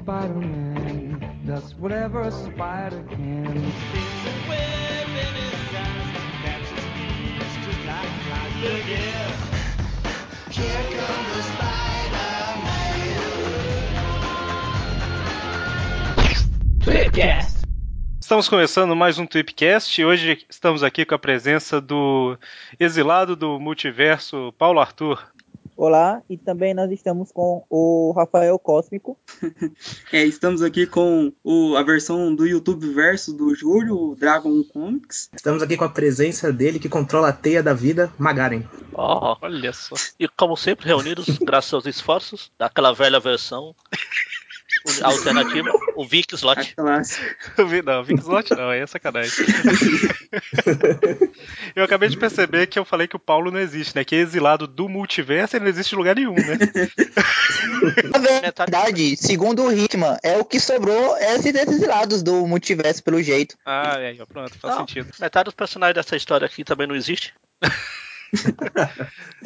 Spider-Man does whatever a spider can. Estamos começando mais um Tweepcast e hoje estamos aqui com a presença do exilado do multiverso, Paulo Arthur. Olá, e também nós estamos com o Rafael Cósmico. É, estamos aqui com o, a versão do YouTube verso do Júlio, o Dragon Comics. Estamos aqui com a presença dele que controla a teia da vida, Magaren. Oh, olha só. E como sempre, reunidos, graças aos esforços daquela velha versão a alternativa, o Vic Slot. Não, Vic Slot não, aí é sacanagem. eu acabei de perceber que eu falei que o Paulo não existe, né? Que é exilado do multiverso e não existe em lugar nenhum, né? Na verdade, segundo o Hitman, é o que sobrou esses exilados do multiverso, pelo jeito. Ah, é, pronto, faz não, sentido. Metade dos personagens dessa história aqui também não existe.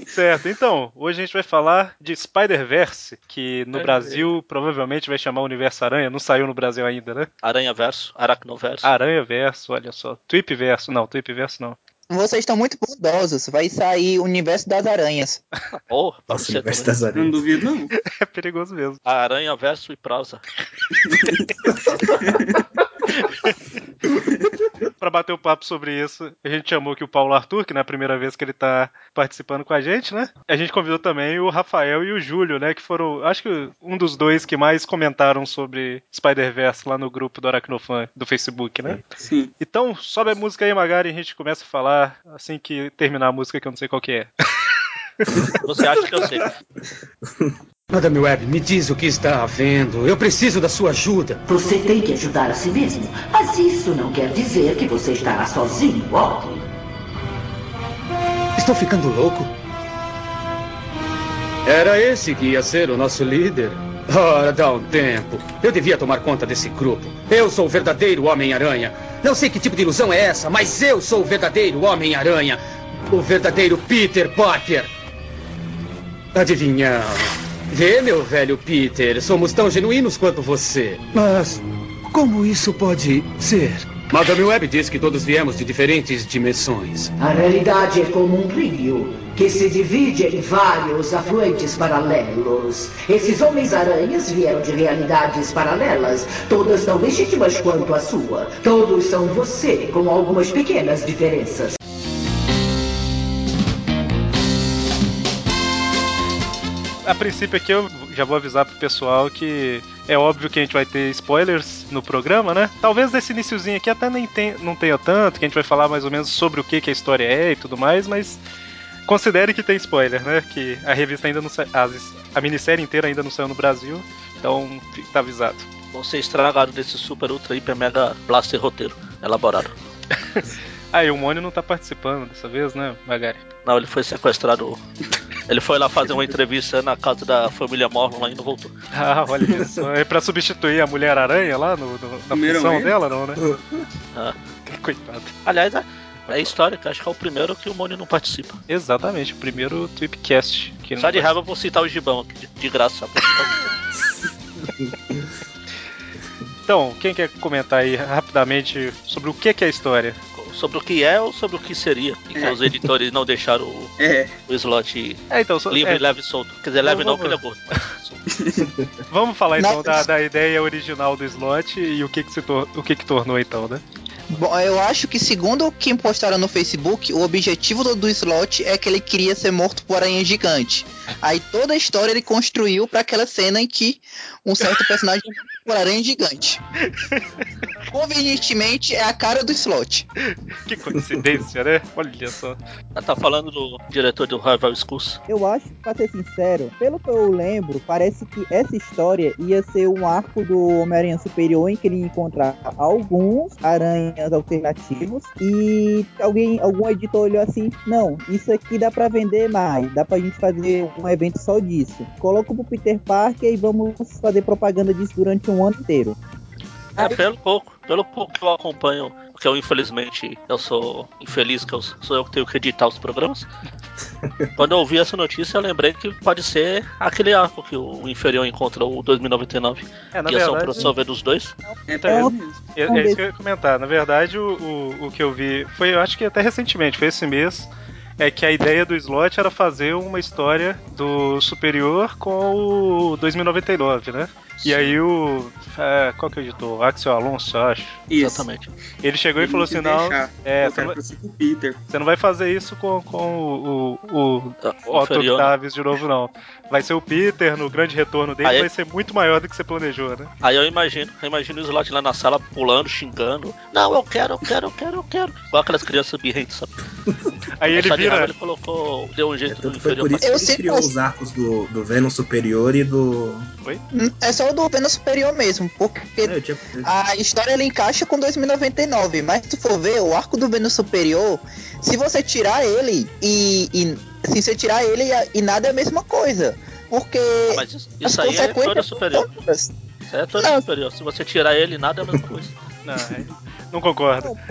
certo, então, hoje a gente vai falar de Spider-Verse, que no Brasil provavelmente vai chamar Universo Aranha, não saiu no Brasil ainda, né? Aranha Verso, Aracnoverso. Aranha Verso, olha só. Tweep Verso, não, Tweep Verso não. Vocês estão muito bondosos. Vai sair o Universo das Aranhas. Oh, Nossa, Universo das Aranhas. Não duvido, não. É perigoso mesmo. Aranha Verso e Prosa. para bater o um papo sobre isso, a gente chamou aqui o Paulo Arthur, que não é a primeira vez que ele tá participando com a gente, né? A gente convidou também o Rafael e o Júlio, né? Que foram, acho que um dos dois que mais comentaram sobre Spider-Verse lá no grupo do Aracnofan do Facebook, né? Sim. Então, sobe a música aí, Magari, e a gente começa a falar assim que terminar a música que eu não sei qual que é. Você acha que eu sei? Madame Webb, me diz o que está havendo. Eu preciso da sua ajuda. Você tem que ajudar a si mesmo. Mas isso não quer dizer que você estará sozinho, Otto. Estou ficando louco? Era esse que ia ser o nosso líder? Ora, dá um tempo. Eu devia tomar conta desse grupo. Eu sou o verdadeiro Homem-Aranha. Não sei que tipo de ilusão é essa, mas eu sou o verdadeiro Homem-Aranha. O verdadeiro Peter Parker. Adivinhamos. Vê, meu velho Peter, somos tão genuínos quanto você. Mas como isso pode ser? Madame Webb diz que todos viemos de diferentes dimensões. A realidade é como um rio que se divide em vários afluentes paralelos. Esses homens-aranhas vieram de realidades paralelas, todas tão legítimas quanto a sua. Todos são você, com algumas pequenas diferenças. A princípio aqui eu já vou avisar pro pessoal que é óbvio que a gente vai ter spoilers no programa, né? Talvez nesse iníciozinho aqui até nem tem, não tenha tanto, que a gente vai falar mais ou menos sobre o que, que a história é e tudo mais, mas considere que tem spoiler, né? Que a revista ainda não saiu, a minissérie inteira ainda não saiu no Brasil, então tá avisado. Vão ser estragados desse super, ultra, hiper, mega blaster roteiro elaborado. ah, e o Mônio não tá participando dessa vez, né, Magari? Não, ele foi sequestrado ele foi lá fazer uma entrevista na casa da família Mormon e não voltou. Ah, olha isso. É pra substituir a Mulher-Aranha lá no, no, na função dela, não, né? Ah. Coitado. Aliás, é, é histórica, acho que é o primeiro que o Moni não participa. Exatamente, o primeiro Tripcast. Que Só de raiva eu vou citar o Gibão aqui, de, de graça. então, quem quer comentar aí rapidamente sobre o que é a história? Sobre o que é ou sobre o que seria. E que é. os editores não deixaram o, é. o slot é, então, so, livre, é. leve e solto. Quer dizer, leve não, porque ele é gordo. vamos falar então da, da, ideia original do slot e o que que, se o que que tornou então, né? Bom, eu acho que segundo o que postaram no Facebook, o objetivo do, do slot é que ele queria ser morto por aranha gigante. Aí toda a história ele construiu para aquela cena em que um certo personagem por aranha gigante. Convenientemente é a cara do slot. Que coincidência, né? Olha só. Ela tá falando do diretor do Rival Schools. Eu acho, pra ser sincero, pelo que eu lembro, parece que essa história ia ser um arco do Homem-Aranha Superior em que ele ia encontrar alguns aranhas alternativos e alguém, algum editor olhou assim, não, isso aqui dá para vender mais, dá pra gente fazer um evento só disso. Coloca pro Peter Parker e vamos fazer propaganda disso durante um ano inteiro. É, pelo pouco, pelo pouco que eu acompanho, porque eu infelizmente eu sou infeliz que eu sou eu que tenho que editar os programas. Quando eu ouvi essa notícia, eu lembrei que pode ser aquele arco que o inferior encontra o 2099. É, na que ia ser um verdade, crossover dos dois. É, Então, é mesmo. É, é isso que eu ia comentar. Na verdade, o, o, o que eu vi foi, eu acho que até recentemente, foi esse mês, é que a ideia do slot era fazer uma história do Superior com o 2099, né? E aí o. é, qual que é o editor? Axel Alonso, eu acho. Isso. Exatamente. Ele chegou e Ele falou quis assim: não, é, você, não vai, Peter. você não vai fazer isso com, com o, o, o O Otto né? Octavius de novo, não. Vai ser o Peter, no grande retorno dele, Aí- vai ser muito maior do que você planejou, né? Aí eu imagino, eu imagino o Slot lá na sala pulando, xingando. Não, eu quero, eu quero, eu quero, eu quero. Igual aquelas crianças birrentes, sabe? Aí ele Só de raiva vira. ele colocou, deu um É, jeito do tanto foi inferior por isso que ele sempre criou acho- os arcos do, do Venom Superior e do. É só o do Venom Superior mesmo, porque É, tinha... a história ela encaixa com 2099, mas se tu for ver o arco do Venom Superior, se você tirar ele e, e se você tirar ele e, e nada é a mesma coisa, porque Ah, mas isso, as isso aí é consequências Toda Superior. outras. Isso aí é Toda Não. Superior. Se você tirar ele, nada é a mesma coisa. Não, é- não concordo.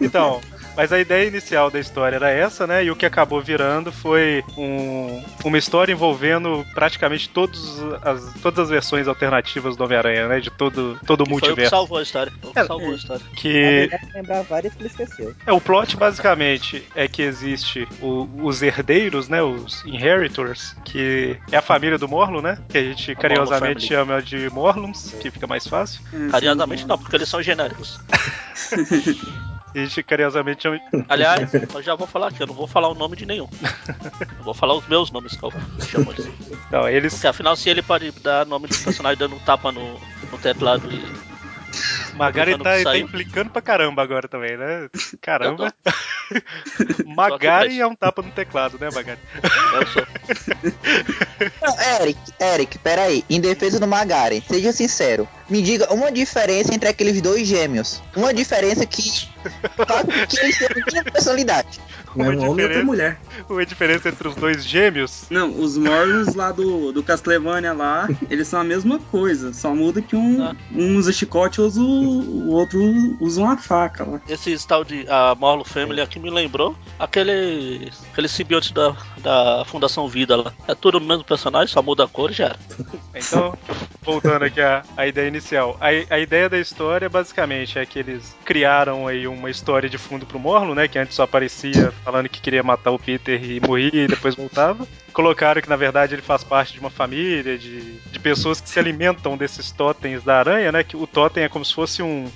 Então, mas a ideia inicial da história era essa, né? E o que acabou virando foi um- uma história envolvendo praticamente todos as, todas as versões alternativas do Homem-Aranha, né? De todo, todo o E Foi o que multiverso. salvou a história. Foi o que É, salvou a história. Que lembrar várias que ele esqueceu. é o plot basicamente é que existe o- os herdeiros, né? Os inheritors, que é a família do Morlo, né? Que a gente A carinhosamente Morlo chama de Morlums, que fica mais fácil. Carinhosamente não, porque eles são genéricos. Gente carinhosamente chama Aliás, eu já vou falar aqui, eu não vou falar o nome de nenhum. Eu vou falar os meus nomes que eu chamo eles. Então, eles Porque afinal, se ele pode dar nome de personagem dando um tapa no, no teclado e. Magari tá, tá saiu. implicando pra caramba agora também, né? Caramba. Magari é um tapa no teclado, né, Magari? Eu sou. Não, Eric, Eric, peraí. Em defesa do Magaren, seja sincero. Me diga uma diferença entre aqueles dois gêmeos. Uma diferença que faz com que eles tenham a mesma personalidade. Um é um homem e outra diferença. mulher. Uma diferença entre os dois gêmeos. Não, os Morlons lá do, do Castlevania lá, eles são a mesma coisa. Só muda que um, Ah. um usa chicote e usa o, o outro usa uma faca lá. Esse tal de a Morlo Family aqui me lembrou aquele, aquele simbionte da, da Fundação Vida lá. É tudo o mesmo personagem, só muda a cor e já era. Então, voltando aqui à, à ideia inicial. A, a ideia da história, basicamente, é que eles criaram aí uma história de fundo pro Morlo, né? Que antes só aparecia falando que queria matar o Peter e morria e depois voltava. Colocaram que, na verdade, ele faz parte de uma família, de, de pessoas que se alimentam desses totens da aranha, né? Que o totem é como se fosse um,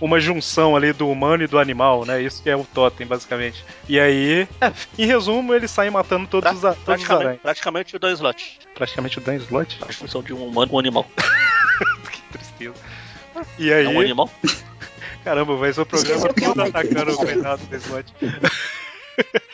uma junção ali do humano e do animal, né? Isso que é o totem, basicamente. E aí, é, em resumo, eles saem matando todos os, a- todos os Praticamente, aranhas. praticamente o Dan Slot. Praticamente o Dan Slot. A função de um humano com um animal. que tristeza. E aí, É um animal? caramba, vai ser o programa é todo um- atacando o coitado do Slot.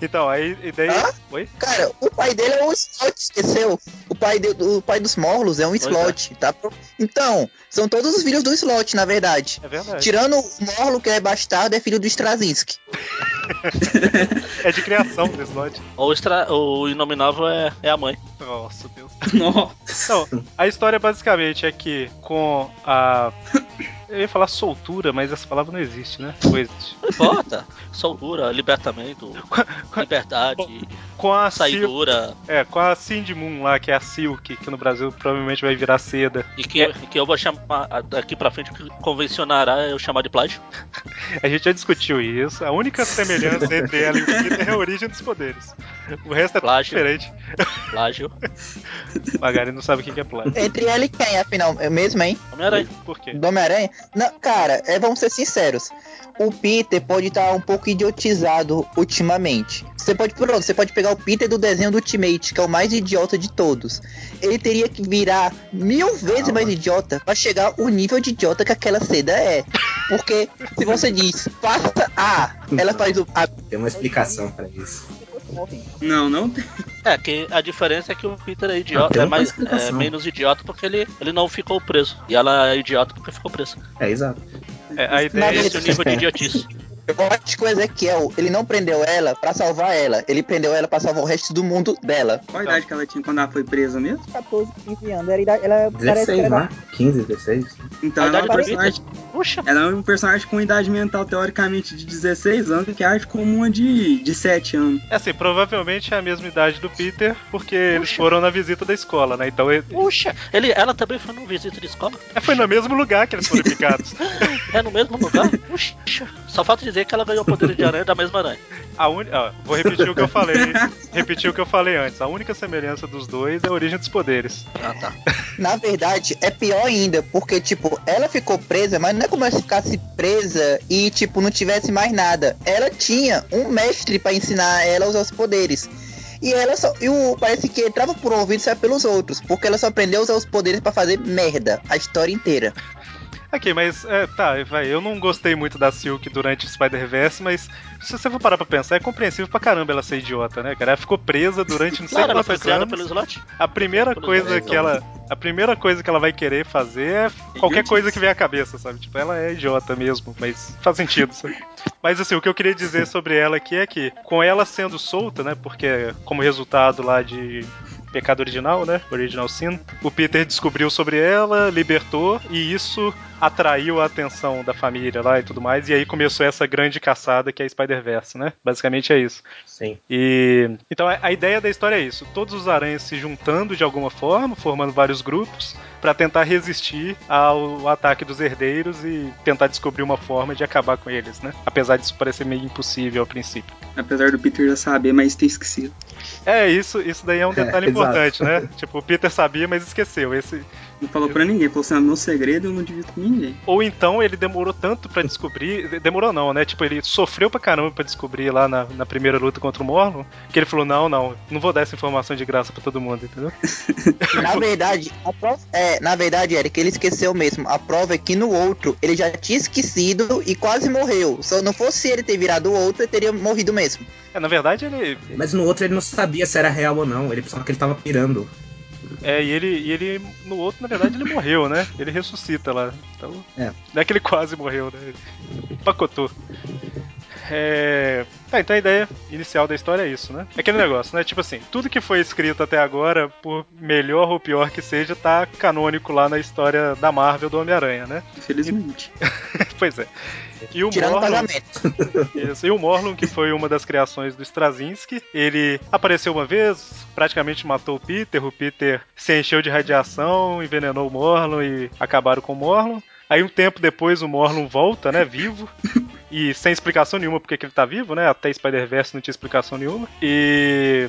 Então, aí a ideia. Hã? Oi? Cara, o pai dele é um slot, esqueceu? O pai, de- o pai dos Morlos é um Pois é. slot, tá? Então, são todos os filhos do slot, na verdade. É verdade. Tirando o Morlo, que é bastardo, é filho do Straczynski. É de criação do Slot. Ou extra, o Inominável é, é a mãe. Nossa, Deus. Nossa. Então, a história basicamente é que com a. Eu ia falar soltura, mas essa palavra não existe, né? Não existe. Não importa. Soltura, libertamento, liberdade, Com a saidura. É, com a Cindy Moon lá, que é a Silk, que no Brasil provavelmente vai virar seda. E que, e que eu vou chamar daqui pra frente, que convencionará eu chamar de plágio. A gente já discutiu isso. A única semelhança entre ela e o Peter é a origem dos poderes. O resto é Plágio. diferente. Plágio. Magari não sabe o que é plágio. Entre ela e quem, afinal? É mesmo, hein? Homem-Aranha. Por quê? Do Homem-Aranha? Não, cara, é, vamos ser sinceros. O Peter pode estar um pouco idiotizado ultimamente. Você pode, pronto, você pode pegar o Peter do desenho do Ultimate, que é o mais idiota de todos. Ele teria que virar mil vezes mais idiota pra chegar ao nível de idiota que aquela seda é. Porque se você diz, faça A, ela faz o A. Tem uma explicação pra isso. Não, não tem. É, que a diferença é que o Peter é idiota, é mais é, menos idiota porque ele, ele não ficou preso. E ela é idiota porque ficou presa. É, exato. É, a ideia Esse é o nível de idiotice. Eu acho que o Ezequiel, ele não prendeu ela pra salvar ela, ele prendeu ela pra salvar o resto do mundo dela. Qual a idade que ela tinha quando ela foi presa mesmo? 14, 15 anos. Ela, ela parece que 16, era não da é? 15, 16. Então ela é uma do personagem, Puxa, ela é um personagem com idade mental teoricamente de 16 anos que age como uma de, de 7 anos. É assim, provavelmente é a mesma idade do Peter, porque eles Puxa. foram na visita da escola, né? Então ele- puxa. Ele, ela também foi numa visita de escola. é, foi no mesmo lugar que eles foram picados. É no mesmo lugar. Puxa. Só falta dizer que ela ganhou poder de aranha da mesma aranha. A uni... ó, vou repetir o que eu falei. repetir o que eu falei antes. A única semelhança dos dois é a origem dos poderes. Ah, tá. Na verdade, é pior ainda, porque, tipo, ela ficou presa, mas não é como ela ficasse presa e, tipo, não tivesse mais nada. Ela tinha um mestre pra ensinar ela a usar os poderes. E ela só. E o, parece que entrava por um ouvido e saia pelos outros. Porque ela só aprendeu a usar os poderes pra fazer merda a história inteira. Ok, mas é, tá, vai. Eu não gostei muito da Silk durante o Spider-Verse, mas se você for parar pra pensar, é compreensível pra caramba ela ser idiota, né, cara? Ela ficou presa durante não sei Claro, ela quantos foi criada anos. pelo slot. A primeira Pelo coisa que ela. A primeira coisa que ela vai querer fazer é qualquer coisa que vem à cabeça, sabe? Tipo, ela é idiota mesmo, mas faz sentido, sabe? Mas assim, o que eu queria dizer sobre ela aqui é que, com ela sendo solta, né? Porque como resultado lá de pecado original, né? Original Sin, o Peter descobriu sobre ela, libertou e isso atraiu a atenção da família lá e tudo mais, e aí começou essa grande caçada que é a Spider-Verse, né? Basicamente é isso. Sim. E então a ideia da história é isso: todos os aranhas se juntando de alguma forma, formando vários grupos pra tentar resistir ao ataque dos herdeiros e tentar descobrir uma forma de acabar com eles, né? Apesar disso parecer meio impossível ao princípio. Apesar do Peter já saber, mas ter esquecido. É, isso, isso daí é um detalhe É, importante, né? Tipo, o Peter sabia, mas esqueceu. Esse, Não falou pra ninguém, falou assim, é meu segredo, eu não divido com ninguém. Ou então ele demorou tanto pra descobrir. de- Demorou não, né? Tipo, ele sofreu pra caramba pra descobrir lá na, na primeira luta contra o Morlon. Que ele falou: não, não, não vou dar essa informação de graça pra todo mundo, entendeu? Na verdade, a prova, é, na verdade, Eric, ele esqueceu mesmo. A prova é que no outro ele já tinha esquecido e quase morreu. Se não fosse ele ter virado o outro, ele teria morrido mesmo. É, na verdade, ele. Mas no outro ele não sabia se era real ou não. Ele pensava que ele tava pirando. É, e ele, e ele. No outro, na verdade, ele morreu, né? Ele ressuscita lá. Então. É. Não é que ele quase morreu, né? Ele Pacotou. É. Tá, então a ideia inicial da história é isso, né? É aquele negócio, né? Tipo assim, tudo que foi escrito até agora, por melhor ou pior que seja, tá canônico lá na história da Marvel do Homem-Aranha, né? Infelizmente. pois é. E o Tirando o Morlun, isso, e o Morlun, que foi uma das criações do Straczynski, ele apareceu uma vez, praticamente matou o Peter, o Peter se encheu de radiação, envenenou o Morlun e acabaram com o Morlun. Aí um tempo depois o Morlun volta, né, vivo. E sem explicação nenhuma porque que ele tá vivo, né? Até Spider-Verse não tinha explicação nenhuma. E.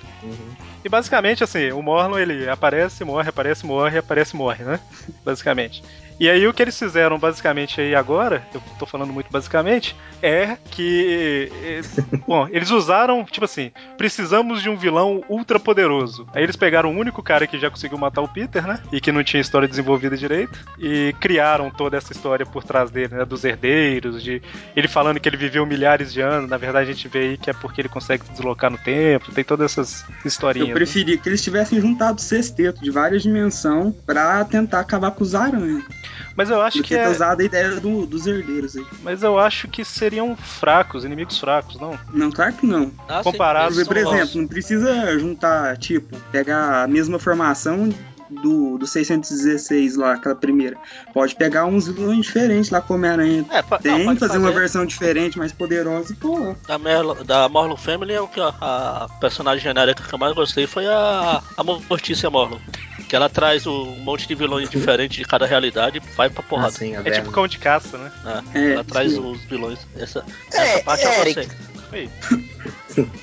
E basicamente, assim, o Morlun ele aparece, morre, aparece, morre, aparece, morre, né? Basicamente. E aí o que eles fizeram basicamente aí agora, eu tô falando muito basicamente, é que. eh, Bom, eles usaram, tipo assim, precisamos de um vilão ultra poderoso. Aí eles pegaram o único cara que já conseguiu matar o Peter, né? E que não tinha história desenvolvida direito. E criaram toda essa história por trás dele, né? Dos herdeiros, de ele falando que ele viveu milhares de anos. Na verdade, a gente vê aí que é porque ele consegue se deslocar no tempo. Tem todas essas historinhas. Eu né? preferia que eles tivessem juntado sexteto de várias dimensões pra tentar acabar com os aranhas. Mas eu acho Do que é. usado a ideia do- dos herdeiros aí. Mas eu acho que seriam fracos, inimigos fracos, não? Não, claro que não. Ah, Comparado, Por exemplo, não precisa juntar, tipo, pegar a mesma formação do, do 616 lá, aquela primeira. Pode pegar uns vilões diferentes lá, como Homem-Aranha É, tem, não, pode fazer, uma versão diferente, mais poderosa e pô. Da, Merlo, da Morlun Family, é o que a, a personagem genérica que eu mais gostei foi a, a Mortícia Morlun. Que ela traz um monte de vilões diferentes de cada realidade e vai pra porrada. Assim, É tipo cão de caça, né? É, É, ela traz sim. os vilões. Essa, É, essa parte eu Eric. gostei. Oi.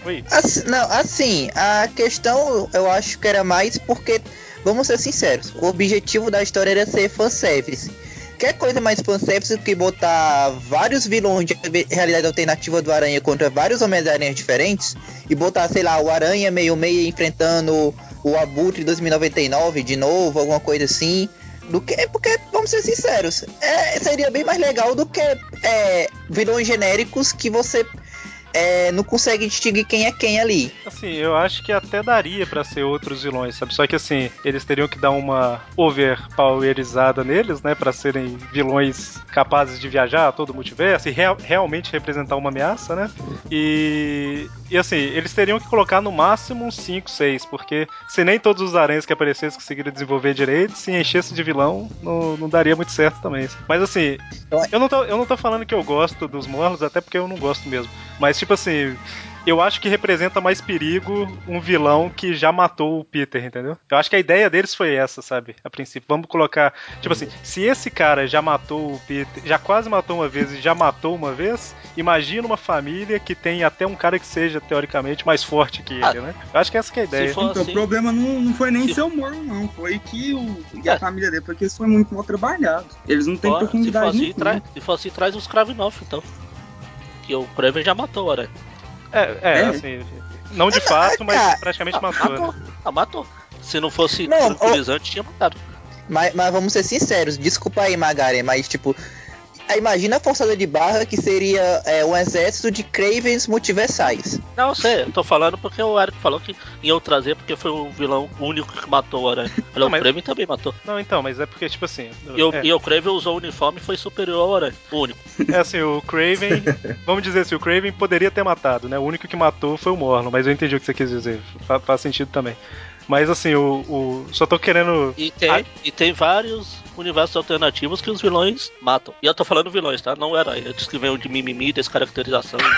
Oi. Assim, não, assim, a questão eu acho que era mais porque, vamos ser sinceros, o objetivo da história era ser fanservice. Quer coisa mais fanservice do que botar vários vilões de realidade alternativa do Aranha contra vários Homens-Aranha diferentes e botar, sei lá, o Aranha meio-meio enfrentando o Abutre 2099 de novo, alguma coisa assim. Do que, porque, vamos ser sinceros, é, seria bem mais legal do que é, vilões genéricos que você é, não consegue distinguir quem é quem ali. Assim, eu acho que até daria pra ser outros vilões, sabe? Só que assim, eles teriam que dar uma overpowerizada neles, né? Pra serem vilões capazes de viajar a todo o multiverso e real- realmente representar uma ameaça, né? E, e assim, eles teriam que colocar no máximo uns 5, 6, porque se nem todos os aranhas que aparecessem conseguiram desenvolver direito, se enchesse de vilão, não, não daria muito certo também. Mas assim, eu não, tô, eu não tô falando que eu gosto dos Morlos, até porque eu não gosto mesmo. Mas tipo assim, eu acho que representa mais perigo um vilão que já matou o Peter, entendeu? Eu acho que a ideia deles foi essa, sabe? A princípio, vamos colocar, tipo assim, se esse cara já matou o Peter, já quase matou uma vez e já matou uma vez, imagina uma família que tem até um cara que seja teoricamente mais forte que ele, né? Eu acho que essa que é a ideia. Então, assim- o problema não, não foi nem se- ser o Morro, não. Foi que o, e a É. família dele, porque isso foi muito mal trabalhado. Eles não têm Ó, se for profundidade assim, traz, se for assim, traz os Kravinoff, então. Que o Kraven já matou o Aranha. É, é, É. assim, não de fato, mas cara, praticamente Ah, matou. matou. né? Ah, matou. Se não fosse Não, tranquilizante, tinha matado. Mas, mas vamos ser sinceros, desculpa aí, Magaren, mas tipo. Aí Imagina a forçada de barra que seria é, um exército de Cravens multiversais. Não, sei, eu tô falando porque o Eric falou que ia trazer porque foi o vilão único que matou o Aranha. Não, o mas- Kraven também matou. Não, então, mas é porque, tipo assim. E o, é. e o Kraven usou o uniforme e foi superior ao Aranha. O único. É assim, o Craven. vamos dizer assim, o Craven poderia ter matado, né? O único que matou foi o Morlon, mas eu entendi o que você quis dizer. Fa- faz sentido também. Mas assim, o. o- só tô querendo. E tem, Ah. e tem vários universos alternativos que os vilões matam. E eu tô falando vilões, tá? Não era. Eu disse que vem o de mimimi, descaracterização.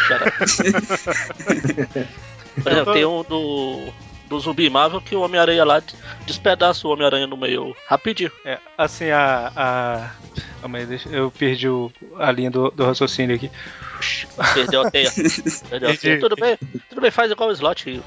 Por exemplo, tem um do. Do Zumbi Marvel que o Homem-Aranha lá despedaça o Homem-Aranha no meio rapidinho. É, assim, a. a... Calma aí, deixa, eu perdi o- a linha do, do raciocínio aqui. Perdeu a teia. Perdeu a teia. Tudo bem, tudo bem, faz igual o slot.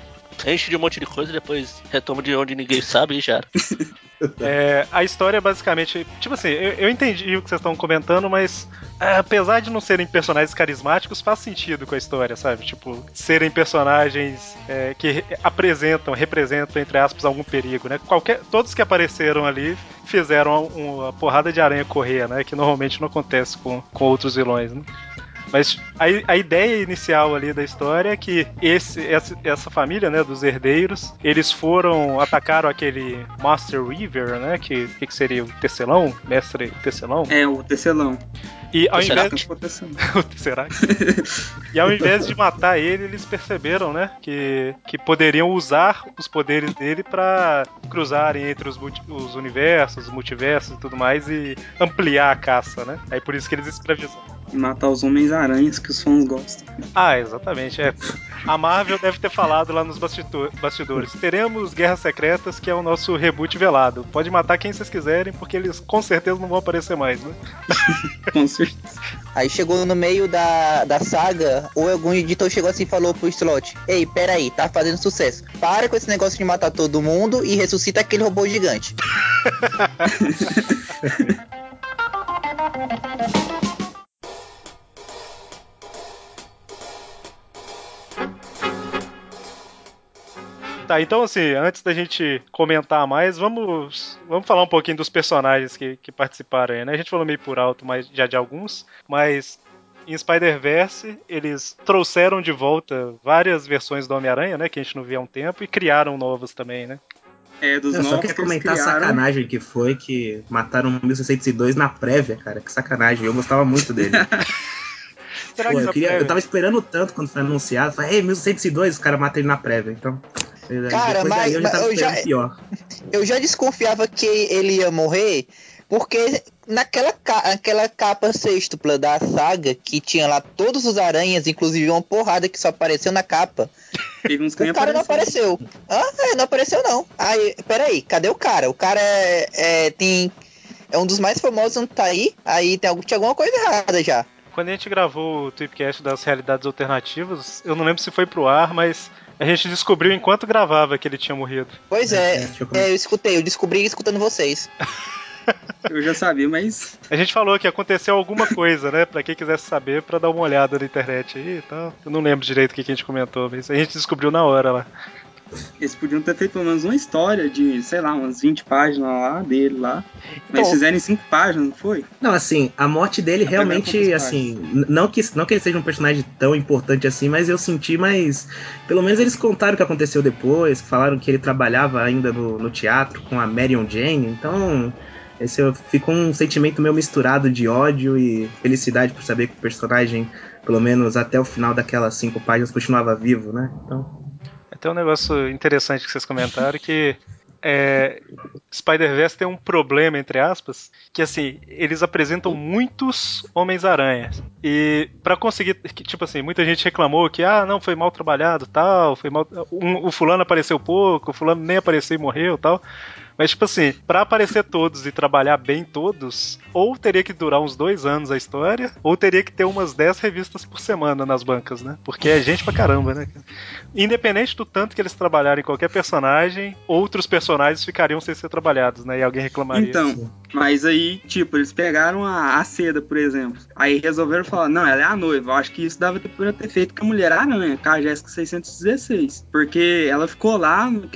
Enche de um monte de coisa depois retoma de onde ninguém sabe e já. É, a história é basicamente. Tipo assim, eu, eu entendi o que vocês estão comentando, mas é, apesar de não serem personagens carismáticos, faz sentido com a história, sabe? Tipo, serem personagens é, que re- apresentam, representam, entre aspas, algum perigo, né? Qualquer, todos que apareceram ali fizeram uma porrada de aranha correr, né? Que normalmente não acontece com, com outros vilões, né? Mas a, a ideia inicial ali da história é que esse, essa, essa família, né, dos herdeiros, eles foram, atacaram aquele Master Weaver, né, que, que, seria o tecelão, mestre tecelão, É, o tecelão. e ao invés tecelão. Será que? e ao invés de matar ele, eles perceberam, né, que, que poderiam usar os poderes dele pra cruzarem entre os, os universos, os multiversos e tudo mais e ampliar a caça, né? Aí por isso que eles escravizaram. E matar os Homens-Aranhas que os fãs gostam. Ah, exatamente. É. A Marvel deve ter falado lá nos bastido- bastidores. Teremos Guerras Secretas, que é o nosso reboot velado. Pode matar quem vocês quiserem, porque eles com certeza não vão aparecer mais, né? Com certeza. Aí chegou no meio da, da saga, ou algum editor chegou assim e falou pro Slot: Ei, peraí, tá fazendo sucesso. Para com esse negócio de matar todo mundo e ressuscita aquele robô gigante. Tá, então assim, antes da gente comentar mais, vamos, vamos falar um pouquinho dos personagens que, que participaram aí, né? A gente falou meio por alto mas já de alguns, mas em Spider-Verse eles trouxeram de volta várias versões do Homem-Aranha, né? Que a gente não via há um tempo, e criaram novos também, né? É, dos Eu só novos queria que eles comentar a criaram. sacanagem que foi que mataram o 1602 na prévia, cara. Que sacanagem. Eu gostava muito dele. Será Pô, que eu, queria- eu tava esperando tanto quando foi anunciado. Falei, ei, 1602, os caras matam ele na prévia. Então. Cara, depois mas- eu já mas eu já-. Eu já desconfiava que ele ia morrer, porque naquela ca aquela capa sextupla da saga, que tinha lá todos os aranhas, inclusive uma porrada que só apareceu na capa, o cara não apareceu. Ah, é, não apareceu não. Aí, peraí, cadê o cara? O cara é, é, tem. É um dos mais famosos, não tá aí. Aí tem, tinha alguma coisa errada já. Quando a gente gravou o Tweepcast das realidades alternativas, eu não lembro se foi pro ar, mas a gente descobriu enquanto gravava que ele tinha morrido. Pois É, é, eu é, eu escutei, eu descobri escutando vocês. Eu já sabia, mas A gente falou que aconteceu alguma coisa, né? Pra quem quisesse saber, pra dar uma olhada na internet aí e tal. Eu não lembro direito o que a gente comentou, mas a gente descobriu na hora lá. Eles podiam ter feito pelo menos uma história de, sei lá, umas 20 páginas lá dele lá. Mas Então- fizeram em 5 páginas, não foi? Não, assim, a morte dele Até realmente, assim, não que, não que ele seja um personagem tão importante assim, mas eu senti mais. Pelo menos eles contaram o que aconteceu depois, falaram que ele trabalhava ainda no, no teatro com a Marion Jane, então. Esse ficou um sentimento meio misturado de ódio e felicidade por saber que o personagem, pelo menos até o final daquelas cinco páginas, continuava vivo, né? Então. Tem um negócio interessante que vocês comentaram que é, Spider-Verse tem um problema, entre aspas, que assim, eles apresentam muitos Homens-Aranhas. E pra conseguir, que, tipo assim, muita gente reclamou que, ah, não, foi mal trabalhado, tal, foi mal. um- o fulano apareceu pouco, o fulano nem apareceu e morreu, tal. Mas, tipo assim, pra aparecer todos e trabalhar bem todos, ou teria que durar uns dois anos a história, ou teria que ter umas 10 revistas por semana nas bancas, né? Porque é gente pra caramba, né? Independente do tanto que eles trabalharem em qualquer personagem, outros personagens ficariam sem ser trabalhados, né? E alguém reclamaria. Então, mas aí, tipo, eles pegaram a, a seda, por exemplo. Aí resolveram falar, não, ela é a noiva. Eu acho que isso dava pra ter feito com a Mulher Aranha, com a Jéssica 616. Porque ela ficou lá no,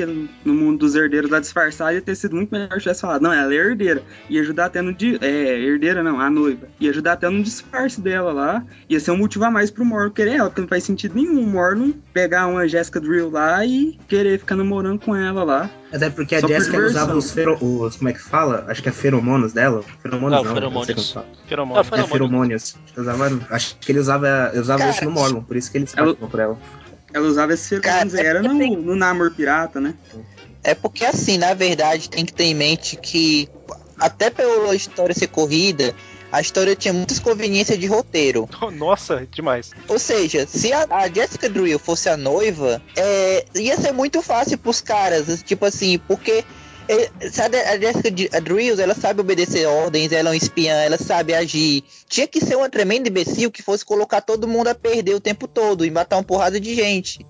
no mundo dos herdeiros lá disfarçada e ter sido muito melhor se tivesse falado, não, ela é herdeira. Ia ajudar até no. di- É, herdeira não, a noiva. Ia ajudar até no disfarce dela lá. Ia ser um motivo a mais pro Morlun querer ela, porque não faz sentido nenhum o Morlun pegar uma Jessica Drill lá e querer ficar namorando com ela lá. Até porque a Só por Jessica diversão. usava os, fero, os. Como é que fala? Acho que é feromonos dela. Feromonos Não, não, feromônios. não Feromônio. feromônios. Usava, acho que ele usava, usava Cara, isso no Morlun, por isso que ele se ela- apaixonou por ela. Ela usava esse era é porque no, no Namor Pirata, né? É porque assim, na verdade, tem que ter em mente que até pela história ser corrida, a história tinha muitas conveniências de roteiro. Nossa, demais. Ou seja, se a, a Jessica Drill fosse a noiva, é, ia ser muito fácil pros caras, tipo assim, porque é, sabe, a Jessica Di- a Drill, ela sabe obedecer ordens, ela é um espiã, ela sabe agir. Tinha que ser uma tremenda imbecil que fosse colocar todo mundo a perder o tempo todo e matar uma porrada de gente.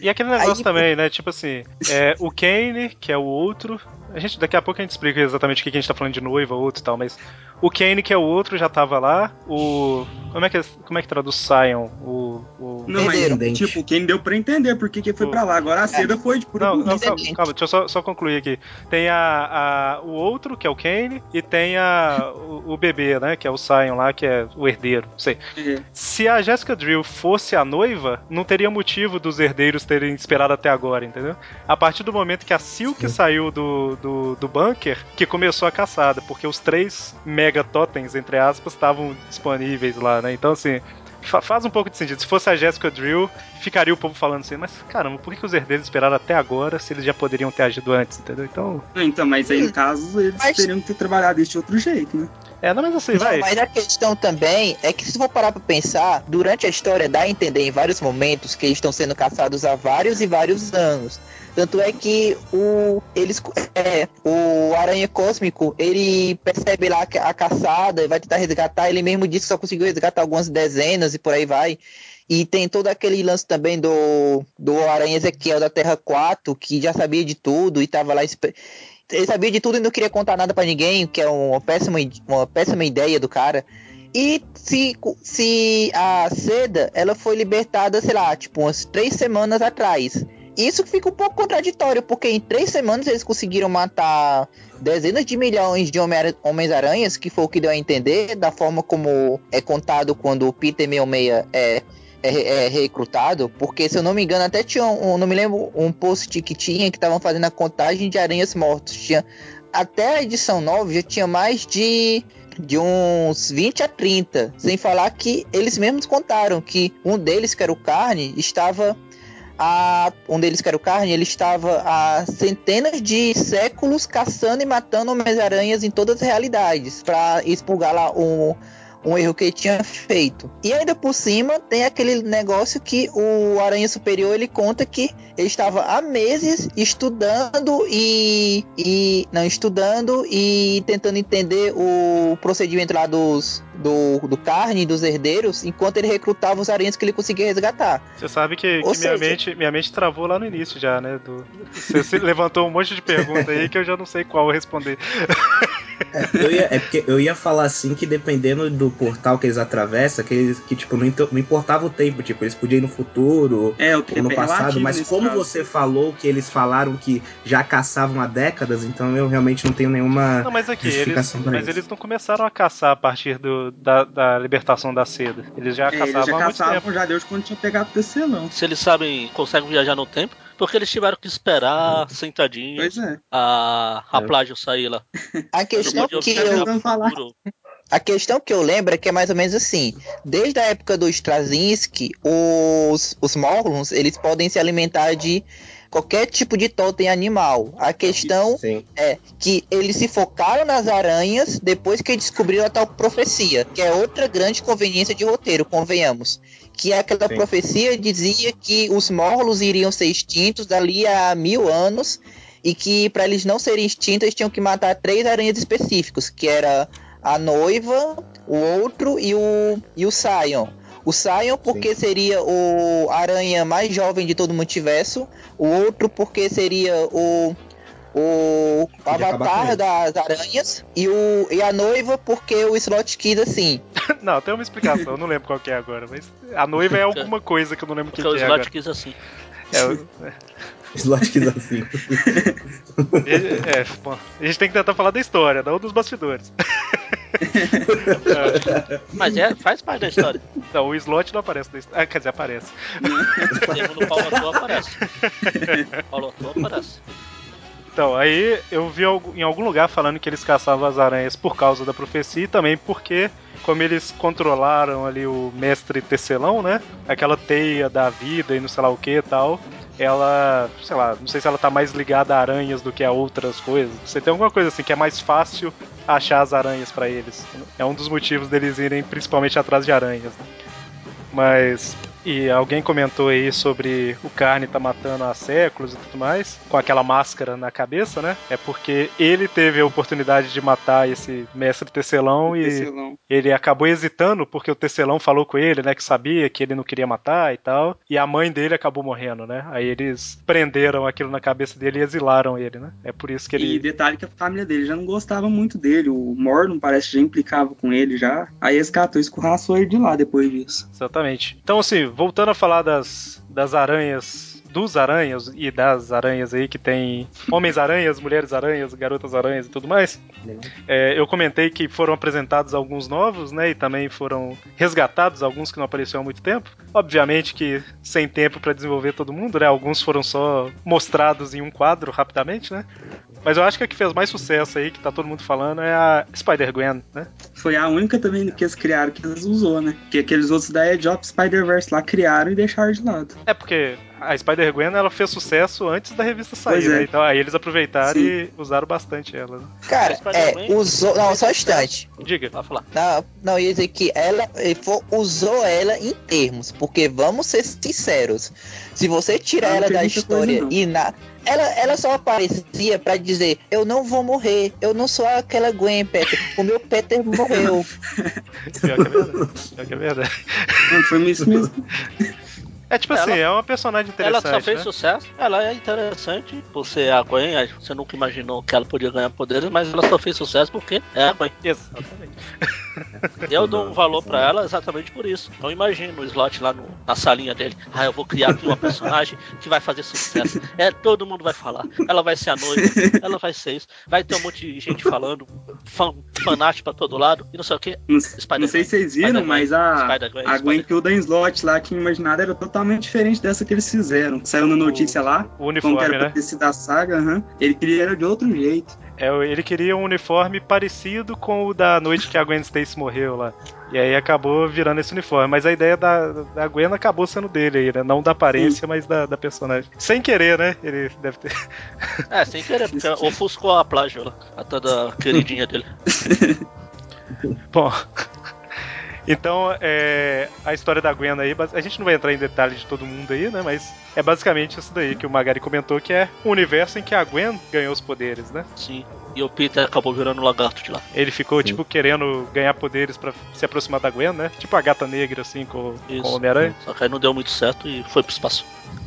E aquele negócio Aí- também, né? Tipo assim, é, o Kane, que é o outro. A gente, daqui a pouco a gente explica exatamente o que que a gente tá falando de noiva, outro e tal, mas. O Kane, que é o outro, já tava lá. O. Como é que, como é que traduz Sion? O. o... Não, mas Herdeiro. tipo, quem deu pra entender por que que foi O- pra lá. Agora a seda foi de pura Não, não, burrice. calma, calma, deixa eu só, só concluir aqui. Tem a, a- o outro, que é o Kane, e tem a, o, o bebê, né? Que é o Sion lá, que é o herdeiro. Não sei. É. Se a Jessica Drill fosse a noiva, não teria motivo dos herdeiros terem esperado até agora, entendeu? A partir do momento que a Silk saiu do, do, do bunker, que começou a caçada, porque os três mega totens, entre aspas, estavam disponíveis lá, né? Então, assim, fa- faz um pouco de sentido. Se fosse a Jessica Drill, ficaria o povo falando assim, mas caramba, por que, que os herdeiros esperaram até agora se eles já poderiam ter agido antes, entendeu? Então, Então, mas aí no caso eles Mas- teriam que ter trabalhado isso de outro jeito, né? é, não, mas assim, Não, vai. mas a questão também é que se for parar pra pensar, durante a história dá a entender em vários momentos que eles estão sendo caçados há vários e vários anos. Tanto é que o eles é, o Aranha Cósmico, ele percebe lá a caçada vai tentar resgatar, ele mesmo disse que só conseguiu resgatar algumas dezenas e por aí vai. E tem todo aquele lance também do, do Aranha Ezequiel da Terra 4, que já sabia de tudo e tava lá ele sabia de tudo e não queria contar nada pra ninguém, que é uma péssima, uma péssima ideia do cara. E se, se a Seda, ela foi libertada, sei lá, tipo, umas três semanas atrás. Isso fica um pouco contraditório, porque em três semanas eles conseguiram matar dezenas de milhões de Homens-Aranhas, que foi o que deu a entender, da forma como é contado quando o Peter 66 é, é, é recrutado, porque se eu não me engano, até tinha um, não me lembro, um post que tinha que estavam fazendo a contagem de aranhas mortos. Tinha, até a edição 9 já tinha mais de de uns 20 a 30, sem falar que eles mesmos contaram que um deles, que era o Carne, estava a um deles que era o Carne, ele estava há centenas de séculos caçando e matando Homens-Aranhas em todas as realidades, para expurgar lá um, um erro que ele tinha feito. E ainda por cima tem aquele negócio que o Aranha Superior ele conta que ele estava há meses estudando e, e não estudando e tentando entender o procedimento lá dos do, do carne e dos herdeiros enquanto ele recrutava os aranhas que ele conseguia resgatar. Você sabe que, que minha, seja- mente, minha mente travou lá no início já, né? Do, você se levantou um monte de perguntas aí que eu já não sei qual responder. Eu ia, é porque eu ia falar assim que dependendo do portal que eles atravessam, que, eles, que tipo, não, não importava o tempo, tipo, eles podiam ir no futuro É, o ou no é passado, mas como caso. você falou que eles falaram que já caçavam há décadas, então eu realmente não tenho nenhuma Não, mas aqui, eles, mas isso. eles não começaram a caçar a partir do, da, da libertação da seda. Eles já É, eles caçavam já muito tempo. caçavam já desde quando tinha pegado o tecelão. Se eles sabem, conseguem viajar no tempo, porque eles tiveram que esperar sentadinhos Pois é. a, a É. plágio sair lá. A questão que eu. A questão que eu lembro é que é mais ou menos assim. Desde a época do Straczynski, os, os Morlons, eles podem se alimentar de qualquer tipo de totem animal. A questão Sim. é que eles se focaram nas aranhas depois que descobriram a tal profecia, que é outra grande conveniência de roteiro, convenhamos. Que é aquela Sim. profecia dizia que os Morlos iriam ser extintos dali a mil anos e que para eles não serem extintos eles tinham que matar três aranhas específicos, que era a noiva, o outro e o, e o Sion. O Sion porque seria o aranha mais jovem de todo o multiverso, o outro porque seria o o avatar das aranhas e, o, e a noiva porque o slot quis assim. Não, tem uma explicação, eu não lembro qual que é agora, mas a noiva é alguma coisa que eu não lembro o que, o que é agora. slot quis assim. É, o- Slot quis assim. é, é, bom, a gente tem que tentar falar da história, não dos bastidores. Mas é, faz parte da história. Não, o slot não aparece na história. Ah, quer dizer, aparece. O termo no Paulo Ator aparece. Paulo Ator aparece. Então, aí eu vi em algum lugar falando que eles caçavam as aranhas por causa da profecia e também porque, como eles controlaram ali o mestre tecelão, né? Aquela teia da vida e não sei lá o que e tal. Ela, sei lá, não sei se ela tá mais ligada a aranhas do que a outras coisas. Você tem alguma coisa assim que é mais fácil achar as aranhas pra eles. É um dos motivos deles irem principalmente atrás de aranhas. né? Mas. E alguém comentou aí sobre o Carne tá matando há séculos e tudo mais, com aquela máscara na cabeça, né? É porque ele teve a oportunidade de matar esse mestre tecelão e Tecelão. ele acabou hesitando porque o tecelão falou com ele, né? Que sabia que ele não queria matar e tal. E a mãe dele acabou morrendo, né? Aí eles prenderam aquilo na cabeça dele e exilaram ele, né? É por isso que E ele. detalhe que a família dele já não gostava muito dele. O Morlun parece que já implicava com ele já. Aí esse catou escorraçou ele de lá depois disso. Exatamente. Então, assim, voltando a falar das, das aranhas, dos aranhas e das aranhas aí que tem homens-aranhas, mulheres-aranhas, garotas-aranhas e tudo mais. É, eu comentei que foram apresentados alguns novos, né? E também foram resgatados alguns que não apareceram há muito tempo. Obviamente que sem tempo pra desenvolver todo mundo, né? Alguns foram só mostrados em um quadro rapidamente, né? Mas eu acho que a que fez mais sucesso aí, que tá todo mundo falando, é a Spider-Gwen, né? Foi a única também que eles criaram que eles usou, né? Que aqueles outros da Edge of Spider-Verse lá criaram e deixaram de lado. É porque a Spider-Gwen ela fez sucesso antes da revista sair, é. né? Então aí eles aproveitaram Sim. e usaram bastante ela. né? Cara, é, usou. Não, só um instante. Diga. Vai falar. Não, não, ia dizer que ela usou ela em termos, porque vamos ser sinceros. Se você tirar Ah, ela da coisa, história não. e na. Ela, ela só aparecia pra dizer: Eu não vou morrer, eu não sou aquela Gwen, Peter. O meu Peter morreu. Pior que é verdade. Pior que é verdade. Não, foi isso mesmo. É tipo Ela- assim, é uma personagem Ela interessante. só fez né? sucesso. Ela é interessante por ser a Gwen. Você nunca imaginou que ela podia ganhar poderes, mas ela só fez sucesso porque é a Gwen. Exatamente. Eu dou um valor pra ela exatamente por isso. Então imagina o slot lá no- na salinha dele. Ah, eu vou criar aqui uma personagem que vai fazer sucesso. É, todo mundo vai falar. Ela vai ser a noiva, ela vai ser isso. Vai ter um monte de gente falando, fan, fanático pra todo lado e não sei o que. Não, sei se vocês viram, mas a, a Gwen Spider- que o Dan Slot lá, que imaginada, era totalmente diferente dessa que eles fizeram. Saiu na notícia lá, O como que uniforme, era pra né? ter sido a saga, aham. ele queria era de outro jeito. É, ele queria um uniforme parecido com o da noite que a Gwen Stacy morreu lá. E aí acabou virando esse uniforme. Mas a ideia da, da Gwen acabou sendo dele aí, né? Não da aparência, mas da, da personagem. Sem querer, né? Ele deve ter. É, sem querer, porque ofuscou a plágio lá. A toda queridinha dele. Bom. Então, é, a história da Gwen aí, a gente não vai entrar em detalhes de todo mundo aí, né? Mas é basicamente isso daí que o Magari comentou, que é o universo em que a Gwen ganhou os poderes, né? Sim. E o Peter acabou virando um lagarto de lá. Ele ficou, Sim. tipo, querendo ganhar poderes pra se aproximar da Gwen, né? Tipo a gata negra, assim, com, com o Homem-Aranha. Só que aí não deu muito certo e foi pro espaço.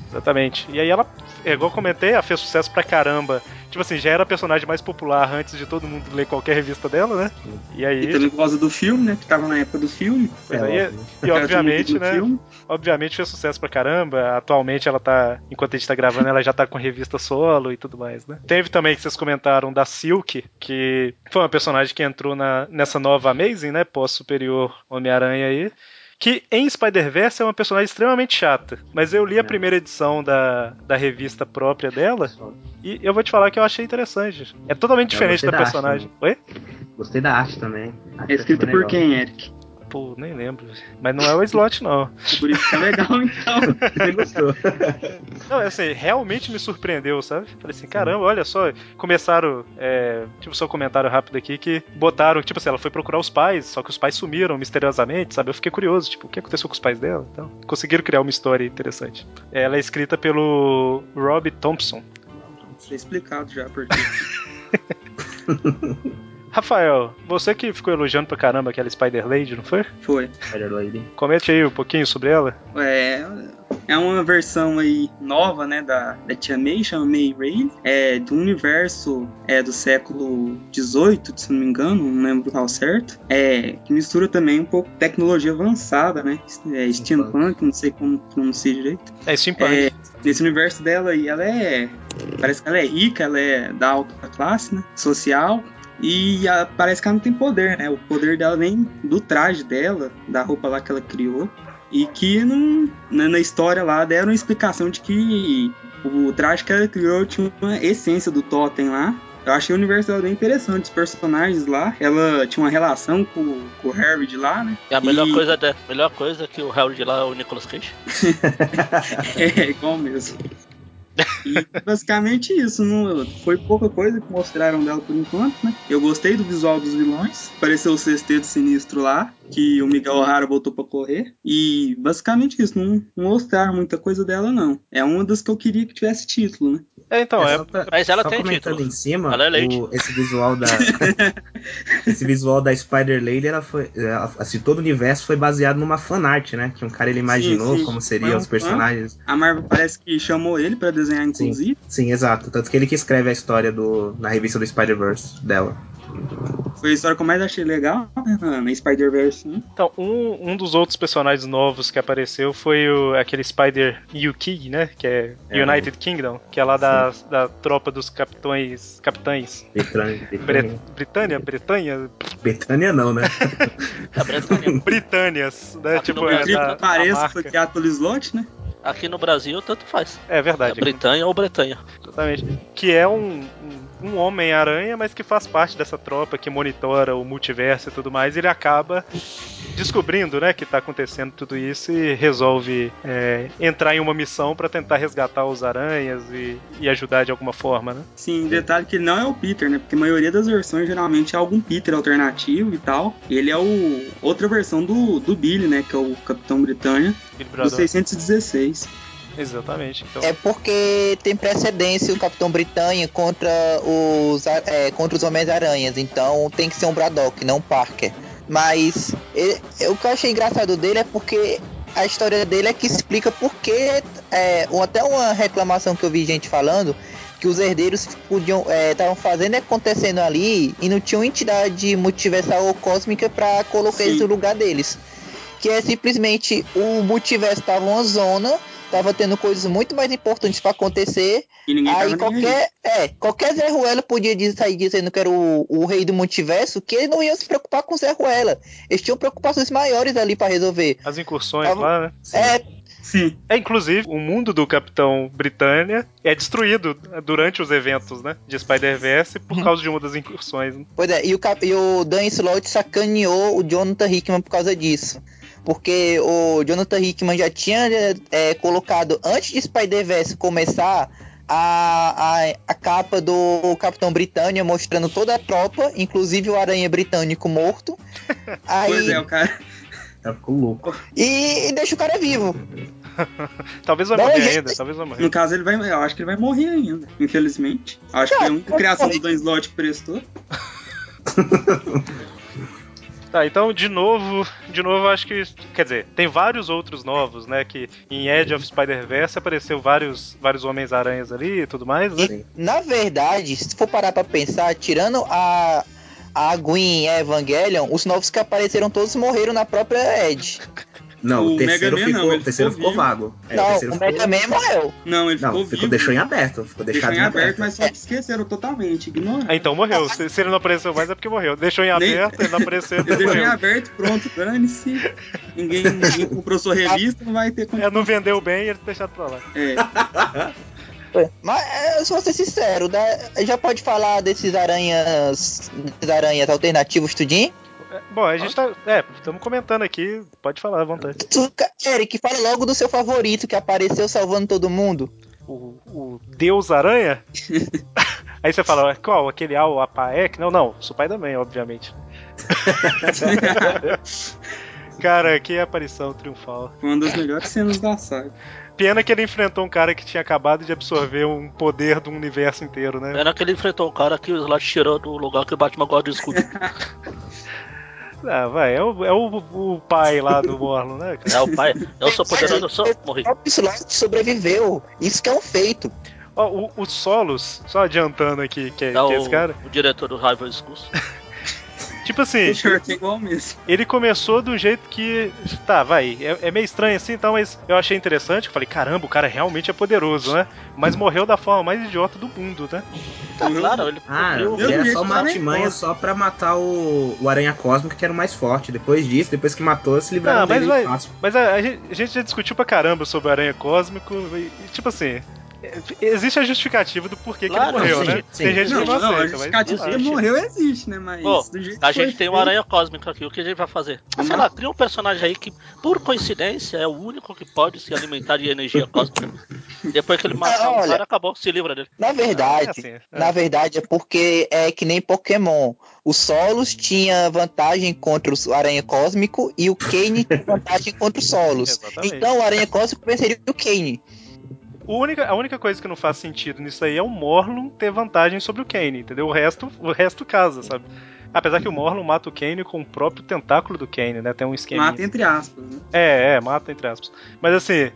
Exatamente. E aí ela, é, igual eu comentei, ela fez sucesso pra caramba. Tipo assim, já era a personagem mais popular antes de todo mundo ler qualquer revista dela, né? E aí. E também por causa do filme, né? Que tava na época do filme. Pois É, e obviamente, né? filme. Obviamente fez sucesso pra caramba. Atualmente ela tá. Enquanto a gente tá gravando, ela já tá com revista solo e tudo mais, né? Teve também que vocês comentaram da Silk, que foi uma personagem que entrou na, nessa nova Amazing, né? Pós-superior Homem-Aranha aí. Que em Spider-Verse é uma personagem extremamente chata. Mas eu li a É. primeira edição da, da revista própria dela e eu vou te falar que eu achei interessante. É totalmente diferente da da arte personagem. Oi? Gostei da arte também. Arte É escrito foi por legal. quem, Eric? Pô, nem lembro. Mas não é o slot, não. Por isso que é legal, então. Você gostou? Não, é assim, realmente me surpreendeu, sabe? Falei assim, caramba, olha só. Começaram, é, tipo, só um comentário rápido aqui, que botaram, tipo assim, ela foi procurar os pais, só que os pais sumiram misteriosamente, sabe? Eu fiquei curioso, tipo, o que aconteceu com os pais dela? Então, conseguiram criar uma história interessante. Ela é escrita pelo Rob Thompson. Isso é explicado já, porque. Rafael, você que ficou elogiando pra caramba aquela Spider-Lady, não foi? Foi. Spider-Lady. Comente aí um pouquinho sobre ela. É, é uma versão aí nova, né, da, da Tia May, chama May Ray, é do universo é do século XVIII, se não me engano, não lembro qual certo, é, que mistura também um pouco de tecnologia avançada, né, é, steampunk, não sei como pronunciar direito. É steampunk. É, nesse universo dela aí, ela é, parece que ela é rica, ela é da alta classe, né, social, e a- parece que ela não tem poder, né? O poder dela vem do traje dela, da roupa lá que ela criou. E que não, na, na história lá deram uma explicação de que o traje que ela criou tinha uma essência do totem lá. Eu achei o universo dela bem interessante, os personagens lá. Ela tinha uma relação com, com o Harry de lá, né? E a melhor E- coisa da melhor coisa é que o Harold lá é o Nicolas Cage. É, igual mesmo. E basicamente isso, não, foi pouca coisa que mostraram dela por enquanto, né? Eu gostei do visual dos vilões, pareceu o sexteto sinistro lá, que o Miguel O'Hara botou pra correr. E basicamente isso, não, não mostraram muita coisa dela, não. É uma das que eu queria que tivesse título, né? É, então, É, é. pra- Mas ela só tem comentando título. em cima, Ela é leite. o- esse visual da esse visual da Spider Lady, ela foi, ela- assim, todo o universo foi baseado numa fanart, né? Que um cara ele imaginou sim. como Foi seriam um os fã. personagens. A Marvel parece que chamou ele pra desenhar, inclusive. Sim, exato. Tanto que ele que escreve a história do na revista do Spider-Verse dela. Foi a história que eu mais achei legal, né? Na, Spider-Verse. né? Então, um, um dos outros personagens novos que apareceu foi o, aquele Spider Yuki, né? Que é, É. United Kingdom, que é lá da, da tropa dos capitães. Capitães. Britânia? Bretanha? Betânia não, né? Britânias, né? Aqui tipo, no é, Brasil, da, Incrível da que pareça, marca. foi criado pelo Slot, né? Aqui no Brasil, tanto faz. É É verdade. Bretanha ou Bretanha. Exatamente. Que é um, um, um Homem-Aranha, mas que faz parte dessa tropa que monitora o multiverso e tudo mais. Ele acaba descobrindo, né, que tá acontecendo tudo isso e resolve é, entrar em uma missão pra tentar resgatar os aranhas e, e ajudar de alguma forma, né? Sim, detalhe que ele não é o Peter, né? Porque a maioria das versões geralmente é algum Peter alternativo e tal. Ele é o outra versão do, do Billy, né? Que é o Capitão Britânia, do Brother. 616. Exatamente. Então, É porque tem precedência o Capitão Britânia contra os, é, contra os Homens-Aranhas, então tem que ser um Braddock, não um Parker. Mas ele- o que eu achei engraçado dele é porque a história dele é que explica por que, é, ou até uma reclamação que eu vi gente falando, que os herdeiros podiam estavam fazendo e acontecendo ali e não tinham entidade multiversal ou cósmica para colocar Sim. eles no lugar deles. Que é simplesmente o multiverso tava uma zona, tava tendo coisas muito mais importantes para acontecer. E ninguém Aí qualquer, é, qualquer Zé Ruela podia dizer- sair dizendo que era o, o rei do multiverso, que eles não iam se preocupar com o Zé Ruela. Eles tinham preocupações maiores ali para resolver. as incursões Tava- lá, né? É, Sim, É, inclusive, o mundo do Capitão Britânia é destruído durante os eventos, né? De Spider-Verse por causa de uma das incursões. né? Pois é, e o, cap- e o Dan Slott sacaneou o Jonathan Hickman por causa disso. Porque o Jonathan Hickman já tinha é, colocado, antes de Spider-Verse começar, a, a, a capa do Capitão Britânia mostrando toda a tropa, inclusive o Aranha Britânico morto. Aí, pois é, o cara. Ela ficou louco. e, e deixa o cara vivo. Talvez vai Não, morrer gente- ainda, talvez vai morrer. No caso, ele vai. Eu acho que ele vai morrer ainda, infelizmente. Acho que foi a única criação do Dan Slott que prestou. Tá, então de novo, de novo acho que, quer dizer, tem vários outros novos, né, que em Edge of Spider-Verse apareceu vários, vários Homens-Aranhas ali e tudo mais, né? E, na verdade, se for parar pra pensar, tirando a, a Gwen e a Evangelion, os novos que apareceram todos morreram na própria Edge. Não, o, O terceiro Mega Man ficou, não, ele o terceiro ficou ficou, vago. É, não, terceiro o Mega ficou- Man morreu. Não, ele Não, ficou ficou, vivo. deixou em aberto. Ficou deixado Deixou em aberto, aberto. mas só que esqueceram totalmente. Ignoraram. Ah, então morreu. Se, se ele não apareceu mais é porque morreu. Deixou em aberto, ele não apareceu, então deixam em aberto, pronto, dane-se. Ninguém, ninguém comprou sua revista, não vai ter como. É, não vendeu bem e ele deixado pra lá. É, Mas, é, se eu vou ser sincero, dá- já pode falar desses aranhas, desses aranhas alternativos, tudinho? É, Bom, a gente tá. É, estamos comentando aqui, pode falar à vontade. Eric, fala logo do seu favorito que apareceu salvando todo mundo. O, o Deus Aranha? Aí você fala, qual? Aquele Al Apaek? Não, não, Spider-Man, obviamente. Cara, que aparição triunfal. foi uma das melhores cenas da saga. Pena que ele enfrentou um cara que tinha acabado de absorver um poder do universo inteiro, né? Pena que ele enfrentou um cara que Slot tirou do lugar que o Batman gosta de escudo. Ah, vai, é o, é o, o pai lá do Morlon, né? cara? É o pai. Eu sou poderoso, eu sou. Morri. O próprio Slot sobreviveu. Isso que é um feito. Ó, o, o Solos, só adiantando aqui, que é, É que é esse cara. o diretor do Rival Schools. Tipo assim, short é igual mesmo. ele começou do jeito que. Tá, vai. É, é meio estranho assim, então, mas eu achei interessante. Eu falei, caramba, o cara realmente é poderoso, né? Mas morreu da forma mais idiota do mundo, né? Tá claro, ele. Ah, eu- só uma cara artimanha só pra matar o, o Aranha Cósmico, que era o mais forte. Depois disso, depois que matou, se livraram Não, mas dele vai- fácil. Mas a, a gente, já discutiu pra caramba sobre o Aranha Cósmico e, e, tipo assim. Existe a justificativa do porquê Claro, que ele morreu, sim, né? sim. Tem gente Não, que não, não, a aceita, justificativa mas. que ele morreu existe, né? Mas Pô, do jeito A gente tem um feito- aranha cósmico aqui, o que a gente vai fazer? Ah, sei lá, cria um personagem aí que, por coincidência, é o único que pode se alimentar de energia cósmica. Depois que ele matar o cara, acabou, se livra dele. Na verdade, é assim, é. na verdade é porque é que nem Pokémon. O Solos tinha vantagem contra o Aranha Cósmico e o Kane tinha vantagem contra o Solos. Exatamente. Então o Aranha Cósmico venceria o Kane. Única, a única coisa que não faz sentido nisso aí é o Morlun ter vantagem sobre o Kane, entendeu? O resto, o resto casa, sabe? Apesar que o Morlun mata o Kane com o próprio tentáculo do Kane, né? Tem um esquema. Mata entre aspas, né? É, é, mata entre aspas. Mas assim,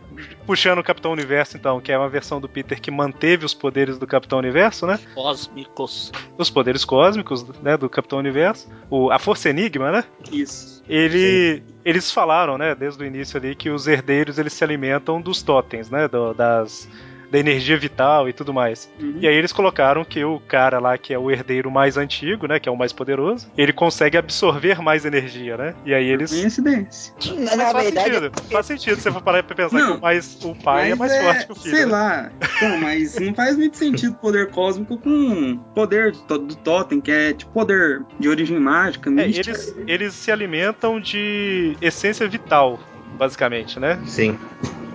puxando o Capitão Universo, então, que é uma versão do Peter que manteve os poderes do Capitão Universo, né? Cósmicos. Os poderes cósmicos, né, do Capitão Universo. O, a Força Enigma, né? Isso. Ele, eles falaram, né, desde o início ali, que os herdeiros eles se alimentam dos totens, né, do- das da energia vital e tudo mais. Uhum. E aí eles colocaram que o cara lá que é o herdeiro mais antigo, né, que é o mais poderoso, ele consegue absorver mais energia, né? E aí eles Coincidência. Mas na faz verdade, sentido, faz sentido se você for parar pra pensar Não. que o, mais, o pai é mais forte que o filho. Sei né? lá. Então, mas não faz muito sentido poder cósmico com poder do, do Totem, que é tipo poder de origem mágica, É, eles, eles se alimentam de essência vital, basicamente, né? Sim.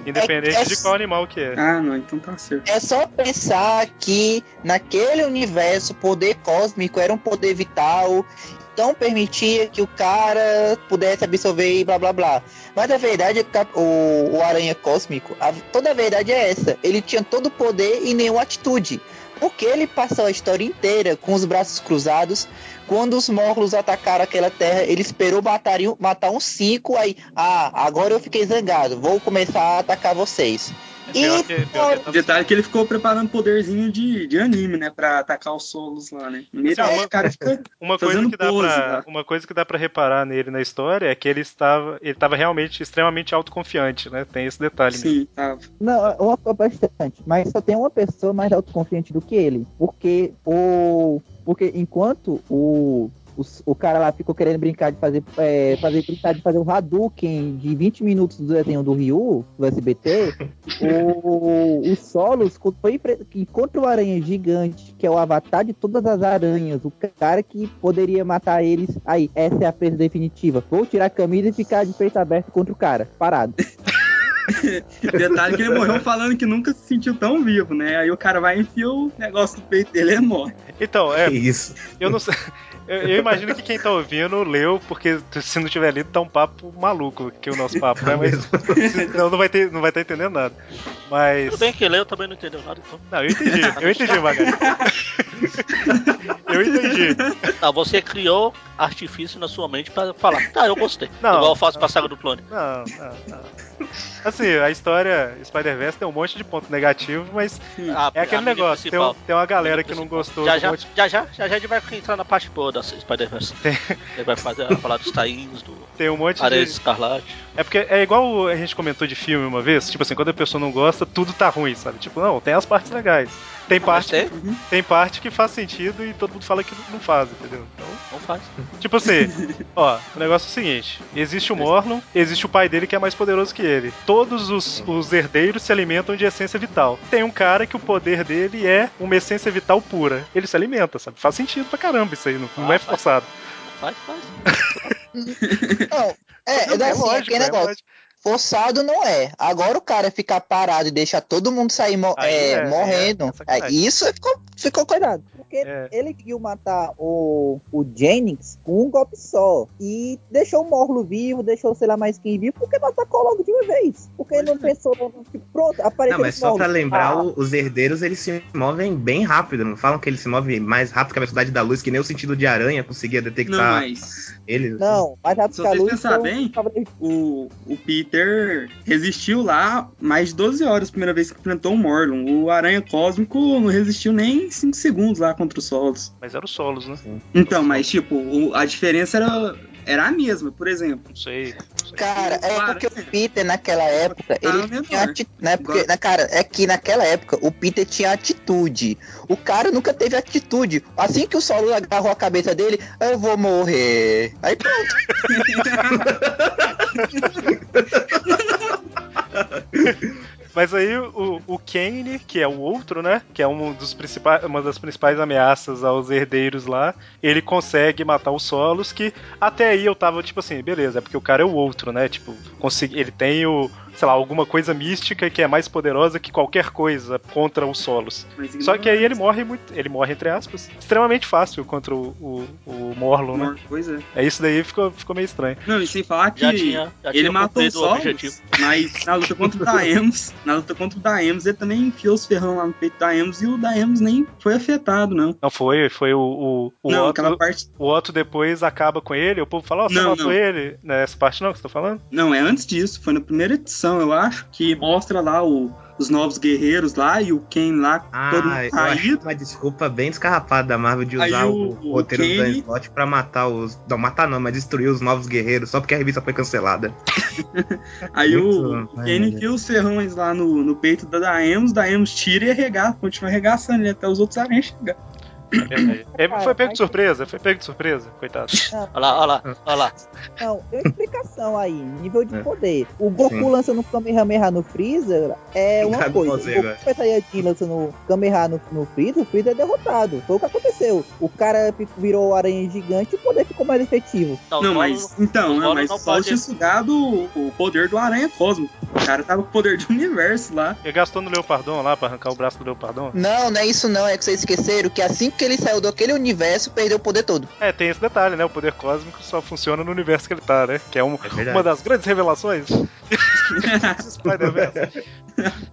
Independente É- é- de qual animal que é. Ah, não, então tá certo. é só pensar que naquele universo o poder cósmico era um poder vital, então permitia que o cara pudesse absorver e blá blá blá. Mas a verdade é que o, o Aranha Cósmico, a- toda a verdade é essa. Ele tinha todo o poder e nenhuma atitude. Porque ele passou a história inteira com os braços cruzados. Quando os Morlos atacaram aquela terra, ele esperou matar, uns cinco. Aí, ah, agora eu fiquei zangado. Vou começar a atacar vocês. Pior E que- pior que tá- Detalhe que ele ficou preparando poderzinho de, de anime, né? Pra atacar os solos lá, né? Assim, uma- o cara fica. Uma coisa, Fazendo que dá pose, pra, tá? uma coisa que dá pra reparar nele na história é que ele estava, ele estava realmente extremamente autoconfiante, né? Tem esse detalhe. mesmo. Sim, tava. Não, uma coisa bastante. Mas só tem uma pessoa mais autoconfiante do que ele. Porque o. Porque enquanto o. O, o cara lá ficou querendo brincar de fazer, é, fazer brincar de fazer o Hadouken de 20 minutos do desenho do Ryu, do SBT, o, o Solos foi contra o aranha gigante, que é o avatar de todas as aranhas, o cara que poderia matar eles. Aí, essa é a presa definitiva. Vou tirar a camisa e ficar de peito aberto contra o cara, parado. Detalhe que ele morreu falando que nunca se sentiu tão vivo, né? Aí o cara vai e enfia o negócio no peito dele e morre. Então, é, Que isso. eu não sei. Eu, eu imagino que quem tá ouvindo leu, porque se não tiver lido, tá um papo maluco que o nosso papo, né? Mas não, não vai ter, não vai estar entendendo nada. Mas. Tudo bem que leu também não entendeu nada, então. Não, eu entendi, eu entendi, Magari. eu entendi. Não, você criou artifício na sua mente pra falar, tá, eu gostei. Não, Igual eu faço não. com a saga do clone. Não, não, não. Assim, a história Spider-Verse tem um monte de ponto negativo, mas A- é aquele negócio. Tem, tem uma galera que não gostou Já já, monte- já já, já já a gente vai entrar na parte boa da Spider-Verse. Ele vai fazer, falar dos tains, do Tem um monte Areia de. Escarlate. É porque é igual a gente comentou de filme uma vez, tipo assim, quando a pessoa não gosta, tudo tá ruim, sabe? Tipo, não, tem as partes legais. Tem parte, tem? tem parte que faz sentido e todo mundo fala que não faz, entendeu? Então, Não faz. tipo assim, ó, o negócio é o seguinte: existe o Morlon, existe o pai dele que é mais poderoso que ele. Todos os, os herdeiros se alimentam de essência vital. Tem um cara que o poder dele é uma essência vital pura. Ele se alimenta, sabe? Faz sentido pra caramba isso aí, não, não Ah, é faz. forçado. Faz, faz. Não, é, Não, é, assim, lógico, aquele é negócio. lógico. Forçado não é. Agora o cara ficar parado e deixar todo mundo sair mo- Aí é, é, morrendo. é, é é, isso ficou, ficou coitado. Porque É. ele conseguiu matar o, o Jennings com um golpe só. E deixou o Morlo vivo, deixou sei lá mais quem vivo, porque não atacou logo de uma vez. Porque ele não pensou, tipo, pronto, apareceu Não, mas só pra lembrar, Ah, os herdeiros eles se movem bem rápido. Não falam que eles se movem mais rápido que a velocidade da luz, que nem o sentido de aranha conseguia Não, detectar mas eles. Não, mas rápido Se que a luz. pensar um bem, o, o Peter resistiu lá mais de 12 horas a primeira vez que enfrentou o Morlun. O Aranha Cósmico não resistiu nem 5 segundos lá contra os solos. Mas era o Solos, né? Então, mas tipo, o- a diferença era, era a mesma, por exemplo. Não sei. não sei. Cara, é Claro, porque o Peter naquela época, Tá ele tinha atitude. Né? Porque, na, cara, é que naquela época o Peter tinha atitude. O cara nunca teve atitude. Assim que o Solo agarrou a cabeça dele, eu vou morrer. Aí pronto. Mas aí o, o Kane, que é o outro, né? Que é um dos principais, uma das principais ameaças aos herdeiros lá, ele consegue matar os solos, que até aí eu tava tipo assim, beleza, é porque o cara é o outro, né? Tipo, ele tem o, sei lá, alguma coisa mística que é mais poderosa que qualquer coisa contra os solos. Só que aí ele morre muito, ele morre entre aspas, extremamente fácil contra o, o, o né? Pois é. É isso daí ficou, ficou meio estranho. Não, e sem falar que Já tinha, já ele matou os solos, mas na luta contra o Daemus, na luta contra o Daemus, ele também enfiou os ferrão lá no peito do Daemus e o Daemus nem foi afetado, não. Não foi, foi o, o, o não, Otto, aquela parte. o Otto depois acaba com ele, o povo fala, ó, você Não, matou não. ele. Nessa parte não que você tá falando? Não, é antes disso, foi na primeira edição, eu acho, que mostra lá o- os novos guerreiros lá e o Ken lá todo Ah, acho caído. uma desculpa bem descarrapada da Marvel de usar o- o, roteiro o do Dan Kane- Slott pra matar os. Não, matar não, mas destruir os novos guerreiros só porque a revista foi cancelada. Aí o, Muito- o Ai, Ken meu enfia os ferrões lá no, no peito da Daemus, Daemus tira e arregaça, continua arregaçando ele até os outros aranhas chegar. É. Ele Cara, foi pego de surpresa, foi pego de surpresa, coitado. Olha lá, olha lá, olha lá. Não, tem explicação aí, nível de É. poder. O Goku Sim. lançando Kamehameha no Freezer é uma Dragon coisa. Z O Goku. Super Saiyajin lançando Kamehameha no, no Freezer, o Freezer é derrotado. Foi o que aconteceu. O cara virou aranha gigante e o poder ficou mais efetivo. Não, Não, mas então, o né, mas não só pode- tinha sugado o, o poder do Aranha Cósmico. O cara tava com o poder de universo lá. Ele gastou no Leopardon lá pra arrancar o braço do Leopardon. Não, não é isso não. É que vocês esqueceram que assim que ele saiu daquele universo, perdeu o poder todo. É, tem esse detalhe, né? O poder cósmico só funciona no universo que ele tá, né? Que é, um- É uma das grandes revelações Spider-Verse.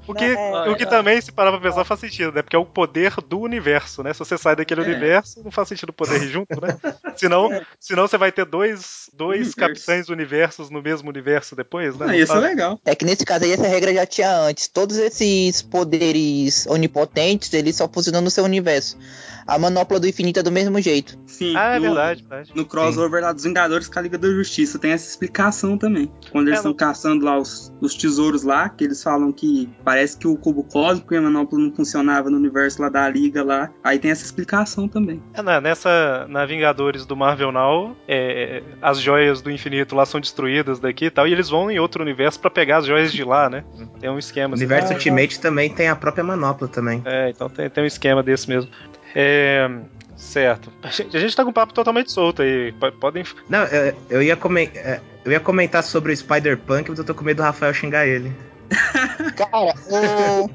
O que, Não, é- o que também, se parar pra pensar, faz sentido, né? Porque é o poder do universo, né? Se você sai daquele É. universo, não faz sentido o poder ir junto, né? Senão, senão você vai ter dois, dois Universo. capitães universos no mesmo universo depois, né? Ah, isso é faz- legal. É que nesse caso aí essa regra já tinha antes. Todos esses poderes onipotentes, eles só funcionam no seu universo. A manopla do infinito é do mesmo jeito. Sim, Ah, é no- verdade, verdade. No crossover lá dos Vingadores com a Liga da Justiça tem essa explicação também. Quando eles É, estão no- caçando lá os, os tesouros lá, que eles falam que parece que o cubo cósmico e a manopla não funcionava no universo lá da Liga lá. Aí tem essa explicação também. É, na- nessa, na Vingadores do Marvel Now, é, as joias do infinito lá são destruídas daqui e tal, e eles vão em outro universo pra pegar as joias de lá, né? Tem um esquema O assim. universo Ah, Ultimate também tem a própria manopla também. É, então tem, tem um esquema desse mesmo. É, certo. A gente, a gente tá com um papo totalmente solto aí. po- Podem. Não, eu, eu ia comen- é, eu ia comentar sobre o Spider-Punk, mas eu tô com medo do Rafael xingar ele. Cara, o.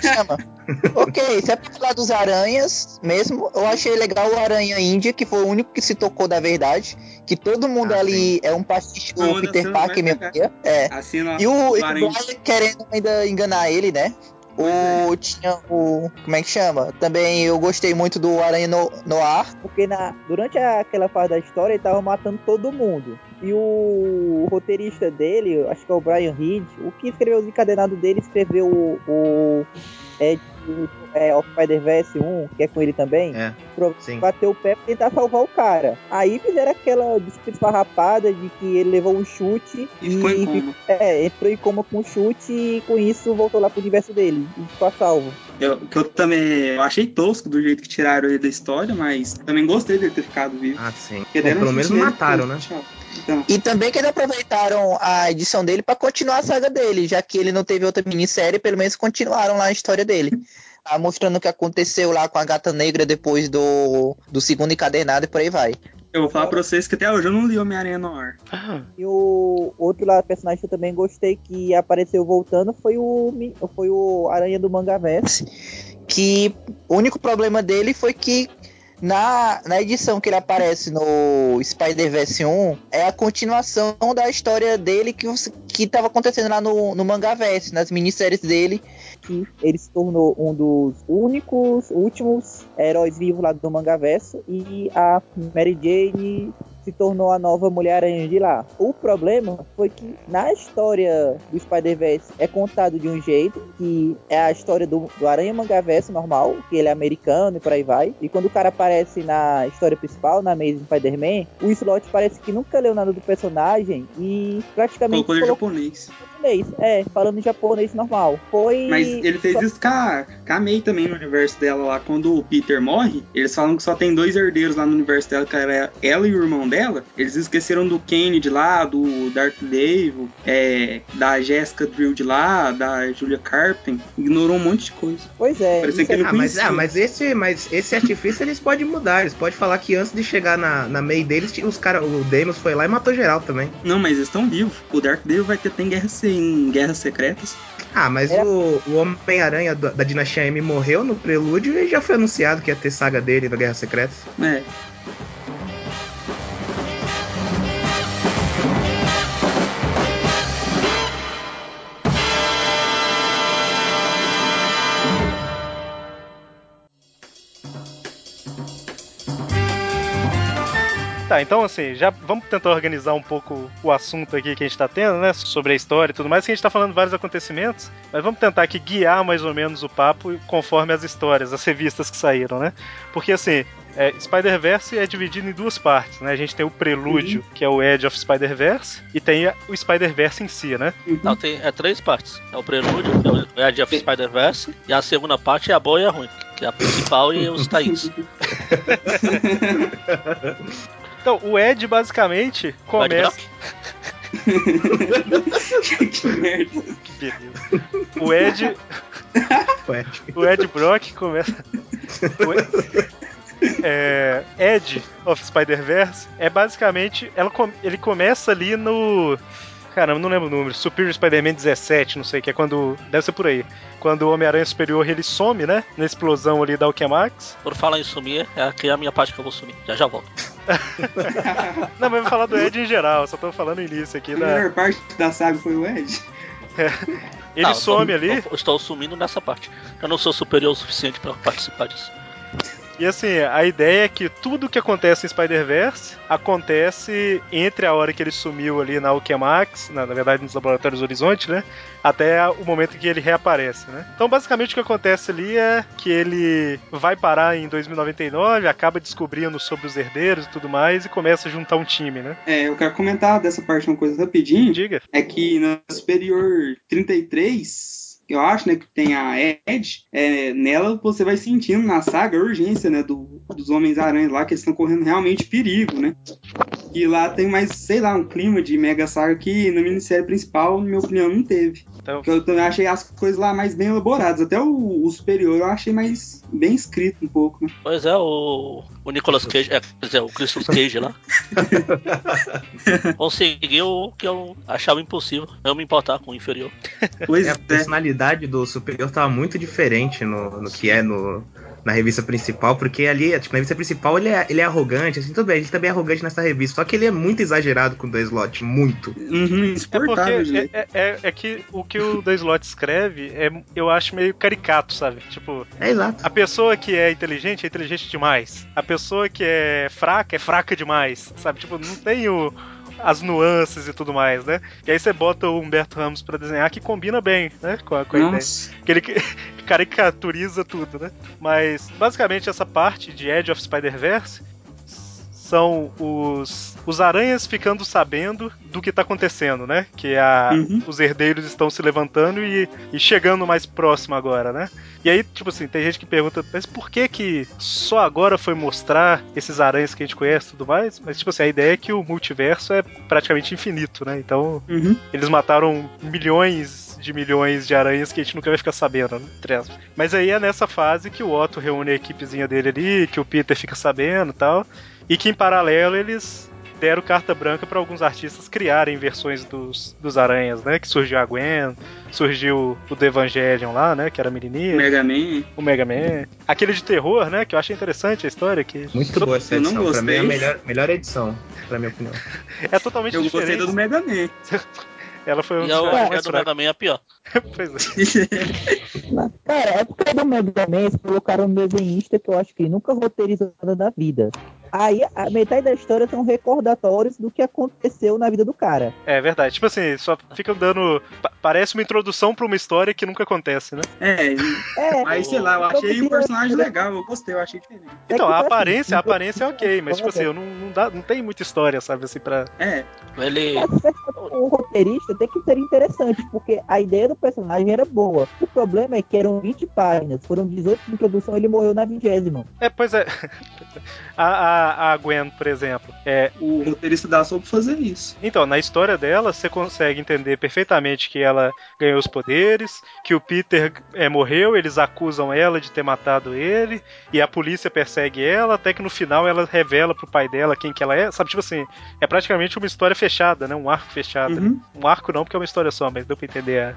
Chama. ok, se é pra falar dos aranhas mesmo, eu achei legal o Aranha Índia, que foi o único que se tocou da verdade. Que todo mundo Ah, ali é um pastiche do Peter Parker mesmo. É. Assim, E o, o aranhas- Brian querendo ainda enganar ele, né? O, tinha o. Como é que chama? Também eu gostei muito do Aranha no, no Ar. Porque na, durante aquela fase da história ele tava matando todo mundo. E o roteirista dele, acho que é o Brian Reed, o que escreveu os encadenados dele, escreveu o, o é, o, é, o Spider-Verse 1, que é com ele também, É, pra sim. bater o pé pra tentar salvar o cara. Aí fizeram aquela desculpa esfarrapada de que ele levou um chute E ficou em coma. É, entrou em coma com o chute e com isso voltou lá pro universo dele e ficou a salvo. Eu, que eu também eu achei tosco do jeito que tiraram ele da história, mas também gostei dele ter ficado vivo. Ah, sim. Deram pelo um menos mataram, né? chato. Então, E também que eles aproveitaram a edição dele pra continuar a saga dele, já que ele não teve outra minissérie, pelo menos continuaram lá a história dele. Tá mostrando o que aconteceu lá com a gata negra depois do, do segundo encadernado e por aí vai. eu vou falar pra vocês que até hoje eu não li Homem-Aranha no ar. E o outro lá, personagem que eu também gostei que apareceu voltando foi o, foi o Aranha do Mangaverse. Que o único problema dele foi que na, na edição que ele aparece no Spider-Verse 1 é a continuação da história dele que, que tava acontecendo lá no, no Mangaverse, nas minisséries dele. que ele se tornou um dos únicos, últimos heróis vivos lá do Mangaverso e a Mary Jane se tornou a nova Mulher-Aranha de lá. O problema foi que na história do Spider-Verse é contado de um jeito, que é a história do, do Aranha Mangaverso normal, que ele é americano e por aí vai. E quando o cara aparece na história principal, na Amazing Spider-Man, o Slot parece que nunca leu nada do personagem e praticamente Colocou ele colocou japonês. Japonês. É, falando em japonês normal. Foi. Mas ele fez isso com a, com a May também no universo dela lá. Quando o Peter morre, eles falam que só tem dois herdeiros lá no universo dela, que era ela e o irmão dela. Eles esqueceram do Kennedy lá, do Darth Dave, é, da Jessica Drill de lá, da Julia Carpenter. Ignorou um monte de coisa. Pois é. Parecia isso que ele é- Ah, mas, ah, mas esse, mas esse artifício eles podem mudar. Eles podem falar que antes de chegar na, na May deles, os cara, o Deimos foi lá e matou geral também. Não, mas eles estão vivos. O Darth Dave vai ter até em guerras, em guerras secretas. Ah, mas É. o, o Homem-Aranha da, da Dinastia M morreu no prelúdio e já foi anunciado que ia ter saga dele na Guerra Secreta. É. Tá, então assim, já vamos tentar organizar um pouco o assunto aqui que a gente tá tendo, né? Sobre a história e tudo mais, que a gente tá falando vários acontecimentos, mas vamos tentar aqui guiar mais ou menos o papo conforme as histórias, as revistas que saíram, né? Porque assim, é, Spider-Verse é dividido em duas partes, né? A gente tem o prelúdio, que é o Edge of Spider-Verse, e tem a- o Spider-Verse em si, né? Não, tem é três partes. É o prelúdio, que é o Edge of Spider-Verse, e a segunda parte é a boa e a ruim, que é a principal e os tains. Então, o Ed basicamente Ed começa. Brock? que merda. Que beleza. O Ed, o Ed Brock começa. o Ed- é, Ed of Spider-Verse é basicamente. Ela, com- ele começa ali no. Caramba, não lembro o número. Superior Spider-Man 17, não sei, que é quando. Deve ser por aí. Quando o Homem-Aranha Superior ele some, né? Na explosão ali da Alchemax. Por falar em sumir, é aqui a minha parte que eu vou sumir. Já já volto. Não, mas vou falar do Ed em geral, só tô falando início aqui A da. melhor parte da saga foi o Ed. Ele Não, some tô- ali. Eu estou sumindo nessa parte. Eu não sou superior o suficiente pra participar disso. E assim, a ideia é que tudo que acontece em Spider-Verse acontece entre a hora que ele sumiu ali na Alchemax, na, na verdade nos Laboratórios Horizonte, né? Até o momento que ele reaparece, né? Então, basicamente, o que acontece ali é que ele vai parar em 2099, acaba descobrindo sobre os herdeiros e tudo mais, e começa a juntar um time, né? É, eu quero comentar dessa parte uma coisa rapidinho. Diga. É que na Superior 33, eu acho, né, que tem a Edge, é, nela você vai sentindo na saga a urgência, né, do, dos Homens-Aranha lá, que eles estão correndo realmente perigo, né? E lá tem mais, sei lá, um clima de mega saga que na minissérie principal, na minha opinião, não teve. Então, Porque eu também achei as coisas lá mais bem elaboradas. Até o, o superior eu achei mais bem escrito um pouco, né? Pois é, o, o Nicolas Cage, é, quer dizer, o Christus Cage lá, conseguiu o que eu achava impossível, eu me importar com o inferior. Pois é, a é. personalidade do Superior tava muito diferente no, no que é no, na revista principal, porque ali, tipo, na revista principal ele é, ele é arrogante, assim, tudo bem, ele também é arrogante nessa revista, só que ele é muito exagerado com o Dan Slott, muito. Uhum, É é, é, é que o que o Dan Slott escreve é, eu acho meio caricato, sabe? Tipo, É exato. a pessoa que é inteligente é inteligente demais. A pessoa que é fraca é fraca demais, sabe? Tipo, não tem o, as nuances e tudo mais, né? E aí você bota o Humberto Ramos pra desenhar que combina bem, né? Com a, com a ideia. Que ele caricaturiza tudo, né? Mas basicamente essa parte de Edge of Spider-Verse são os, os aranhas ficando sabendo do que tá acontecendo, né? Que a, Uhum. os herdeiros estão se levantando e, e chegando mais próximo agora, né? E aí, tipo assim, tem gente que pergunta, mas por que que só agora foi mostrar esses aranhas que a gente conhece e tudo mais? Mas, tipo assim, a ideia é que o multiverso é praticamente infinito, né? Então, Uhum. eles mataram milhões de milhões de aranhas que a gente nunca vai ficar sabendo, né? Mas aí é nessa fase que o Otto reúne a equipezinha dele ali, que o Peter fica sabendo e tal, e que em paralelo eles deram carta branca para alguns artistas criarem versões dos, dos aranhas, né? Que surgiu a Gwen, surgiu o do Evangelion lá, né? Que era a menininha, Mega Man. o Mega Man. Aquele de terror, né? Que eu achei interessante a história, que Muito boa essa eu não edição. Pra mim é a gostei. melhor, melhor edição, pra minha opinião. é totalmente Eu gostei diferente. do Mega Man. Ela foi um E dos a, a do fracos. Mega Man é pior. Pois é. Cara, é porque do Mega Man eles colocaram um desenhista que eu acho que nunca roteirizou nada da vida. Aí a metade da história são recordatórios do que aconteceu na vida do cara. É verdade. Tipo assim, só fica dando. pa- Parece uma introdução pra uma história que nunca acontece, né? É, É, mas sei lá, eu achei o personagem legal, eu gostei, eu achei diferente. É Então, a assim, aparência, a aparência é ok, mas tipo assim, eu não, não, dá, não tem muita história, sabe, assim, pra. É, Ele. O roteirista tem que ser interessante, porque a ideia do personagem era boa. O problema é que eram 20 páginas, foram 18 de introdução ele morreu na vigésima. É, pois é. A, a, a Gwen, por exemplo. É, o roteirista da soube fazer isso. então, na história dela, você consegue entender perfeitamente que ela ganhou os poderes, que o Peter é, morreu, eles acusam ela de ter matado ele, e a polícia persegue ela, até que no final ela revela pro pai dela quem que ela é. Sabe, tipo assim, é praticamente uma história fechada, né? Um arco fechado. ali. Uhum. Um arco não, porque é uma história só, mas deu pra entender a,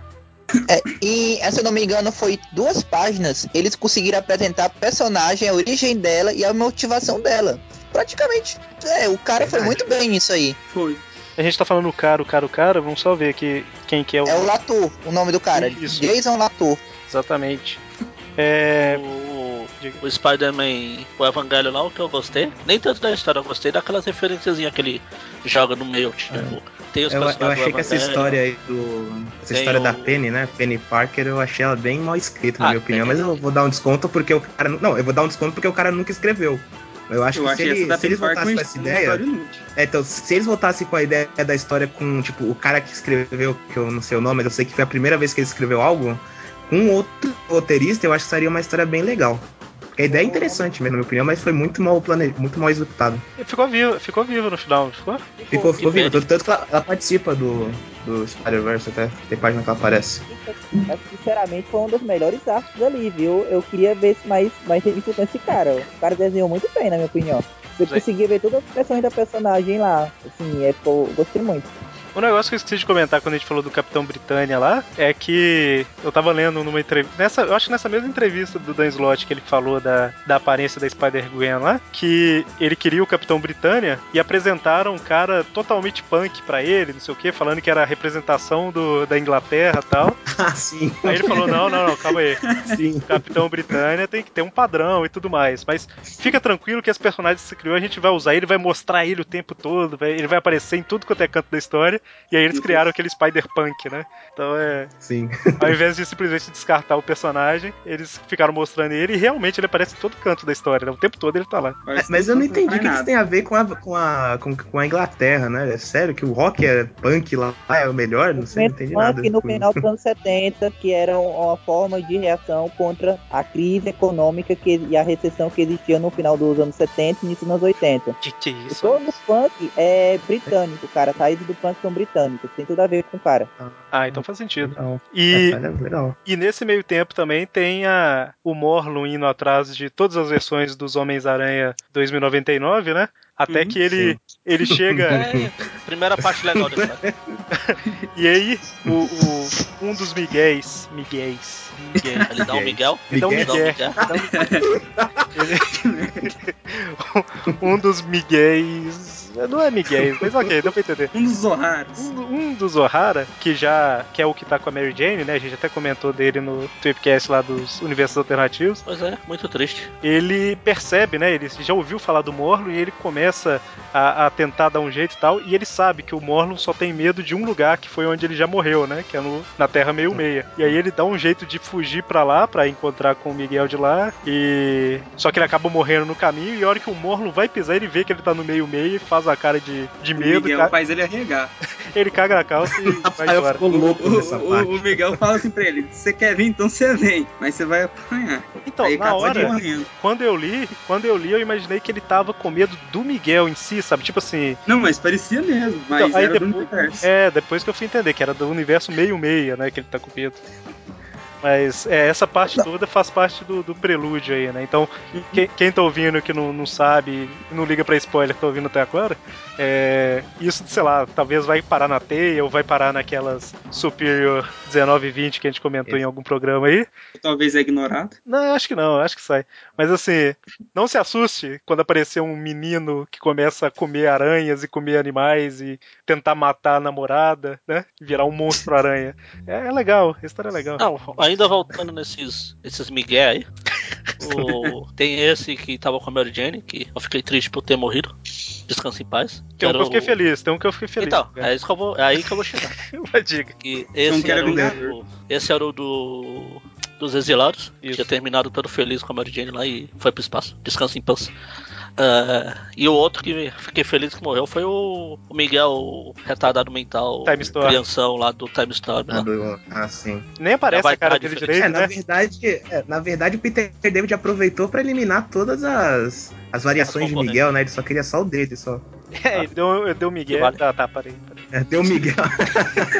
É, e, se eu não me engano, foi duas páginas. Eles conseguiram apresentar a personagem, a origem dela e a motivação dela. Praticamente. É, o cara foi muito bem nisso aí. Foi. A gente tá falando o cara, o cara, o cara, vamos só ver aqui quem que é o. É o Latour, o nome do cara. Isso. Jason Latour. Exatamente. É. O, o Spider-Man, o Evangelho lá, o que eu gostei, nem tanto da história, eu gostei daquelas referenciazinhas que ele joga no meio, tipo, tem os Eu, eu achei que essa história aí do. Essa Tem história da o- Penny, né? Penny Parker, eu achei ela bem mal escrita, na Ah, minha opinião. Mas eu vou dar um desconto porque o cara. Não, eu vou dar um desconto porque o cara nunca escreveu. Eu acho Eu que se, ele, da se eles voltassem com essa ideia. É, então, se eles voltassem com a ideia da história com, tipo, o cara que escreveu, que eu não sei o nome, mas eu sei que foi a primeira vez que ele escreveu algo, com outro roteirista, eu acho que seria uma história bem legal. A ideia é interessante mesmo, na minha opinião, mas foi muito mal planejado, muito mal executado. E Ficou vivo, ficou vivo no final, ficou? Ficou, ficou vivo, tanto, tanto que ela, ela participa do, do Spider-Verse até, tem página que ela aparece. Mas, sinceramente, foi um dos melhores arcos ali, viu? Eu queria ver mais, mais revistas com esse cara. O cara desenhou muito bem, na minha opinião. Eu Sim. consegui ver todas as expressões da personagem lá. Assim, é, pô, gostei muito. Um negócio que eu esqueci de comentar quando a gente falou do Capitão Britânia lá é que eu tava lendo numa entrevista. Nessa, eu acho que nessa mesma entrevista do Dan Slott que ele falou da, da aparência da Spider-Gwen lá, que ele queria o Capitão Britânia e apresentaram um cara totalmente punk pra ele, não sei o que, falando que era a representação do, da Inglaterra e tal. Ah, sim. Aí ele falou: não, não, não, calma aí. sim. O Capitão Britânia tem que ter um padrão e tudo mais. Mas fica tranquilo que as personagens que você criou a gente vai usar ele, vai mostrar ele o tempo todo, vai- ele vai aparecer em tudo quanto é canto da história. E aí eles criaram aquele Spider-Punk, né? Então é. Sim. Ao invés de simplesmente descartar o personagem, eles ficaram mostrando ele e realmente ele aparece em todo canto da história, né? O tempo todo ele tá lá. Mas que eu não entendi o que isso nada. tem a ver com a, com a, com, com a Inglaterra, né? É sério que o rock é punk lá é o melhor? Não sei, não entendi nada. Punk no com isso. final dos anos 70, que era uma forma de reação contra a crise econômica que, e a recessão que existia no final dos anos 70 e início dos anos 80. Que que é isso? todo o punk é britânico, cara. As raízes do punk são britânicos. Tem tudo a ver com o cara. Ah, então faz sentido. Legal. E, Essa é legal. e nesse meio tempo também tem a, o Morlun indo atrás de todas as versões dos Homens-Aranha 2099, né? Até Uhum, que ele, ele chega. É, primeira parte legal da história. E aí, o, o- um dos Miguéis. Miguéis. Ele dá um Miguel. Ele dá um Miguel? Miguel. Miguel. Um dos Miguéis. Não é Miguéis, mas ok, deu pra entender. Um dos Zoharas. Um, um dos O'Hara, que já que é o que tá com a Mary Jane, né? A gente até comentou dele no Tweepcast lá dos Universos Alternativos. Pois é, muito triste. Ele percebe, né? Ele já ouviu falar do Morlun e ele começa a, a tentar dar um jeito e tal. E ele sabe que o Morlun só tem medo de um lugar que foi onde ele já morreu, né? Que é no, na Terra Meio Meia. E aí ele dá um jeito de fugir pra lá, pra encontrar com o Miguel de lá. E. Só que ele acaba morrendo no caminho. E a hora que o Morlun vai pisar, ele vê que ele tá no meio meio e faz a cara de, de O medo. Miguel ca- faz ele arregar. Ele caga na calça e vai Rafael embora. ficou louco O, o- o Miguel fala assim pra ele: você quer vir, então você vem, mas você vai apanhar. Então, Aí na hora, quando eu li, quando eu li, eu imaginei que ele tava com medo do Miguel em si, sabe? Tipo assim. Não, mas parecia mesmo, mas Então, aí era do depois- universo. É, depois que eu fui entender que era do universo meio-meia, né? Que ele tá com medo. Mas é, essa parte toda faz parte do, do prelúdio aí, né? Então, quem, quem tá ouvindo que não, não sabe não liga pra spoiler que tá ouvindo até agora, é, isso, sei lá, talvez vai parar na teia ou vai parar naquelas Superior 1920 que a gente comentou em algum programa aí. Talvez é ignorado. Não, acho que não, acho que sai. Mas assim, não se assuste quando aparecer um menino que começa a comer aranhas e comer animais e tentar matar a namorada, né? Virar um monstro aranha. É, é legal, a história é legal. Não, ainda voltando nesses, nesses Miguel aí. o- tem esse que tava com a Mary Jane, que eu fiquei triste por ter morrido. Descanse em paz. tem um que eu fiquei o- feliz, tem um que eu fiquei feliz. Então, cara. é, isso que eu vou, é aí que eu vou chegar. Mas diga. Que esse era, o do, esse era o do. Dos exilados. Isso. Tinha terminado todo feliz com a Mary Jane lá e foi pro espaço. Descanse em paz. Ah, e o outro que fiquei feliz que morreu foi o, o Miguel, o retardado mental, Time Storm. crianção lá do Time Storm. Ah, Lá. do- ah, sim. Nem aparece a cara dele direito, É, na né? verdade, é, na verdade, o Peter David aproveitou pra eliminar todas as, as variações As de. Miguel, né? Ele só queria só o dele, só. É, ele deu, ele deu Miguel. Vale. Tá, tá, parei. parei. É, deu o Miguel.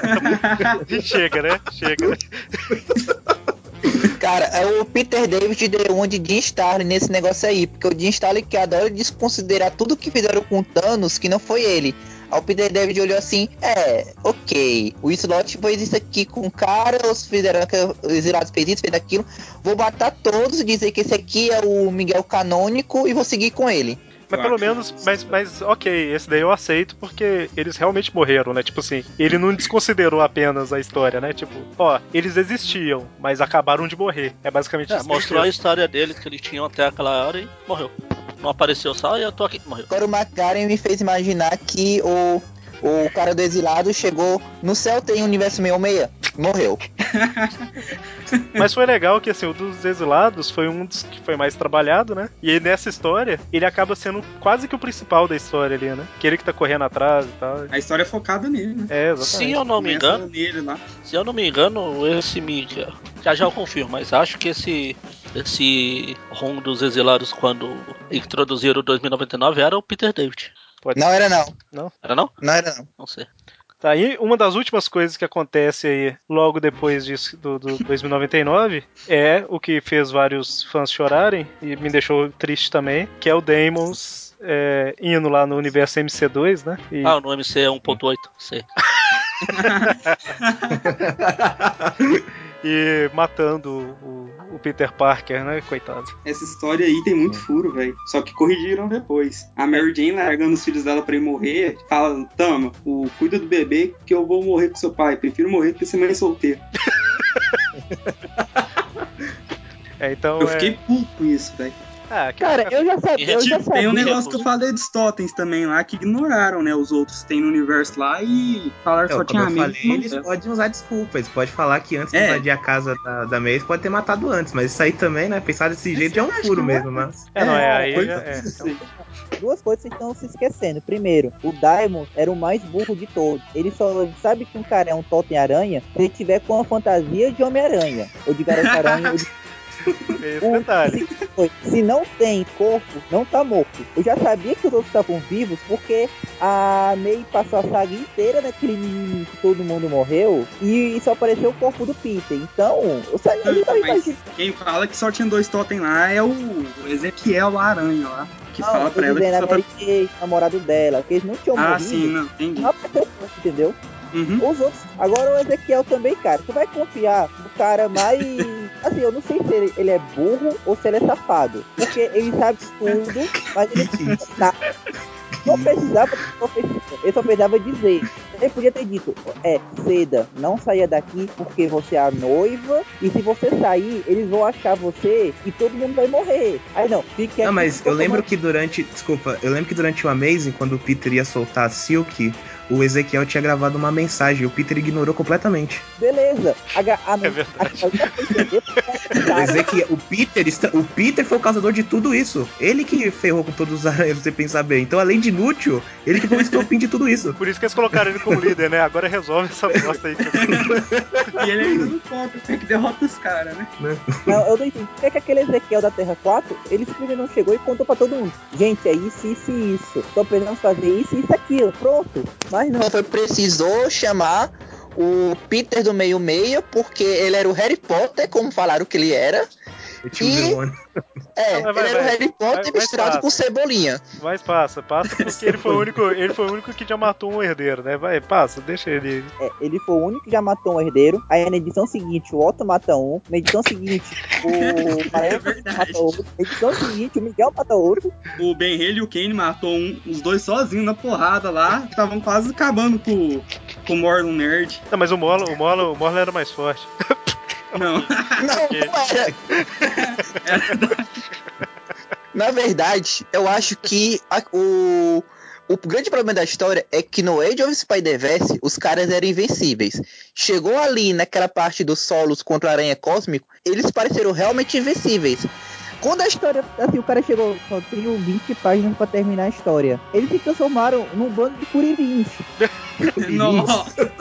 Chega, né? Chega. né? Cara, é o Peter David de Jim Starlin nesse negócio aí, porque o Jim Starlin que adora desconsiderar tudo que fizeram com Thanos, que não foi ele. Aí o Peter David olhou assim, é, ok, o Slot fez isso aqui com o cara, os fizeram os exilados fez isso, fez aquilo, vou matar todos e dizer que esse aqui é o Miguel canônico e vou seguir com ele. Mas pelo menos, mas, mas ok, esse daí eu aceito porque eles realmente morreram, né? Tipo assim, ele não desconsiderou apenas a história, né? Tipo, ó, eles existiam, mas acabaram de morrer. É basicamente É, isso. mostrou a história deles que eles tinham até aquela hora e morreu. Não apareceu só e eu tô aqui, morreu. Agora o McCartney me fez imaginar que o, o cara do exilado chegou no céu tem um universo 66, morreu. Mas foi legal que assim, o dos exilados foi um dos que foi mais trabalhado, né? E aí, nessa história, ele acaba sendo quase que o principal da história ali, né? Que ele que tá correndo atrás e tal. A história é focada nele, né? É, Se exatamente. eu não me engano, nele lá. se eu não me engano, esse Miguel. Já já eu confirmo, mas acho que esse. Esse ROM dos exilados, quando introduziram o 2099, era o Peter David. Pode Não era não, Era não? não era não. Não sei. Tá aí, uma das últimas coisas que acontece aí logo depois disso do, do 2099 é o que fez vários fãs chorarem e me deixou triste também, que é o Demons é, indo lá no universo MC2, né? E, Ah, no MC é 1.8, sei. e matando o, o Peter Parker, né? Coitado. Essa história aí tem muito furo, velho. Só que corrigiram depois. A Mary Jane largando os filhos dela pra ir morrer, fala: Tama, o, cuida do bebê que eu vou morrer com seu pai. Prefiro morrer do que ser mãe solteira. É, então Eu é- fiquei puto com isso, velho. Ah, Cara, eu já sabia, eu já Tem sabia. Tem um negócio que eu falei dos totens também lá, que ignoraram, né? Os outros que tem no universo lá e falaram que Então, só tinha amigos. falei, não eles tem. podem usar desculpa. Eles podem falar que antes de É. invadir a casa da, da Mace pode ter matado antes. Mas isso aí também, né? Pensar desse jeito já é um acho furo mesmo, mas. é, não, é, aí foi já- tudo é. Duas coisas vocês estão se esquecendo. Primeiro, o Daimon era o mais burro de todos. Ele só sabe que um cara é um totem aranha se ele tiver com a fantasia de Homem-Aranha. Ou de Garota Aranha. ou de... Tem esse O- detalhe. se, se não tem corpo, não tá morto. Eu já sabia que os outros estavam vivos porque a May passou a saga inteira naquele mimimi que todo mundo morreu e só apareceu o corpo do Peter. Então, eu sa- eu quem fala que só tinha dois totem lá é o Ezequiel lá, Aranha lá. Que Não, fala pra ela que dizendo, só a tá. Mary Kay, namorado dela, que eles não tinham Ah, morrido. sim, não, entendi. Não corpo, entendeu? Uhum. Os outros. Agora o Ezequiel também, cara. Tu vai confiar no cara mais. Assim, eu não sei se ele, ele é burro ou se ele é safado. Porque ele sabe tudo, mas ele sabe. Não precisava profecia. Ele só precisava dizer. Ele podia ter dito: É, Seda, não saia daqui porque você é a noiva. E se você sair, eles vão achar você e todo mundo vai morrer. Aí não, fique aqui. Não, mas eu lembro que durante. Desculpa, eu lembro que durante o Amazing, quando o Peter ia soltar a Silk, o Ezequiel tinha gravado uma mensagem e o Peter ignorou completamente. Beleza. A, ga- a, É verdade. a- a- O, Ezequiel, o, Peter, está- o Peter foi o causador de tudo isso. Ele que ferrou com todos os aranhas, você pensar bem. Então, além de inútil, ele que foi o estopim de tudo isso. Por isso que eles colocaram ele como líder, né? Agora resolve essa bosta aí. E ele ainda não conta, tem que derrota os caras, né? Não, eu não entendi. Por que, que aquele Ezequiel da Terra 4, ele simplesmente não chegou e contou pra todo mundo. Gente, é isso, isso e isso. Então precisamos fazer isso, isso, aquilo. Pronto. Mas não. Não foi precisou chamar o Peter do meio meio, porque ele era o Harry Potter, como falaram que ele era. Um E- demônio. É, Vai, vai, ele era o. Harry Potter Vai- vai misturado com. Cebolinha. Mas passa, passa porque ele foi o único, ele foi o único que já matou um herdeiro, né? Vai, passa, deixa ele. É, ele foi o único que já matou um herdeiro. Aí na edição seguinte, o Otto mata um. Na edição seguinte, o Maranhão verdade. mata outro. Na edição seguinte, o Miguel mata outro. O Ben Haley e o Kane matou um- os dois sozinhos na porrada lá, estavam quase acabando com, com o Morlun Nerd. Não, mas o Mola, o o era mais forte. Não, Não, não era. Na verdade, eu acho que a- o, o grande problema da história é que no Age of Spider-Verse os caras eram invencíveis. Chegou ali naquela parte dos solos contra o Aranha Cósmico, eles pareceram realmente invencíveis. Quando a história, assim, o cara chegou, só tenho 20 páginas pra terminar a história. Eles se transformaram num bando de curirins. nossa.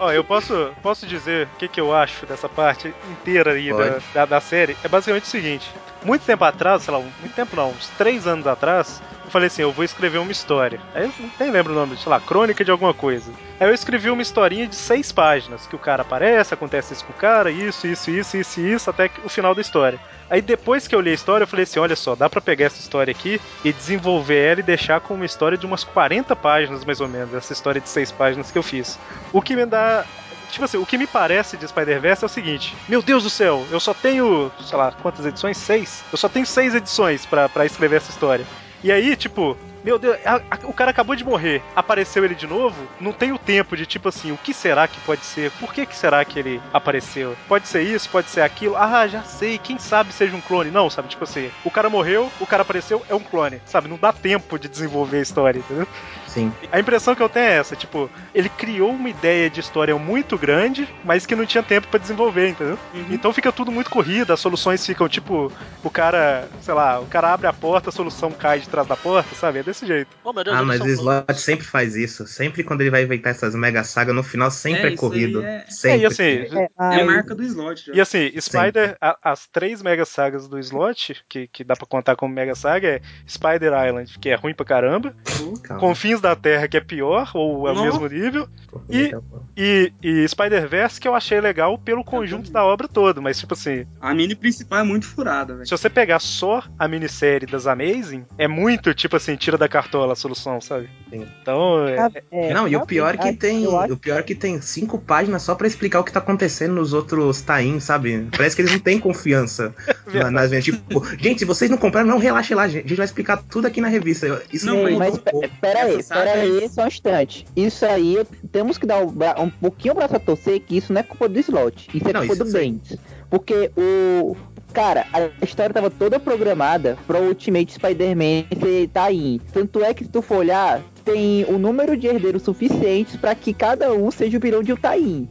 Ó, eu posso, posso dizer o que, que eu acho dessa parte inteira aí da, da, da série. É basicamente o seguinte: muito tempo atrás, sei lá, muito tempo não, uns três anos atrás, eu falei assim: eu vou escrever uma história. Aí eu nem lembro o nome, sei lá, crônica de alguma coisa. Aí eu escrevi uma historinha de seis páginas, que o cara aparece, acontece isso com o cara, isso, isso, isso, isso, isso, até o final da história. Aí depois que eu li a história, eu falei assim: olha só, dá pra pegar essa história aqui e desenvolver ela e deixar com uma história de umas 40 páginas, mais ou menos, essa história de seis páginas que eu fiz. O que me dá. Tipo assim, o que me parece de Spider-Verse é o seguinte: Meu Deus do céu, eu só tenho, sei lá, quantas edições? Seis? Eu só tenho seis edições pra escrever essa história. E aí, tipo, meu Deus, a- a- o cara acabou de morrer, apareceu ele de novo, não tem o tempo de tipo assim, o que será que pode ser? Por que, que será que ele apareceu? Pode ser isso, pode ser aquilo. Ah, já sei, quem sabe seja um clone. Não, sabe, tipo assim, o cara morreu, o cara apareceu, é um clone, sabe? Não dá tempo de desenvolver a história, entendeu? Sim. A impressão que eu tenho é essa, tipo, ele criou uma ideia de história muito grande, mas que não tinha tempo pra desenvolver, entendeu? Então fica tudo muito corrido, as soluções ficam tipo, o cara, sei lá, o cara abre a porta, a solução cai de trás da porta, sabe? É desse jeito. Oh, meu Deus, Ah, mas o Slot sempre faz isso. Sempre quando ele vai inventar essas mega sagas, no final sempre É, é, corrido. é- É, Sempre. e assim, É, É a marca do slot. já. E assim, Spider, a- as três mega sagas do slot, que, que dá pra contar como mega saga, é Spider Island, que é ruim pra caramba, Calma. Confins da Terra, que é pior, ou é o mesmo nível, e- e, e Spider-Verse, que eu achei legal pelo conjunto da obra toda, mas tipo assim, A mini principal é muito furada, velho. se você pegar só a minissérie das Amazing, é muito tipo assim, tira da cartola a solução, sabe? Então, é, Ah, é, Não, e o pior é que tem. O pior é que tem cinco páginas só pra explicar o que tá acontecendo nos outros tain, sabe? Parece que eles não têm confiança na, nas vendas. Tipo, gente, se vocês não compraram, não relaxa lá, gente. A gente vai explicar tudo aqui na revista. Isso Não, não, mas um pouco. pe- pera aí, Essa pera saga aí, é- só um instante. Isso aí, temos que dar o bra- um pouquinho pra torcer que isso não é culpa do slot. Isso é Não, culpa isso do. Bendis. Porque o. Cara, a história tava toda programada pro Ultimate Spider-Man ser Tain. Tanto é que se tu for olhar, tem o número de herdeiros suficientes pra que cada um seja o vilão de um Tain.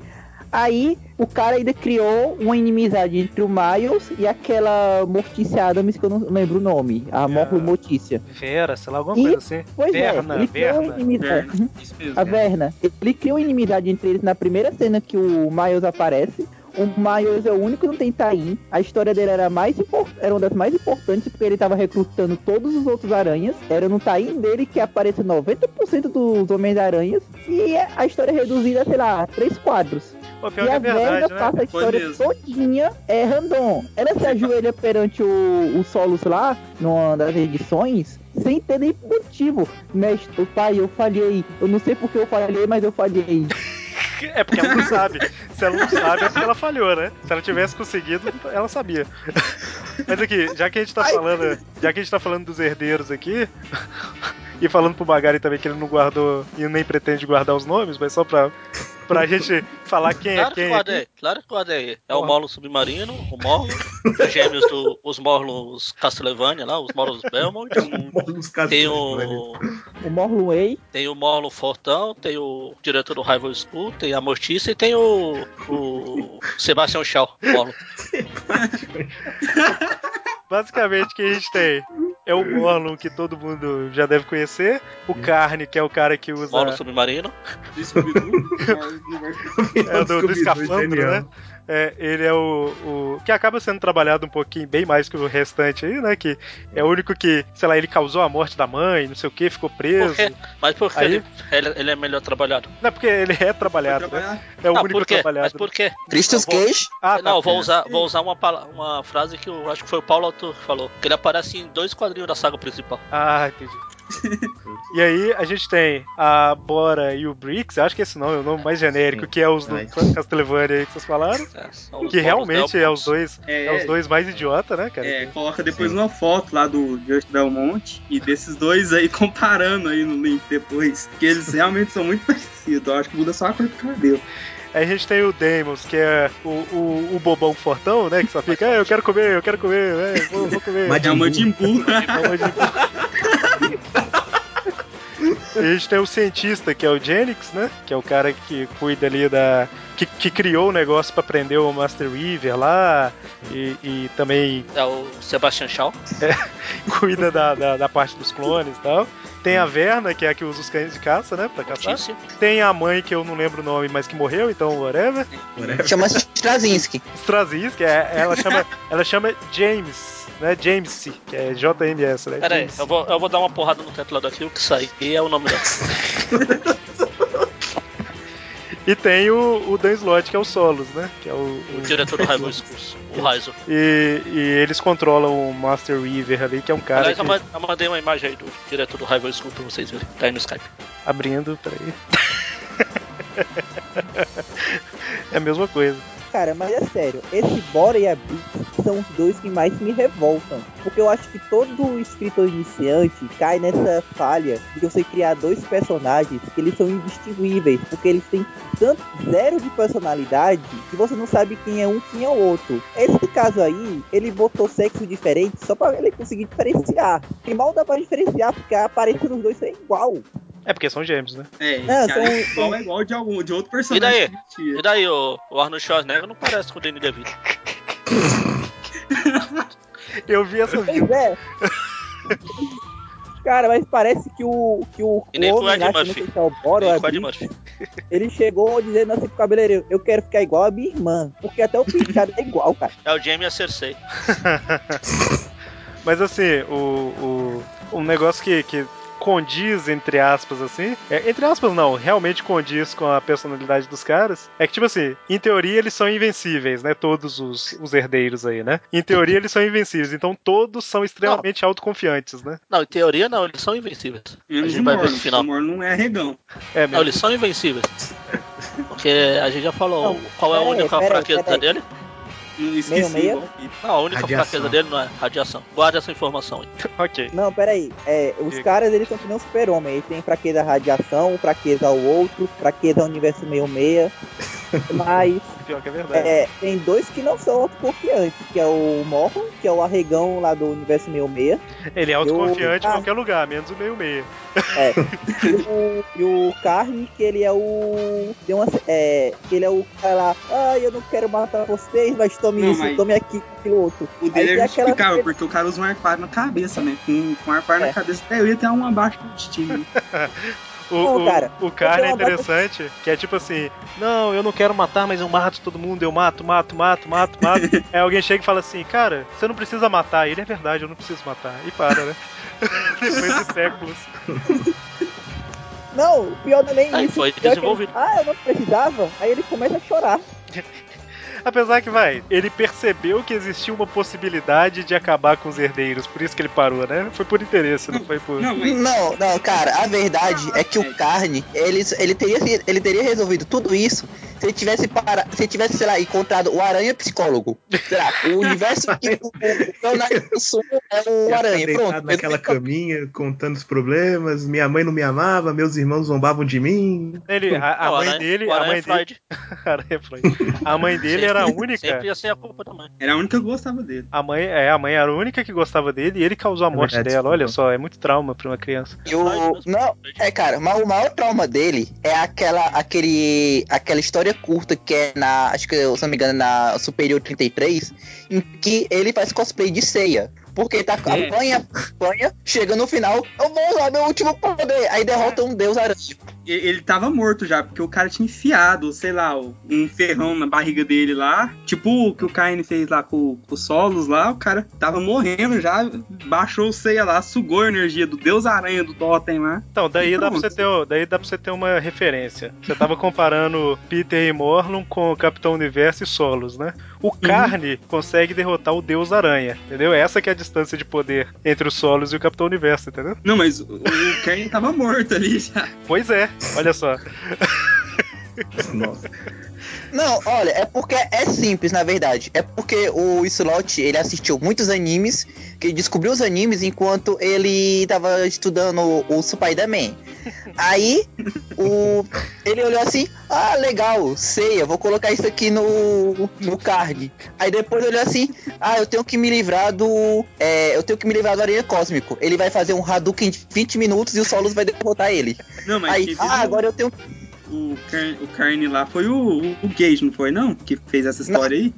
Aí o cara ainda criou uma inimizade entre o Miles e aquela Mortícia Adams, que eu não lembro o nome. A Morro Mortícia. Vera, sei lá, alguma E- coisa assim. Pois Verna, é, ele criou uma Verna. inimizade. Verna. Mesmo. A Verna. Ele criou inimizade entre eles na primeira cena que o Miles aparece. O Miles é o único que não tem Tain. A história dele era, mais era uma das mais importantes porque ele tava recrutando todos os outros aranhas. Era no Tain dele que aparece 90% dos Homens-Aranhas. E a história é reduzida, sei lá, a três quadros. Pô, pior E a é verdade, Verna né? passa a história mesmo. todinha, é random. Ela se ajoelha perante o, o Solos lá, numa das edições, sem ter nem motivo. Mestre, pai, eu falhei. Eu não sei porque eu falhei, mas eu falhei. É porque ela não sabe. Se ela não sabe, é porque ela falhou, né? Se ela tivesse conseguido, ela sabia. Mas aqui, já que a gente tá falando. Já que a gente tá falando dos herdeiros aqui. E falando pro Magari também que ele não guardou e nem pretende guardar os nomes, mas só pra, pra gente falar quem é Claro que quem. guardei, claro que guardei. É o Porra. Morlo Submarino, o Morlo, os gêmeos do. Os Morlos Castlevania lá, os Morlos Belmont. Tem o. O Morluei, Tem o Morlo Fortão, tem o diretor do Rival School, tem a Mortícia e tem o. o Sebastião Shaw, Morlo. Basicamente, o que a gente tem é o Morlun, que todo mundo já deve conhecer. O Carne, que é o cara que usa. Morlo Submarino. É do, do escafandro, né? É, ele é o, o. que acaba sendo trabalhado um pouquinho bem mais que o restante aí, né? Que é o único que, sei lá, ele causou a morte da mãe, não sei o que, ficou preso. Por quê? Mas por que Aí- ele, ele, é melhor trabalhado? Não é porque ele é trabalhado, né? É o não, único por quê? trabalhado. Mas por quê? Christus Eu vou- Cage? Ah, tá. não, vou usar, vou usar uma, uma frase que eu acho que foi o Paulo Autor que falou. Que ele aparece em dois quadrinhos da saga principal. Ah, entendi. e aí a gente tem a Bora e o Brix, acho que esse nome é o nome mais genérico, que é os do Ai. Castlevania aí que vocês falaram. É, Que realmente é os dois, É, é os dois mais idiota, né, cara? É, coloca depois uma foto lá do Just Belmont e desses dois aí comparando aí no link depois. Que eles realmente são muito parecidos. Eu acho que muda só a cor do cabelo. Aí a gente tem o Deimos, que é o, o, o bobão fortão, né? Que só fica, "Ah, eu quero comer, eu quero comer, é, vou, vou comer. Mas- É o Majin Buu. E a gente tem o cientista, que é o Genix, né? Que é o cara que cuida ali da. Que, que criou o negócio pra prender o Master Weaver lá. E, e também É o Sebastian Shaw. cuida da, da, da parte dos clones e tal. Tem a Verna, que é a que usa os cães de caça, né? Pra caçar. Mortícia. Tem a mãe, que eu não lembro o nome, mas que morreu, então whatever. Chama-se Straczynski. Straczynski, é, ela chama, ela chama James, né? James C, que é JMS, né? Pera aí, James. eu vou, eu vou dar uma porrada no teclado aqui, o que sai. E é o nome dela. E tem o, o Dan Slott, que é o Solos, né? Que é o, O o- diretor do Rival Schools, o Raizo. e, e eles controlam o Master Weaver ali, que é um cara Aliás, que... eu mandei uma imagem aí do diretor do Rival School pra vocês verem. Tá aí no Skype. abrindo, peraí. é a mesma coisa. Cara, mas é sério, esse Bora e a Blitz são os dois que mais me revoltam. Porque eu acho que todo escritor iniciante cai nessa falha de você criar dois personagens que eles são indistinguíveis, porque eles têm tanto zero de personalidade que você não sabe quem é um quem é o outro. Esse caso aí, ele botou sexo diferente só pra ele conseguir diferenciar. E mal dá pra diferenciar, porque a aparência dos dois é igual. É porque são gêmeos, né? É, Não, esse cara são- é igual, igual de, algum, de outro E personagem. daí? que existia. E daí, o, o Arnold Schwarzenegger não parece com o Danny DeVito. Eu vi essa Pois é. Cara, mas parece que o que o E homem lá, que eu não Murphy. sei se é o Bora ou Nem a com o Ed Blitz, Murphy. ele chegou dizendo assim pro cabeleireiro, eu quero ficar igual a minha irmã, porque até o penteado é igual, cara. É o Jamie a Cersei. Mas assim, o, o, um negócio que, que condiz, entre aspas, assim. É, entre aspas, não, realmente condiz com a personalidade dos caras. É que, tipo assim, em teoria eles são invencíveis, né? Todos os, os herdeiros aí, né? Em teoria eles são invencíveis, então todos são extremamente autoconfiantes, né? Não, em teoria não, eles são invencíveis. A Menos gente vai ver no final. O não é regão. É Não, eles são invencíveis. Porque a gente já falou Não, qual é a única fraqueza dele. Não esqueci. Meio, aqui. Não, a única Radiação. fraqueza dele não é radiação. Guarde essa informação aí. Ok. Não, peraí. É, os Diga. caras, eles são que nem o super-homem. Eles têm fraqueza à radiação, fraqueza ao outro, fraqueza ao universo meio-meia. Mas Pior que é verdade. é, tem dois que não são autoconfiantes, que é o Morro, que é o arregão lá do universo meio-meia. Ele é autoconfiante em qualquer lugar, menos o meio-meia. É. e, o, e o Carne, que ele é o. Tem uma, é, ele é o cara lá. Ah, eu não quero matar vocês, mas tome Não, isso, mas- tome aquilo, aquilo outro. O dele é aquela- justificável, porque o cara usa um arquário na cabeça, né? Com, com um arquário É. na cabeça, até eu ia ter um abaixo do destino. O, Não, o, cara, o Carne é eu tenho uma interessante, que é tipo assim, não, eu não quero matar, mas eu mato todo mundo, eu mato, mato, mato, mato, mato. Aí alguém chega e fala assim, cara, você não precisa matar. Ele é verdade, eu não preciso matar. E para, né? Depois de séculos. Não, o pior não é nem Aí isso. foi O é que ele- desenvolvido. ah, eu não precisava. Aí ele começa a chorar. Apesar que vai, ele percebeu que existia uma possibilidade de acabar com os herdeiros, por isso que ele parou, né? Foi por interesse, não foi por. Não, mas Não, não, cara, a verdade é que o. Carne, ele, ele, teria, ele teria resolvido tudo isso se ele tivesse para, se ele tivesse, sei lá, encontrado o Aranha Psicólogo. Sei lá, o universo que o Leonardo é o Aranha. deitado Pronto. naquela caminha, contando os problemas. Minha mãe não me amava, meus irmãos zombavam de mim. Ele, a, a mãe Aranha- dele, o a Aranha mãe dele, Freud. A mãe dele era a única. Sempre ia ser a culpa da mãe. era a única que gostava dele. A mãe, é, a mãe era a única que gostava dele e ele causou a É morte verdade, dela. Olha só, é muito trauma pra uma criança. E o, não, é, cara, mas o maior trauma dele é aquela, aquele, aquela história curta que é na, acho que, se não me engano, na Superior 33, em que ele faz cosplay de ceia. Porque ele tá, É. apanha, apanha, chega no final, eu vou usar meu último poder. Aí derrota um deus aranha. Ele, tava morto já, porque o cara tinha enfiado, sei lá, um ferrão na barriga dele lá. Tipo o que o Caine fez lá com, com os solos lá, o cara tava morrendo já, baixou o ceia lá, sugou a energia do Deus Aranha do Totem lá. Então, daí dá, pra você ter, o- daí dá pra você ter uma referência. Você tava comparando Peter e Morlun com o Capitão Universo e Solos, né? O Carne consegue derrotar o Deus Aranha, entendeu? Essa que é a distância de poder entre os Solos e o Capitão Universo, entendeu? Não, mas o, o Caine tava morto ali já. Pois é, olha só. Nossa. Não, olha, é porque é simples, na verdade. É porque o Slot, ele assistiu muitos animes, que descobriu os animes enquanto ele tava estudando o, Spider-Man. Aí, o, ele olhou assim, ah, legal, ceia, vou colocar isso aqui no, no card. Aí depois olhou assim, ah, eu tenho que me livrar do, é, eu tenho que me livrar do Aranha Cósmico. Ele vai fazer um Hadouken de 20 minutos e o Solos vai derrotar ele. Não, mas Aí, ah, agora eu tenho o, Carne, o Carne lá foi o, o, o Gage, não foi não? Que fez essa história aí?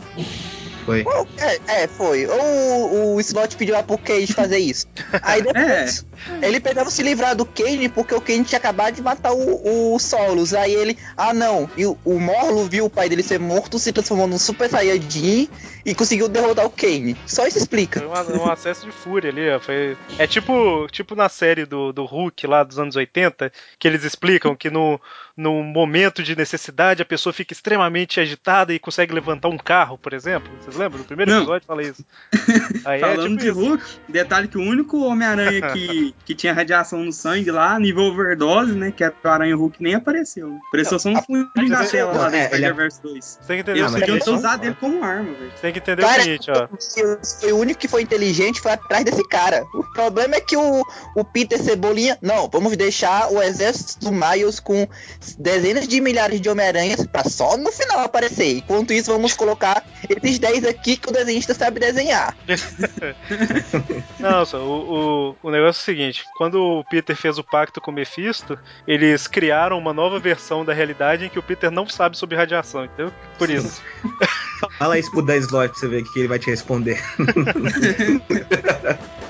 Foi. É, é, foi. Ou o Slot pediu lá pro Cage fazer isso. Aí depois ele pegava se livrar do Kane porque o Kane tinha acabado de matar o, o Solos. Aí ele, ah não, e o, o Morlo viu o pai dele ser morto, se transformou num Super Saiyajin e conseguiu derrotar o Kane. Só isso explica. Foi uma- um acesso de fúria ali, ó. Foi... É tipo, tipo na série do, do Hulk lá dos anos 80, que eles explicam que no, no momento de necessidade a pessoa fica extremamente agitada e consegue levantar um carro, por exemplo. Vocês lembram? No primeiro Não. episódio fala isso. Aí é Falando tipo de isso. Hulk, detalhe que o único Homem-Aranha que, que tinha radiação no sangue lá, nível overdose, né? Que era o Aranha Hulk, nem apareceu. Apareceu só no fundo da mas tela lá é, ele- Spider-Verse 2. Você tem que entender o podiam ter usado ele como arma, velho. Tem que entender Cara, o seguinte, ó. Foi o único que foi inteligente foi atrás desse cara. O problema é que o, o Peter Cebolinha. Não, vamos deixar o exército do Miles com dezenas de milhares de Homem-Aranhas pra só no final aparecer. Enquanto isso, vamos colocar esses 10 aqui que o desenhista sabe desenhar. Não, só, o, o, o negócio é o seguinte: quando o Peter fez o pacto com o Mephisto, eles criaram uma nova versão da realidade em que o Peter não sabe sobre radiação, entendeu? Por isso. Fala isso pro Dan Slot pra você ver o que ele vai te responder.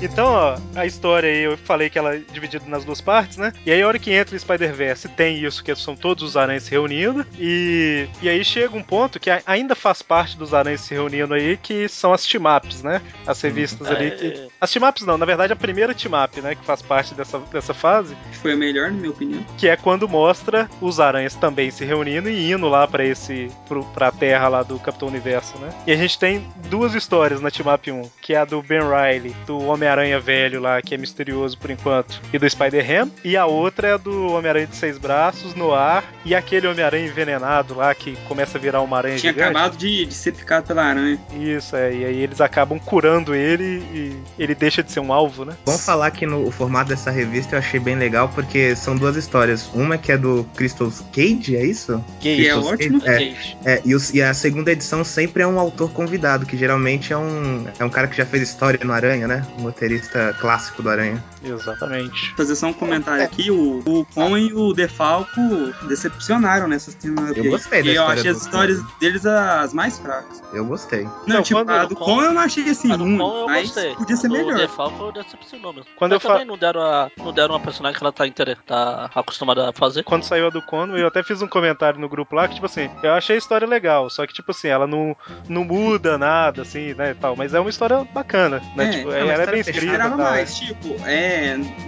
Então, ó, a história aí, eu falei que ela é dividida nas duas partes, né? E aí, a hora que entra o Spider-Verse, tem isso, que são todos os aranhas se reunindo. E, e aí chega um ponto que ainda faz parte dos aranhas se reunindo aí, que são as team-ups, né? As revistas ali É, que. As team-ups não, na verdade, a primeira team-up, né? Que faz parte dessa, dessa fase, Foi a melhor, na minha opinião. que é quando mostra os aranhas também se reunindo e indo lá pra esse. Pro, pra terra lá do Capitão Universo, né? E a gente tem duas histórias na team-up 1, que é a do Ben Riley, do Homem-Aranha velho lá, que é misterioso por enquanto, e do Spider-Ham, e a outra é do Homem-Aranha de seis braços no ar e aquele Homem-Aranha envenenado lá que começa a virar uma aranha Tinha gigante. acabado de, de ser picado pela aranha. Isso, é, e aí eles acabam curando ele e ele deixa de ser um alvo, né? Vamos falar que no o formato dessa revista eu achei bem legal, porque são duas histórias. Uma que é do Crystal Cage, é isso? Que é ótimo. Cage? É, é, e, os- e a segunda edição sempre é um autor convidado, que geralmente é um, é um cara que já fez história no Aranha, né? O roteirista clássico do Aranha. Exatamente. Fazer só um comentário aqui, o, o Con e o Defalco decepcionaram nessas trilogias. Eu gostei da E eu achei as histórias deles as mais fracas. Eu gostei. Não, Não, tipo, a do Con- Con eu não achei assim A do ruim, Con eu mas gostei. podia ser melhor. Defalco decepcionou mesmo. Quando Mas eu fa- também não deram, a, não deram uma personagem que ela tá, inter... tá acostumada a fazer. Quando saiu a do Conway, eu até fiz um comentário no grupo lá que, tipo assim, eu achei a história legal, só que, tipo assim, ela não, não muda nada, assim, né, tal. Mas é uma história bacana, né? É, tipo, é ela é bem Eu escrita e esperava mais, tipo, é.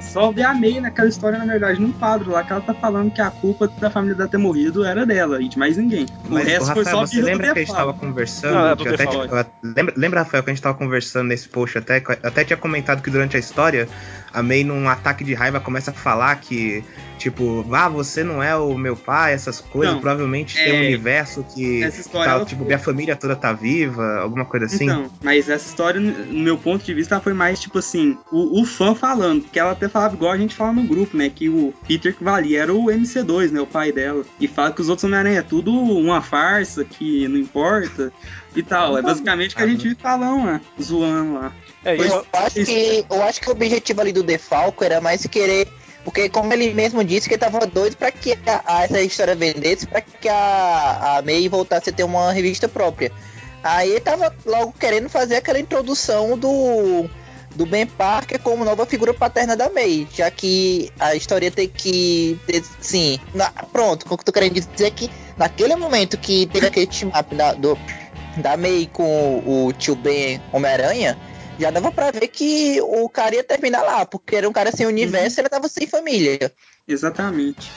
Só ver a May naquela história, na verdade, num quadro lá, que ela tá falando que a culpa da família dela ter morrido era dela e de mais ninguém. O Mas, resto foi Rafael, só você lembra que a gente tava conversando? Ah, do que até eu- lembra, lembra, Rafael, que a gente tava conversando nesse post até, até tinha comentado que durante a história, a May, num ataque de raiva, começa a falar que, tipo, ah, você não é o meu pai, essas coisas, Não, provavelmente é- tem um universo que. essa história, tá, ela tipo, foi- minha família toda tá viva, alguma coisa assim. Então, mas essa história, no meu ponto de vista, ela foi mais tipo assim, o, o fã falando, porque ela até falava igual a gente fala no grupo, né? Que o Peter que valia era o MC2, né? O pai dela. E fala que os outros Homem-Aranha é tudo uma farsa, que não importa e tal. É basicamente o que a gente vive falando lá, zoando lá. É, isso, Eu acho, que, eu acho que o objetivo ali do Defalco era mais querer. Porque, como ele mesmo disse, que ele tava doido pra que a- a- essa história vendesse, pra que a, a May voltasse a ter uma revista própria. Aí ele tava logo querendo fazer aquela introdução do, do Ben Parker como nova figura paterna da May, já que a história tem que ter, sim, na- pronto, o que eu tô querendo dizer é que naquele momento que teve aquele team-up da, do, da May com o, o tio Ben Homem-Aranha, já dava pra ver que o cara ia terminar lá, porque era um cara sem universo e ele tava sem família. Exatamente.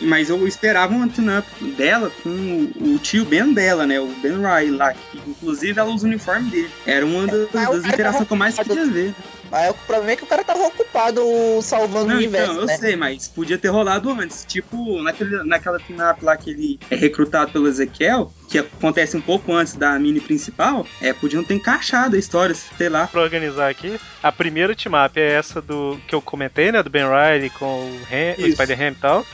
Mas eu esperava um tune-up dela com o, tio Ben dela, né? O Ben Riley lá, que inclusive ela usa o uniforme dele. Era uma das, o das cara interações que eu mais queria ver. Mas o problema é que o cara tava ocupado salvando o Não, universo, então, eu né? sei, mas podia ter rolado antes. Tipo, naquele, naquela tune-up lá que ele é recrutado pelo Ezequiel, que acontece um pouco antes da mini principal, é, podiam ter encaixado a história, sei lá. pra organizar aqui, a primeira team-up é essa do que eu comentei, né? Do Ben Riley com o, Ham- o. Spider-Ham e tal.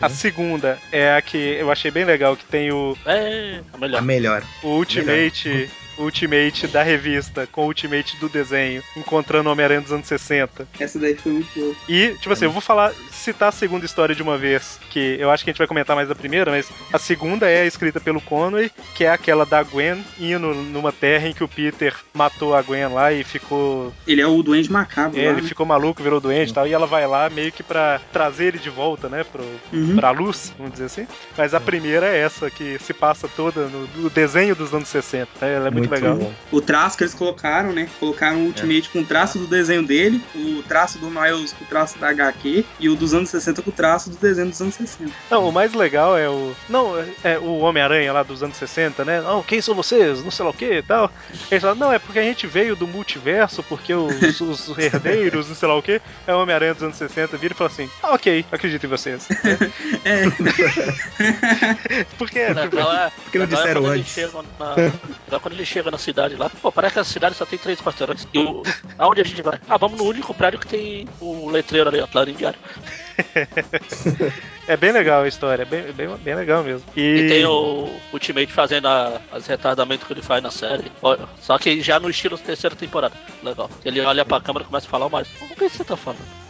A segunda é a que eu achei bem legal, que tem o, É, a melhor. A melhor. o Ultimate. o Ultimate da revista com o Ultimate do desenho, encontrando o Homem-Aranha dos anos 60. Essa daí foi muito boa. E, tipo assim, eu vou falar, citar a segunda história de uma vez, que eu acho que a gente vai comentar mais a primeira, mas a segunda é escrita pelo Conway, que é aquela da Gwen indo numa terra em que o Peter matou a Gwen lá e ficou. Ele é o Duende Macabro é, lá, ele né? ficou maluco, virou doente e tal, e ela vai lá meio que pra trazer ele de volta, né, pro, Uhum. pra luz, vamos dizer assim. Mas a primeira é essa, que se passa toda no, no desenho dos anos 60, né? Ela é muito, legal. bom. O traço que eles colocaram, né? Colocaram o Ultimate com o traço do desenho dele, o traço do Miles com o traço da HQ e o dos anos 60 com o traço do desenho dos anos 60. Não, o mais legal é o. Não, é o Homem-Aranha lá dos anos 60, né? Não, quem são vocês? Não sei lá o que e tal. Eles falam, não, é porque a gente veio do multiverso, porque os, os herdeiros, não sei lá o que. É o Homem-Aranha dos anos 60, vira e fala assim: ah, ok, acredito em vocês. É, porque. É, Porque não legal é disseram quando antes. Ele chega na, legal quando ele chega na cidade lá. Pô, parece que a cidade só tem três quarteirões. E o, aonde a gente vai? Ah, vamos no único prédio que tem o letreiro ali, ó, diário. É bem legal a história, é bem, bem, bem legal mesmo. E, E tem o Ultimate fazendo a, as retardamentos que ele faz na série. Só que já no estilo terceira temporada. Legal. Ele olha pra câmera e começa a falar mais. O que você tá falando?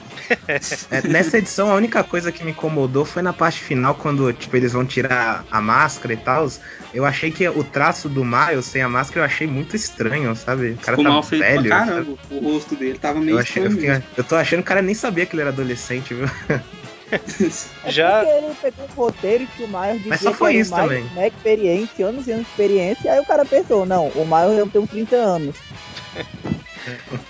É, nessa edição, a única coisa que me incomodou foi na parte final, quando tipo, eles vão tirar a máscara e tal. Eu achei que o traço do Miles sem a máscara eu achei muito estranho, sabe? O cara ficou tá mal feito velho. pra sabe? caramba. O rosto dele tava meio Eu, achei, eu, estranho fiquei- eu tô achando que o cara nem sabia que ele era adolescente, viu? É Já- ele pegou um roteiro que o Miles dizia Mas só foi isso mais também. né, experiente, anos e anos de experiência, aí o cara pensou, não, o Miles eu tenho 30 anos.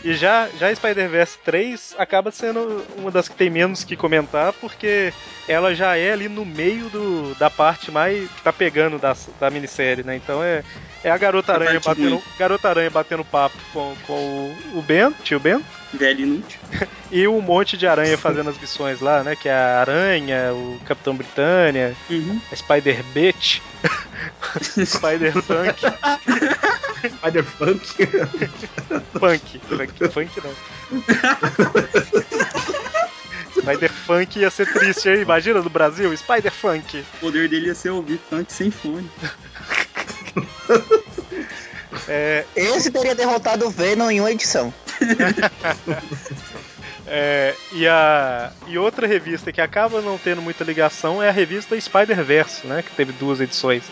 E já, já Spider-Verse 3 acaba sendo uma das que tem menos que comentar, porque ela já é ali no meio do, da parte mais que tá pegando da, da minissérie, né? Então é, é a Garota Aranha batendo. Garota Aranha batendo papo com, com o, o Ben, tio Ben, Velho inútil. e um monte de aranha fazendo as missões lá, né? Que é a Aranha, o Capitão Britânia, Uhum. a Spider Bitch, Spider Punk, Spider Funk. Funk, Funk não. Spider Funk ia ser triste aí, imagina no Brasil, Spider Funk. O poder dele ia ser ouvir funk sem fone. É, Esse teria derrotado o Venom em uma edição. É, e, a, e outra revista que acaba não tendo muita ligação é a revista Spider-Verse, né? Que teve duas edições.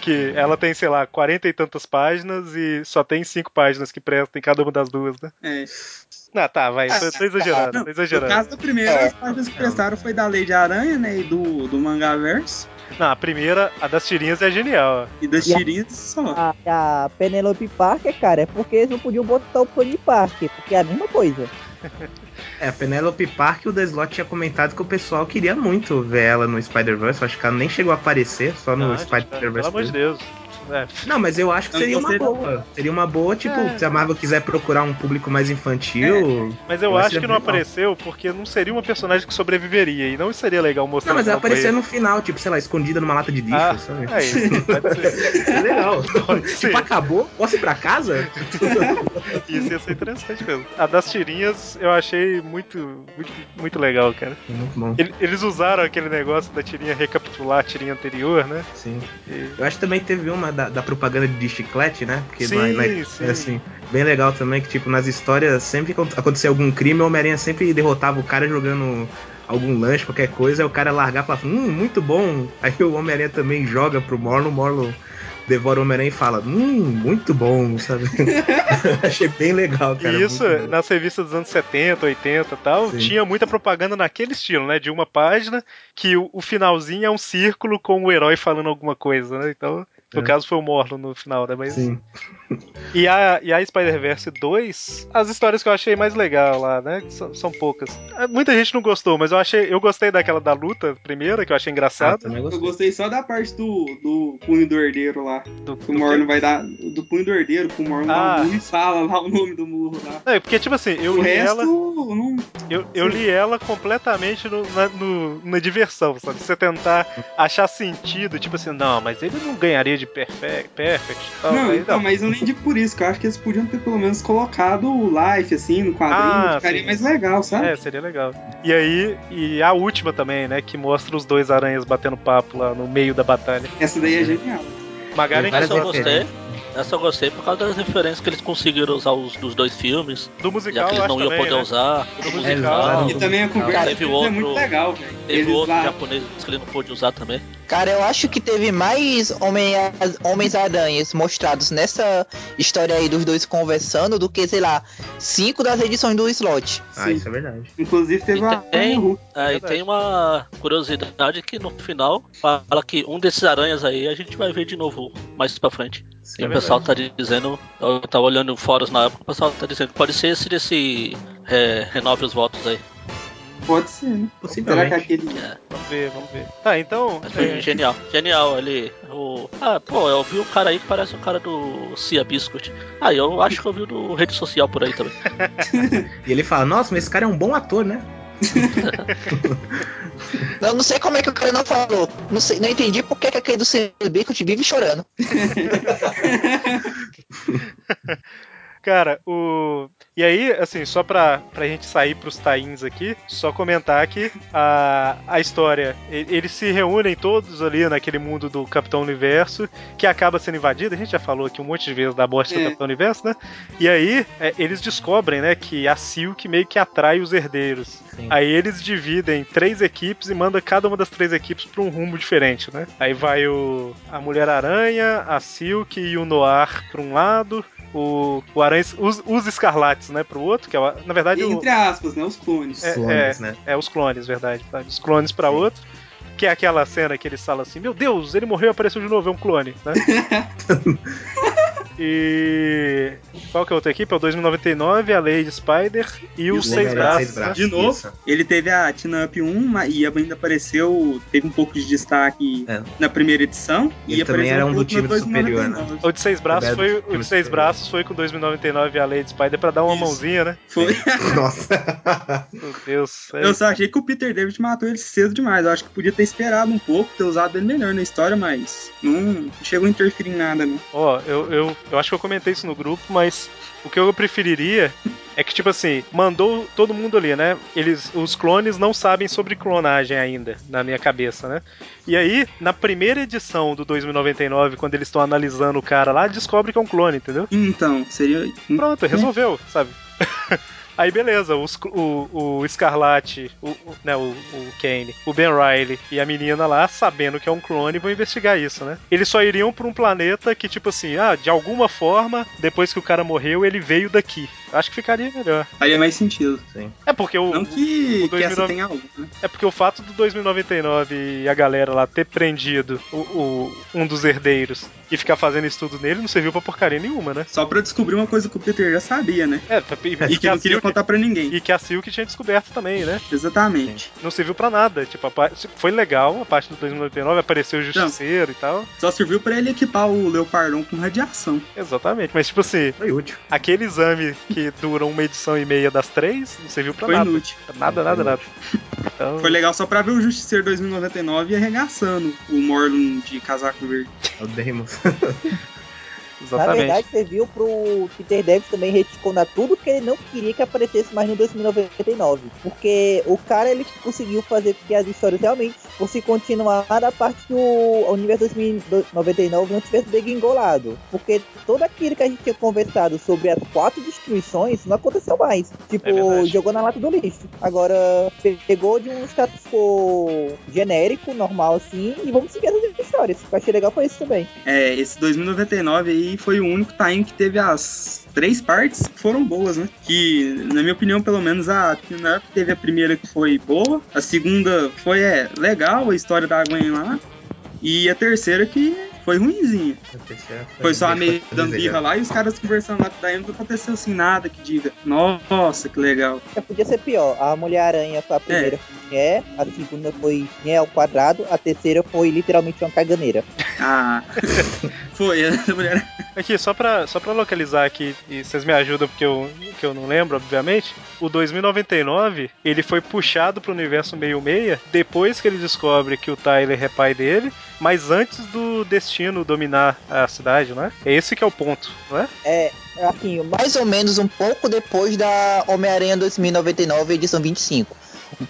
Que ela tem, sei lá, 40 e tantas páginas e só tem cinco páginas que prestam em cada uma das duas, né? É. Ah, tá, vai, tô, tô exagerando, Não, tô no caso da primeira, É. as páginas que prestaram foi da Lei de Aranha, né? E do, do Mangaverse. Não, a primeira, a das tirinhas é genial. E das E a- tirinhas só. A, a Penelope Parker, cara, é porque eles não podiam botar o Tony Parker, porque é a mesma coisa. É, a Penelope Park, o Deslot tinha comentado que o pessoal queria muito ver ela no Spider-Verse. Acho que ela nem chegou a aparecer, só no Ah, gente, Pelo Spider-Verse. amor de. Deus. É, Não, mas eu acho que Eu seria uma boa. Seria uma boa, tipo, É. se a Marvel quiser procurar um público mais infantil. mas eu acho que não legal. apareceu porque não seria uma personagem que sobreviveria e não seria legal mostrar Não, mas ela ele. no final, tipo, sei lá, escondida numa lata de lixo, Ah, sabe? é isso, pode ser. É legal. Pode ser. tipo, acabou? Posso ir pra casa? Isso ia ser interessante mesmo. A das tirinhas eu achei muito, muito, muito legal, cara. Muito bom, Ele- Eles usaram aquele negócio da tirinha recapitular a tirinha anterior, né? sim. E- Eu acho que também teve uma da, da propaganda de chiclete, né? Porque Sim, na- na- sim. é assim, bem legal também que, tipo, nas histórias, sempre que acontecia algum crime, o Homem-Aranha sempre derrotava o cara jogando algum lanche, qualquer coisa, aí o cara largar e falava, hum, muito bom. Aí o Homem-Aranha também joga pro Morlon, o Morlon devora o Homem-Aranha e fala, hum, muito bom, sabe? Achei bem legal, cara. e isso, nas revistas dos anos 70, 80 e tal, Sim. tinha muita propaganda naquele estilo, né? De uma página que o, o finalzinho é um círculo com o herói falando alguma coisa, né? Então, no É. caso foi o Morlon no final, né? Mas... Sim. E a, e a Spider-Verse 2, as histórias que eu achei mais legal lá, né? São, são poucas. Ah, Muita gente não gostou, mas eu achei. Eu gostei daquela da luta primeira, que eu achei Ah, engraçado. também Eu gostei. gostei só da parte do, do punho do herdeiro lá. do, Que o quê? vai dar. Do punho do herdeiro, que o Morno dá Ah. um e fala lá o nome do murro lá. Não, é porque, tipo assim, eu o li resto, ela. não. Eu, eu li ela completamente no- na, no- na diversão, sabe? Você tentar achar sentido, tipo assim, não, mas ele não ganharia de perfect, perfect e tal. Não, Aí, então, mas eu nem digo por isso, que eu acho que eles podiam ter pelo menos colocado o life, assim, no quadrinho, Ah, ficaria sim. mais legal, sabe? É, seria legal. E aí, e a última também, né? Que mostra os dois aranhas batendo papo lá no meio da batalha. Essa daí é genial. Essa eu gostou gostei. Eu gostei por causa das referências que eles conseguiram usar os, dos dois filmes. do Já musical, que eu eles acho não iam também, poder né? usar. Do musical. musical. E também a conversa Teve é outro- muito legal, velho. Teve Eles outro lá. japonês que ele não pôde usar também. Cara, eu acho que teve mais Homem- Homens-Aranhas mostrados nessa história aí dos dois conversando do que, sei lá, cinco das edições do slot. Ah, Sim. isso é verdade. Inclusive teve E a tem-. Aí verdade. tem uma curiosidade que no final fala que um desses aranhas aí a gente vai ver de novo mais pra frente. Sim, E é o pessoal tá dizendo, eu tava olhando fóruns na época, o pessoal tá dizendo que pode ser esse desse é, renove os votos aí. Pode ser, né? Será que Possivelmente. aquele. É, Vamos ver, vamos ver. Tá, então. mas foi é, genial, genial. Ele. O, ah, pô, eu vi um cara aí que parece o cara do Cia Biscuit. Ah, eu acho que eu vi do rede social por aí também. E ele fala, nossa, mas esse cara é um bom ator, né? Eu não sei como é que o cara não falou. Não, sei, não entendi por que que aquele do Bico vive chorando. Cara, o. E aí, assim, só pra, pra gente sair pros tains aqui, só comentar que a, a história, eles se reúnem todos ali naquele mundo do Capitão Universo, que acaba sendo invadido. A gente já falou aqui um monte de vezes da morte do É. Capitão Universo, né? E aí, é, eles descobrem, né, que a Silk meio que atrai os herdeiros. Sim. Aí eles dividem três equipes e mandam cada uma das três equipes pra um rumo diferente, né? Aí vai o a Mulher-Aranha, a Silk e o Noir pra um lado, o, o Aranha, os, os Escarlates, né, pro outro, que é, o- na verdade, o, Entre aspas, né? Os clones. É, Clones, né? é os clones, verdade, tá? Os clones pra outro. Que é aquela cena que eles falam assim: Meu Deus, ele morreu e apareceu de novo, é um clone, né? e. Qual que é a outra equipe? É o 2099, a Lady Spider e, os os Seis Braços. Seis né? Braços. De novo, Isso. ele teve a Tina Up 1 ma- e ainda apareceu, teve um pouco de destaque É. na primeira edição. Ele e também apareceu era um do time superior, né? 2099. O de seis braços foi o de seis braços foi com 2099 e a Lady Spider pra dar uma Isso. mãozinha, né? Foi. Nossa. Meu Deus. é Eu só achei que o Peter David matou ele cedo demais. Eu acho que podia ter esperado um pouco, ter usado ele melhor na história, mas não chegou a interferir em nada, né? Ó, eu, eu, eu acho que eu comentei isso no grupo, mas o que eu preferiria é que, tipo assim, mandou todo mundo ali, né? Eles, os clones não sabem sobre clonagem ainda, na minha cabeça, né? E aí, na primeira edição do 2099, quando eles estão analisando o cara lá, descobre que é um clone, entendeu? Então, seria. Pronto, resolveu, sabe? Aí beleza, os- o, o Escarlate, o, o- né, o, o Kane, o Ben Riley e a menina lá, sabendo que é um clone, vão investigar isso, né? Eles só iriam pra um planeta que, tipo assim, ah, de alguma forma, depois que o cara morreu, ele veio daqui. Acho que ficaria melhor. Faria mais sentido. Sim. É porque o. Não que, o que essa 2009 tenha algo, né? É porque o fato do 2099 e a galera lá ter prendido o, o- um dos herdeiros e ficar fazendo estudo nele não serviu pra porcaria nenhuma, né? Só pra descobrir uma coisa que o Peter já sabia, né? É, pra- e, E que não queria Silk, contar pra ninguém. e que a Silk tinha descoberto também, né? Exatamente. Não serviu pra nada. Tipo, foi legal a parte do 2099, apareceu o Justiceiro e tal. Só serviu pra ele equipar o Leopardon com radiação. Exatamente. Mas, tipo assim, Foi útil. aquele exame que dura uma edição e meia das três não serviu pra Foi nada. inútil. Nada, nada, nada. Então, Foi legal só pra ver o Justiceiro 2099 arregaçando o Morlun de casaco verde. É o Deimos. Na exatamente. verdade, serviu pro Peter Davis também retconar tudo que ele não queria que aparecesse mais no 2099. Porque o cara ele conseguiu fazer com que as histórias realmente fossem continuar a parte do universo 2099 não tivesse degringolado. Porque tudo aquilo que a gente tinha conversado sobre as quatro destruições não aconteceu mais. Tipo, É jogou na lata do lixo. Agora pegou de um status quo genérico, normal assim, e vamos seguir as histórias. O que eu achei legal foi isso também. É, esse 2099 aí foi o único time que teve as três partes que foram boas, né? Que, na minha opinião, pelo menos a Pinarp teve a primeira que foi boa, a segunda foi é, legal, a história da Gwen lá, e a terceira que foi ruimzinha. Foi só a meio dando birra lá e os caras conversando lá com daí não aconteceu assim nada que diga, nossa, que legal. Já podia ser pior. A Mulher-Aranha foi a primeira foi mulher, a segunda foi mulher ao quadrado, a terceira foi literalmente uma caganeira. Ah, foi, a mulher. Aqui, só pra, só pra localizar aqui, e vocês me ajudam porque eu, que eu não lembro, obviamente, o 2099, ele foi puxado pro universo meio-meia depois que ele descobre que o Tyler é pai dele, mas antes do destino dominar a cidade, não é? É esse que é o ponto, não é? É, assim, Mais ou menos um pouco depois da Homem-Aranha 2099, edição 25.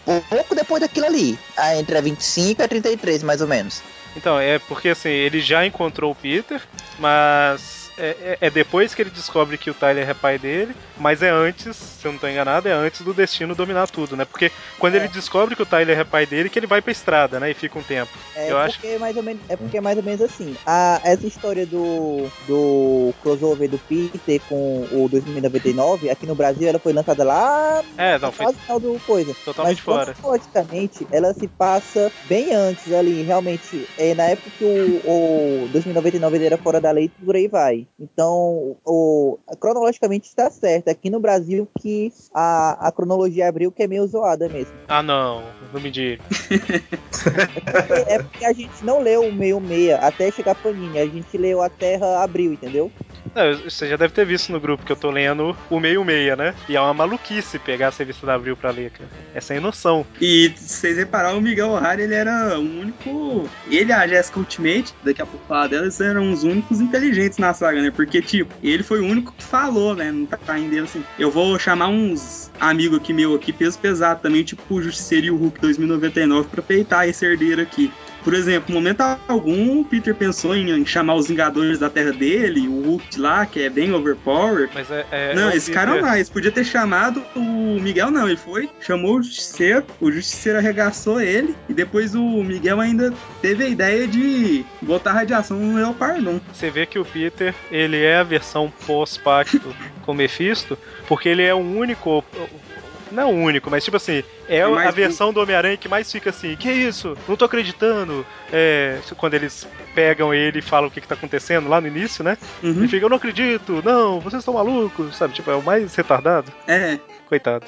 Um pouco depois daquilo ali. Entre a 25 e a 33, mais ou menos. Então, é porque assim, ele já encontrou o Peter, mas é, é- é depois que ele descobre que o Tyler é pai dele, mas é antes, se eu não tô enganado, é antes do destino dominar tudo, né? Porque quando É. ele descobre que o Tyler é pai dele, que ele vai pra estrada, né? E fica um tempo. é Eu acho- porque é mais ou menos, é porque é mais ou menos assim. A, essa história do, do crossover do Peter com o 2099, aqui no Brasil, ela foi lançada lá É, não, foi quase final do coisa. totalmente Mas fora. cronologicamente, ela se passa bem antes ali, realmente, é na época que o, o 2099 ele era fora da lei, por aí vai. Então, o, cronologicamente está certo. Aqui no Brasil que a, a cronologia abriu que é meio zoada mesmo. Ah, não, não me diga. É porque, é porque a gente não leu o meio meia até chegar Panini, a gente leu a Terra abril, entendeu? Não, você já deve ter visto no grupo que eu tô lendo o meio-meia, né? E é uma maluquice pegar a revista da Abril pra ler, cara. É sem noção. E vocês repararam, o Miguel O'Hara, ele era o único. Ele a Jessica Ultimate, daqui a pouco falar delas, eram os únicos inteligentes na saga, né? Porque, tipo, ele foi o único que falou, né? No time dele assim: eu vou chamar uns amigos aqui meu aqui, peso pesado também, tipo o Justiceiro e o Hulk 2099, pra peitar esse herdeiro aqui. Por exemplo, no momento algum, o Peter pensou em, chamar os Vingadores da Terra dele, o Hulk lá, que é bem overpower. Mas é. é Não, é esse cara eles podia ter chamado o Miguel, não. Ele foi, chamou o Justiceiro, o Justiceiro arregaçou ele, e depois o Miguel ainda teve a ideia de botar radiação no Leopardon. Você vê que o Peter, ele é a versão pós-pacto com Mephisto, porque ele é o único. Não o único, mas tipo assim, é É a mais versão do Homem-Aranha que mais fica assim, que isso? Não tô acreditando. É, quando eles pegam ele e falam o que, que tá acontecendo lá no início, né? Uhum. Ele fica, eu não acredito, não, vocês estão malucos, sabe? Tipo, é o mais retardado. É, Coitado.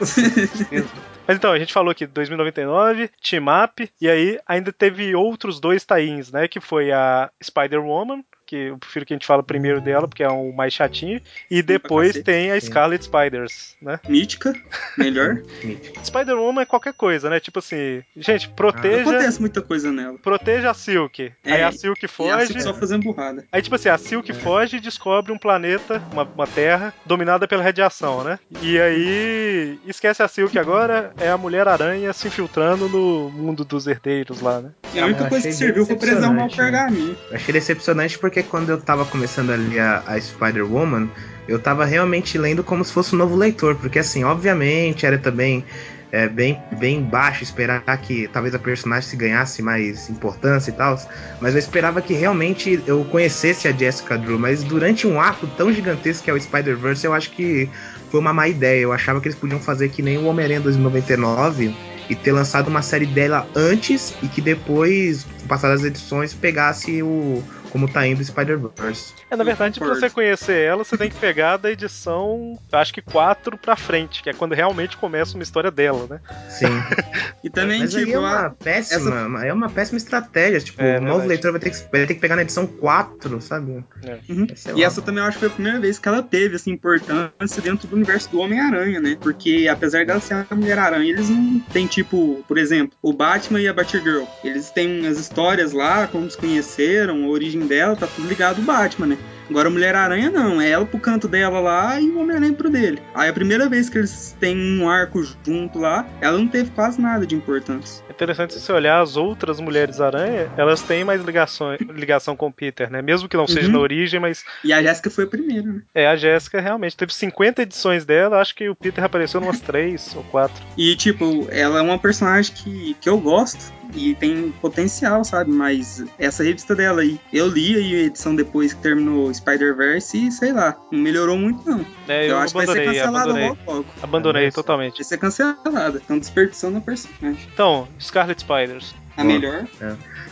Mas então, a gente falou aqui 2099, Team Up, e aí ainda teve outros dois tains, né? Que foi a Spider-Woman, que eu prefiro que a gente fala primeiro dela, porque é o mais chatinho. E depois tem a Sim. Scarlet Spiders, né? Mítica, melhor. Spider-Woman é qualquer coisa, né? Tipo assim, gente, Não proteja, acontece muita coisa nela. proteja a Silk. É, Aí a Silk E a foge. Silk só fazendo burrada. Aí, tipo assim, a Silk foge e descobre um planeta, uma, uma terra, dominada pela radiação, né? E aí, esquece a Silk agora, é a Mulher-Aranha se infiltrando no mundo dos herdeiros lá, né? E a única eu coisa que serviu foi preservar o decepcionante, né? pergaminho. Eu achei decepcionante porque quando eu tava começando ali a, a Spider-Woman, eu tava realmente lendo como se fosse um novo leitor, porque assim, obviamente era também é, bem, bem baixo esperar que talvez a personagem se ganhasse mais importância e tal, mas eu esperava que realmente eu conhecesse a Jessica Drew, mas durante um arco tão gigantesco que é o Spider-Verse, eu acho que foi uma má ideia. Eu achava que eles podiam fazer que nem o Homem-Aranha 2099 e ter lançado uma série dela antes e que depois, passadas as edições, pegasse o como tá indo o Spider-Verse. É, na verdade, pra você conhecer ela, você tem que pegar da edição, acho que 4 pra frente, que é quando realmente começa uma história dela, né? Sim. E também, Mas aí tipo, é uma a- péssima, é uma péssima estratégia. Tipo, É, o novo verdade. leitor vai ter, que, vai ter que pegar na edição 4, sabe? Uhum. Sei E lá. essa também eu acho que foi a primeira vez que ela teve essa importância dentro do universo do Homem-Aranha, né? Porque apesar dela ser a Mulher-Aranha, eles não têm, tipo, por exemplo, o Batman e a Batgirl. Eles têm as histórias lá, como se conheceram, a origem dela, tá tudo ligado ao Batman, né? Agora a Mulher-Aranha não, é ela pro canto dela lá e o Homem-Aranha pro dele. Aí a primeira vez que eles têm um arco junto lá, ela não teve quase nada de importância. É interessante se você olhar as outras Mulheres-Aranha, elas têm mais ligações, ligação com o Peter, né? Mesmo que não seja Uhum. na origem, mas E a Jéssica foi a primeira, né? é, a Jéssica realmente teve 50 edições dela, acho que o Peter apareceu umas 3 ou 4. E, tipo, ela é uma personagem que, que eu gosto e tem potencial, sabe? Mas essa revista dela aí, eu li a edição depois que terminou Spider-Verse e, sei lá, não melhorou muito, não. É, eu, eu, acho que vai ser cancelada abandonei. logo logo. Abandonei Nossa. totalmente. Vai ser cancelada. Estão desperdiçando a personagem. Então, Scarlet Spiders. A Boa. melhor.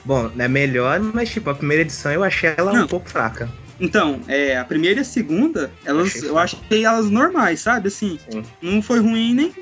Bom, é melhor, mas tipo, a primeira edição eu achei ela Não. um pouco fraca. Então, é, a primeira e a segunda, elas, eu achei elas normais, sabe? Assim, Sim. não foi ruim nem.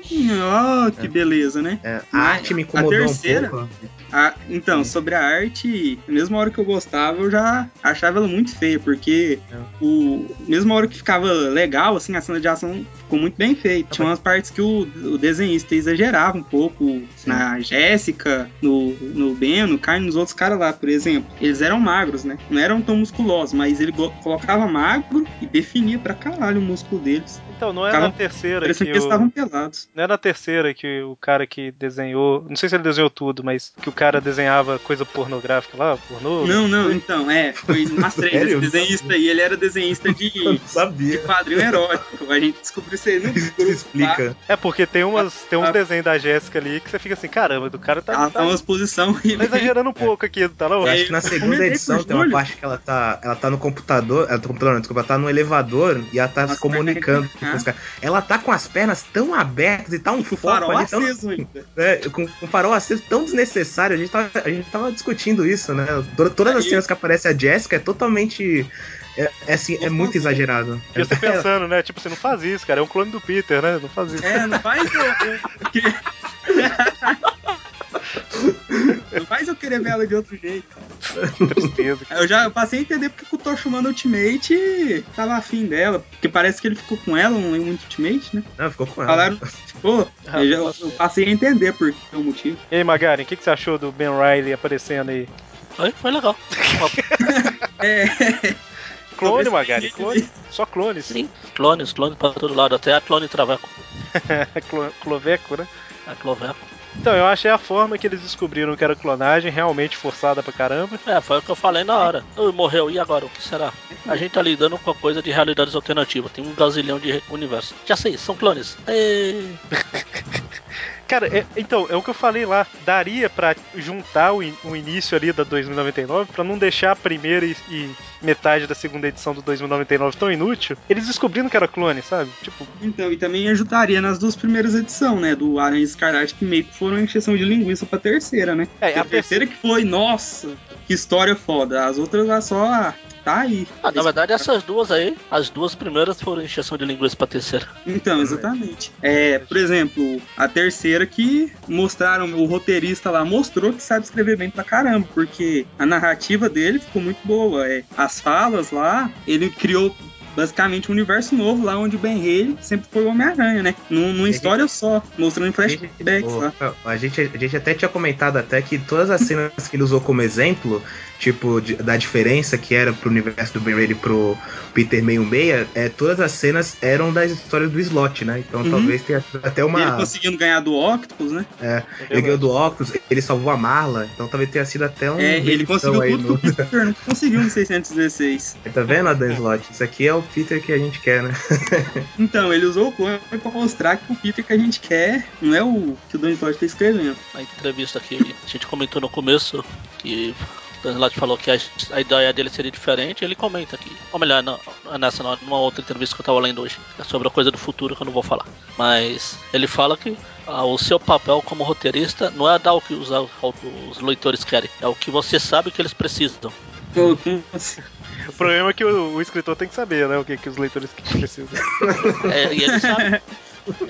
Ó, que É. beleza, né? É, a arte me a incomodou terceira- um pouco. Ah, então, Sim. sobre a arte, na mesma hora que eu gostava, eu já achava ela muito feia, porque É. o mesma hora que ficava legal, assim, a cena de ação ficou muito bem feita. Tinha umas partes que o, o desenhista exagerava um pouco na Jéssica, no, no Ben, no Kai, nos outros caras lá, por exemplo. Eles eram magros, né? Não eram tão musculosos, mas ele go- colocava magro e definia pra caralho o músculo deles. Então, não é na terceira que que eles o... estavam pelados. Não é na terceira que o cara que desenhou. Não sei se ele desenhou tudo, mas que o cara desenhava coisa pornográfica lá, pornô. Não, não, então, é, foi nas três, esse desenhista aí, ele era desenhista de, de sabia. quadrinho erótico. A gente descobriu isso aí no grupo. explica. É porque tem, umas, tem uns Ah. desenhos da Jéssica ali que você fica assim, caramba, do cara tá, Ela tá, tá umas posição e tá exagerando um pouco aqui, tá não? Eu É, acho que na segunda comentei edição tem uma parte que ela tá, ela tá no computador, ela tá no computador, não, desculpa, ela tá no elevador e ela tá Nossa, se comunicando mas- com os caras. Ela tá com as pernas tão abertas e tá um foco farol ali tão, aceso ainda. é, com com farol aceso tão desnecessário. A gente tava, a gente tava discutindo isso, né? Toda- Todas as Aí- cenas que aparece a Jessica é totalmente. É, é assim, é muito exagerado. E você pensando, né? Tipo, você não faz isso, cara. É um clone do Peter, né? Não faz isso. É, não faz eu, eu. Não faz eu querer ver ela de outro jeito. Tristeza. Eu já passei a entender porque que o Tocho manda Ultimate tava afim dela. Porque parece que ele ficou com ela, não lembro muito Ultimate, né? Não, ficou com ela. Falaram, ficou. Eu, já- eu passei a entender por que o motivo. E aí, Magari, o que, que você achou do Ben Riley aparecendo aí? Foi, foi legal. É, Clone, Magari, clone. Só clones. Sim, clones, clones pra todo lado, até a clone Traveco. Clo- Cloveco, né? A Cloveco. Então, eu achei a forma que eles descobriram que era clonagem realmente forçada pra caramba. É, foi o que eu falei na hora. Ui, morreu, e agora? O que será? A gente tá lidando com a coisa de realidades alternativas. Tem um gazilhão de universo. Já sei, são clones. Ê, Cara, é- então, é o que eu falei lá. Daria pra juntar o, in- o início ali da 2099 pra não deixar a primeira e, e metade da segunda edição do 2099 tão inútil. Eles descobrindo que era clone, sabe? Tipo, então, e também ajudaria nas duas primeiras edições, né? Do Aranha Escarlate, que meio que foram encheção de linguiça pra terceira, né? é, a a terceira. terceira que foi, nossa, história foda. As outras é só. ah, Tá aí. Ah, na verdade, essas duas aí, as duas primeiras foram injeção de linguiça pra terceira. Então, exatamente. É, por exemplo, a terceira que mostraram, o roteirista lá mostrou que sabe escrever bem pra caramba, porque a narrativa dele ficou muito boa. É, as falas lá, ele criou basicamente um universo novo lá onde o Ben Haley sempre foi o Homem-Aranha, né? Num- Numa história só, mostrando flashbacks lá. Pô, A gente, a gente até tinha comentado até que todas as cenas que ele usou como exemplo, tipo, de- da diferença que era pro universo do Ben Reilly pro Peter 66, é, todas as cenas eram das histórias do Slot, né? Então Uhum. talvez tenha sido até uma. Ele conseguindo ganhar do Octopus, né? É, ele ganhou do Octopus, ele salvou a Marla, então talvez tenha sido até um. É, ele conseguiu aí tudo no- que o Peter não conseguiu no 616. Tá vendo, Adam Slot? Isso aqui é o Peter que a gente quer, né? Então, ele usou o clone pra mostrar que o Peter que a gente quer não é o que o Don Slott tá escrevendo. Na entrevista que a gente comentou no começo, que Slott falou que a, a ideia dele seria diferente, ele comenta aqui. Ou melhor, não, é nessa não, numa outra entrevista que eu tava lendo hoje. É sobre a coisa do futuro que eu não vou falar. Mas ele fala que ah, o seu papel como roteirista não é dar o que os, os leitores querem, é o que você sabe que eles precisam. O problema é que o, o escritor tem que saber, né? O que, que os leitores precisam. É, e ele sabe.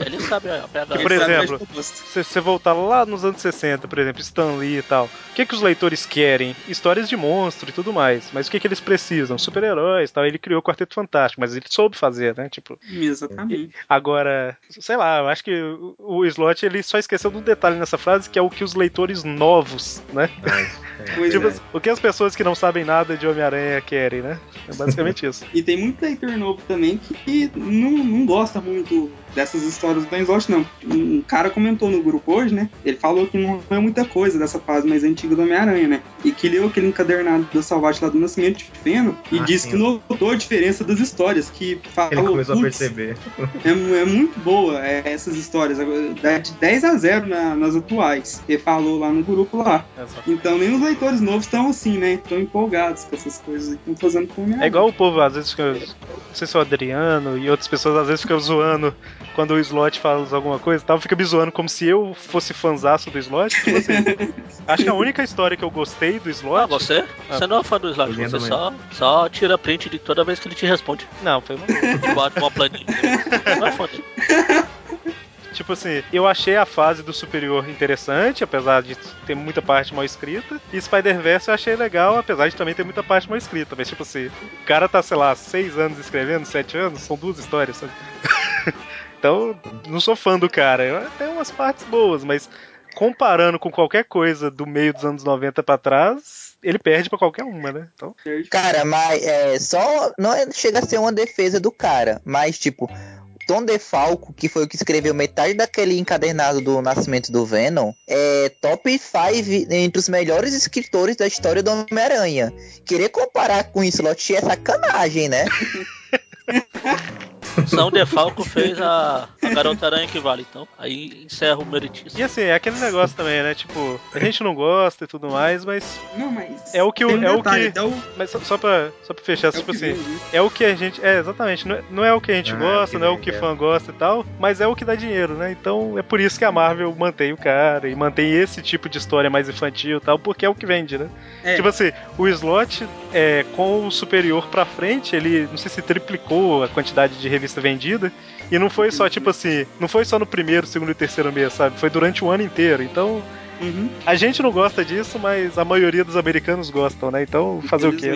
Ele sabe a pegada. Por exemplo. Se você voltar lá nos anos 60, por exemplo, Stan Lee e tal, o que, que os leitores querem? Histórias de monstro e tudo mais. Mas o que, que eles precisam? Super-heróis e tal. Ele criou o Quarteto Fantástico, mas ele soube fazer, né? Tipo, Exatamente. agora, sei lá, eu acho que o, o Slot ele só esqueceu de um detalhe nessa frase, que é o que os leitores novos, né? Pois Tipo, é. o que as pessoas que não sabem nada de Homem-Aranha querem, né? É basicamente isso. E tem muito leitor novo também que não, não gosta muito dessas histórias do Ben Slott, não. Um cara comentou no grupo hoje, né? Ele falou que não é muita coisa dessa fase mais antiga do Homem-Aranha, né? E que leu aquele encadernado da Salvate lá do Nascimento de Feno e Ah, disse sim. que notou a diferença das histórias, que falou, Ele começou a "Putz, perceber. É, é muito boa é, essas histórias. Dá de 10 a 0 na- nas atuais. Ele falou lá no grupo lá. Exato. Então nem os leitores novos estão assim, né? Estão empolgados com essas coisas estão fazendo com o Homem-Aranha. É igual o povo, às vezes fica. Não sei se é o Adriano e outras pessoas às vezes ficam zoando quando o slot fala alguma coisa e tal, fica me zoando como se eu fosse fanzaço do slot. Tipo assim, acho que a única história que eu gostei do slot. Ah, você? Você não é fã do Slash, Linha você só, só tira print de toda vez que ele te responde. Não, foi uma... Bota uma planilha. Não é fã dele. Tipo assim, eu achei a fase do superior interessante, apesar de ter muita parte mal escrita. E Spider-Verse eu achei legal, apesar de também ter muita parte mal escrita. Mas, tipo assim, o cara tá, sei lá, seis anos escrevendo, sete anos, são duas histórias, sabe? então, não sou fã do cara. Eu- Tem umas partes boas, mas comparando com qualquer coisa do meio dos anos 90 pra trás, ele perde pra qualquer uma, né? Então, Cara, mas é só. Não é- chega a ser uma defesa do cara, mas tipo. Tom DeFalco, que foi o que escreveu metade daquele encadernado do Nascimento do Venom, é top 5 entre os melhores escritores da história do Homem-Aranha. Querer comparar com isso, Slot, é sacanagem, né? São Defalco fez a, a Garota Aranha que vale, então. Aí encerra o meritíssimo. E assim, é aquele negócio também, né? Tipo, a gente não gosta e tudo mais, mas Não, mas. É o que o- um é o detalhe, que- até o- Mas só, só, pra, só pra fechar, é o tipo que assim, vende. é o que a gente. É, exatamente. Não é, não é o que a gente Ah, gosta, que não é o que é. fã gosta e tal, mas é o que dá dinheiro, né? Então é por isso que a Marvel mantém o cara e mantém esse tipo de história mais infantil e tal, porque é o que vende, né? É. Tipo assim, o slot, é, com o superior pra frente, ele não sei se triplicou a quantidade de revista vendida. E não foi só, tipo assim, não foi só no primeiro, segundo e terceiro mês, sabe? Foi durante o ano inteiro. Então, Uhum. a gente não gosta disso, mas a maioria dos americanos gostam, né? Então, fazer o quê, né?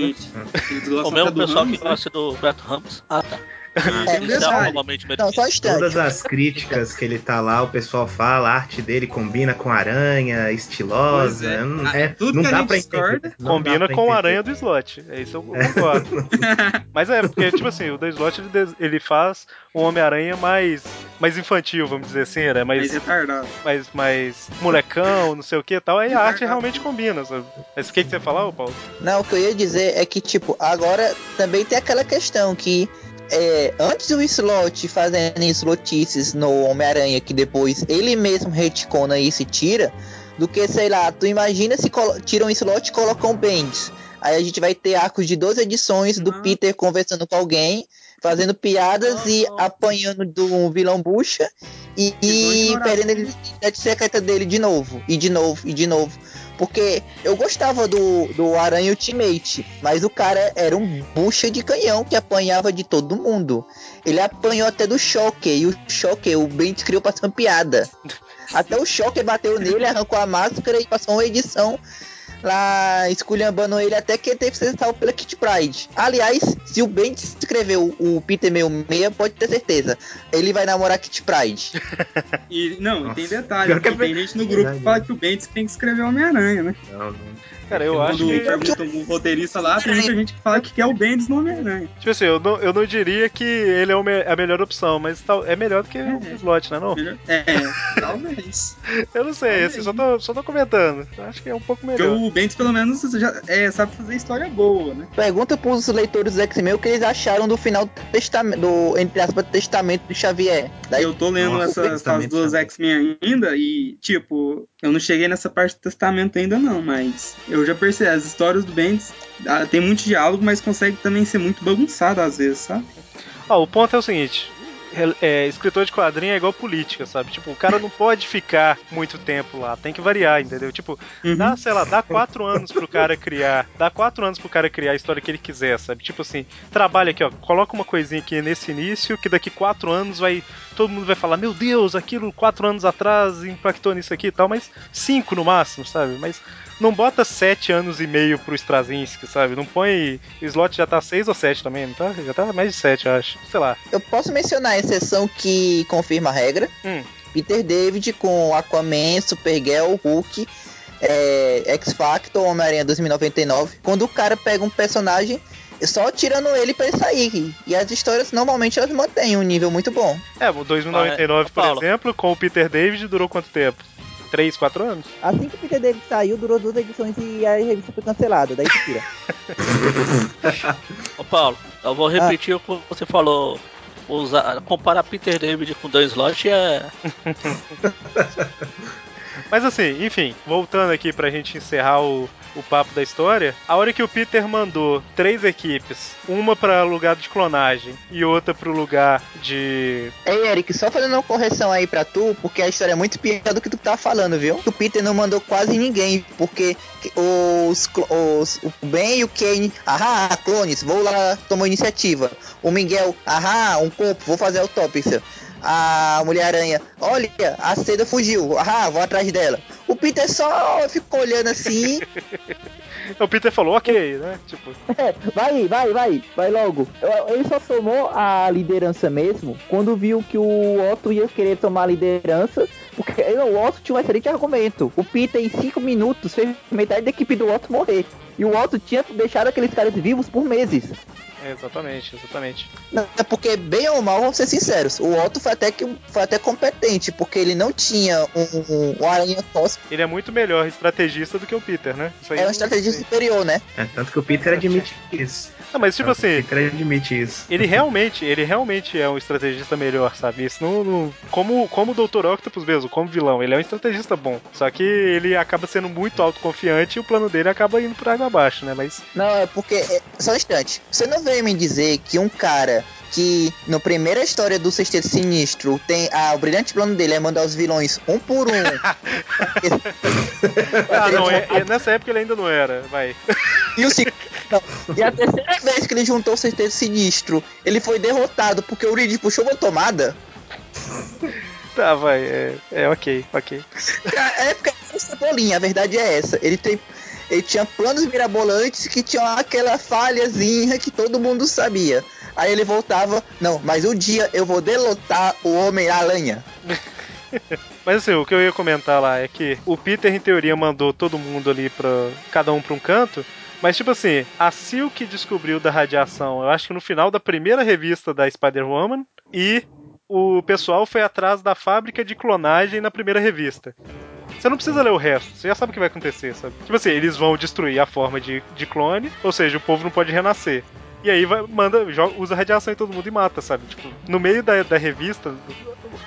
Eles gostam O mesmo do pessoal Ramos, que né? gosta do Beto Ramos. Ah, tá. Um É, é Não, só. Todas as críticas que ele tá lá, o pessoal fala, a arte dele combina com aranha, estilosa. É. Não, Ah, é, tudo não que a dá gente pra entender. Combina pra com o entender. aranha do slot. É isso eu concordo. Mas é, porque, tipo assim, o do slot ele, ele faz um Homem-Aranha mais, mais infantil, vamos dizer assim, né? Mas Mais, retardado. mais, mais molecão, não sei o que e tal. Aí a arte realmente combina, sabe? Mas o que, que você ia falar, ô Paulo? Não, o que eu ia dizer é que, tipo, agora também tem aquela questão que é, antes o Slot fazendo slotices no Homem-Aranha, que depois ele mesmo retcona e se tira, do que, sei lá, tu imagina se tiram um slot e colocam Bendis. Aí a gente vai ter arcos de 12 edições do Não. Peter conversando com alguém, fazendo piadas e não. apanhando do vilão bucha e, E perdendo a identidade secreta dele de novo, e de novo, e de novo. Porque eu gostava do, do Aranha Ultimate, mas o cara era um bucha de canhão que apanhava de todo mundo. Ele apanhou até do Shocker, e o Shocker, o Bendis criou pra piada. Até o Shocker bateu nele, arrancou a máscara e passou uma edição lá esculhambando ele até que ele teve que ser salvo pela Kit Pride. Aliás, se o Bendis escreveu o Peter 66, pode ter certeza. Ele vai namorar Kit Pride. E, não, Nossa. tem detalhe, que é porque tem gente no grupo verdade. que fala que o Bendis tem que escrever Homem-Aranha, né? Não, não. Cara, eu acho que. perguntam o roteirista lá, tem muita gente que fala que quer o Bendis no Homem-Aranha. Tipo assim, eu não, eu não diria que ele é o a melhor opção, mas tal, é melhor do que o slot, né? Não? É, talvez. Eu não sei, Talvez. assim, só, tô, só tô comentando. Eu acho que é um pouco Porque melhor. O Bendis, pelo menos, já é, sabe fazer história boa, né? Pergunta pros leitores do X-Men o que eles acharam do final do testamento, do, entre aspas, testamento do Xavier. Daí, Eu tô lendo Nossa, essa fase Testamento dos também. X-Men ainda e, tipo, eu não cheguei nessa parte do testamento ainda não, mas eu já percebi, as histórias do Bendis ah, tem muito diálogo, mas consegue também ser muito bagunçado às vezes, sabe? Ó, o ponto é o seguinte. É- escritor de quadrinho é igual política, sabe? Tipo, o cara não pode ficar muito tempo lá, tem que variar, entendeu? Tipo, Uhum. dá, sei lá, dá quatro anos pro cara criar, dá quatro anos pro cara criar a história que ele quiser, sabe? Tipo assim, trabalha aqui, ó, coloca uma coisinha aqui nesse início, que daqui quatro anos vai, todo mundo vai falar, meu Deus, aquilo quatro anos atrás impactou nisso aqui e tal, mas cinco no máximo, sabe? Mas não bota sete anos e meio pro Straczynski, sabe? Não põe, o slot já tá seis ou sete também, não tá? Já tá mais de sete, eu acho. Sei lá. eu posso mencionar a exceção que confirma a regra. Hum. Peter David com Aquaman, Supergirl, Hulk, é, X-Factor, Homem-Aranha 2099. Quando o cara pega um personagem, só tirando ele pra ele sair. E as histórias normalmente elas mantêm um nível muito bom. É, o 2099, Ah, é. por Paulo. exemplo, com o Peter David durou quanto tempo? Três, quatro anos? Assim que o Peter David saiu, durou duas edições e a revista foi cancelada. Daí se tira. Ô Paulo, eu vou repetir o que você falou. Usar, comparar Peter David com Dan Slott é. Mas assim, enfim, voltando aqui pra gente encerrar o, o papo da história, a hora que o Peter mandou três equipes, uma pra lugar de clonagem e outra pro lugar de. Ei, Eric, só fazendo uma correção aí pra tu, porque a história é muito pior do que tu tá falando, viu? O Peter não mandou quase ninguém, porque os, os o Ben e o Kane, ahá, clones, vou lá tomar iniciativa. O Miguel, ahá, um corpo, vou fazer autópsia. A Mulher-Aranha, olha, a seda fugiu, ahá, vou atrás dela. O Peter só ficou olhando assim, O Peter falou, ok, né? Tipo, É, vai, vai, vai, vai logo. Ele só tomou a liderança mesmo quando viu que o Otto ia querer tomar a liderança. Porque não, o Otto tinha um excelente argumento. O Peter, em 5 minutos, fez metade da equipe do Otto morrer. E o Otto tinha deixado aqueles caras vivos por meses. É, exatamente, exatamente. Não, é porque, bem ou mal, vamos ser sinceros, o Otto foi até, que, foi até competente, porque ele não tinha um, um, um aranha cósmico, Ele é muito melhor estrategista do que o Peter, né? Isso aí é estratégia sei. superior, né? É, tanto que o Peter admite isso. Ah, mas tipo assim, admite isso. ele realmente, ele realmente é um estrategista melhor, sabe? Isso não, não- como, como o Dr. Octopus mesmo, como vilão, ele é um estrategista bom. Só que ele acaba sendo muito autoconfiante e o plano dele acaba indo por água abaixo, né? Mas Não, é porque, é, só um instante, você não veio me dizer que um cara que, na primeira história do Sexteto Sinistro, tem, ah, o brilhante plano dele é mandar os vilões um por um. Ah, não, é- é- nessa época ele ainda não era, vai. E, o, não, e a terceira vez que ele juntou o Sexteto Sinistro, ele foi derrotado porque o Reed puxou uma tomada. Tá, vai, é, é ok, ok. É porque é cebolinha, a verdade é essa. Ele tem. Ele tinha planos mirabolantes que tinham aquela falhazinha que todo mundo sabia. Aí ele voltava, não, mas um dia eu vou derrotar o Homem-Aranha. Mas assim, o que eu ia comentar lá é que o Peter, em teoria, mandou todo mundo ali pra. cada um pra um canto. Mas, tipo assim, a Silk descobriu da radiação, eu acho que no final da primeira revista da Spider-Woman, e o pessoal foi atrás da fábrica de clonagem na primeira revista. Você não precisa ler o resto, você já sabe o que vai acontecer, sabe? Tipo assim, eles vão destruir a forma de, de clone, ou seja, o povo não pode renascer. E aí vai, manda, joga, usa radiação em todo mundo e mata, sabe? Tipo, no meio da, da revista,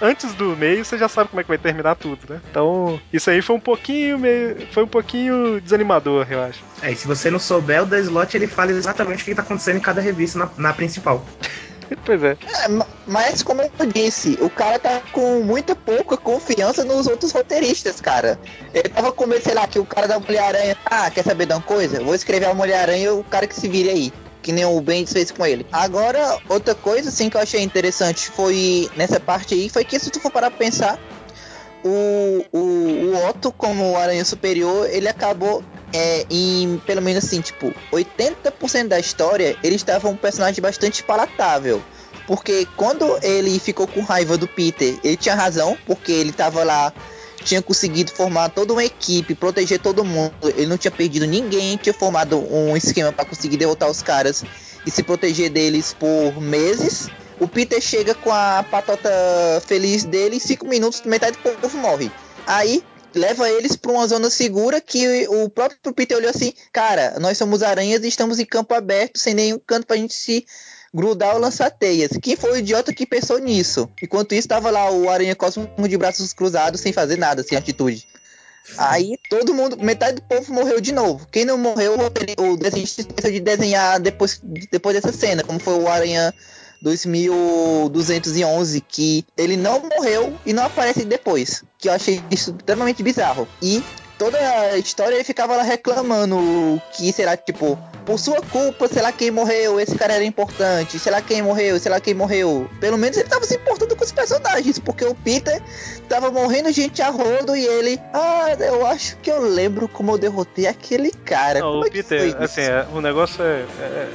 antes do meio, você já sabe como é que vai terminar tudo, né? Então, isso aí foi um pouquinho meio, foi um pouquinho desanimador, eu acho. É, e se você não souber, o Dan Slott ele fala exatamente o que tá acontecendo em cada revista na, na principal. pois é. É, ma- mas como eu disse, o cara tá com muita pouca confiança nos outros roteiristas, cara. Ele tava com medo, sei lá, que o cara da Mulher-Aranha. Ah, quer saber de uma coisa? Eu Vou escrever a Mulher-Aranha e o cara que se vire aí. Que nem o Bendis fez com ele. Agora, outra coisa, assim, que eu achei interessante foi nessa parte aí, foi que se tu for parar pra pensar, o, o, o Otto, como Aranha Superior, ele acabou é, em, pelo menos assim, tipo, 80% da história, ele estava um personagem bastante palatável. Porque quando ele ficou com raiva do Peter, ele tinha razão, porque ele tava lá, tinha conseguido formar toda uma equipe, proteger todo mundo. Ele não tinha perdido ninguém, tinha formado um esquema para conseguir derrotar os caras e se proteger deles por meses. O Peter chega com a patota feliz dele, 5 minutos, metade do povo morre. Aí leva eles pra uma zona segura que o próprio Peter olhou assim: Cara, nós somos aranhas e estamos em campo aberto, sem nenhum canto pra gente se grudar ou lançar teias. Quem foi o idiota que pensou nisso? Enquanto isso, tava lá o Aranha Cósmico de braços cruzados, sem fazer nada, sem atitude. Aí todo mundo, metade do povo morreu de novo. Quem não morreu, o o desenhista de desenhar depois, depois dessa cena, como foi o Aranha 2211, que ele não morreu e não aparece depois. Que eu achei isso extremamente bizarro. E toda a história ele ficava lá reclamando que será tipo, por sua culpa, sei lá quem morreu, esse cara era importante, sei lá quem morreu, sei lá quem morreu. Pelo menos ele tava se importando com os personagens, porque o Peter tava morrendo gente a rodo e ele, ah, eu acho que eu lembro como eu derrotei aquele cara. Não, Como o é que foi Peter, isso? assim, é, o negócio é, é-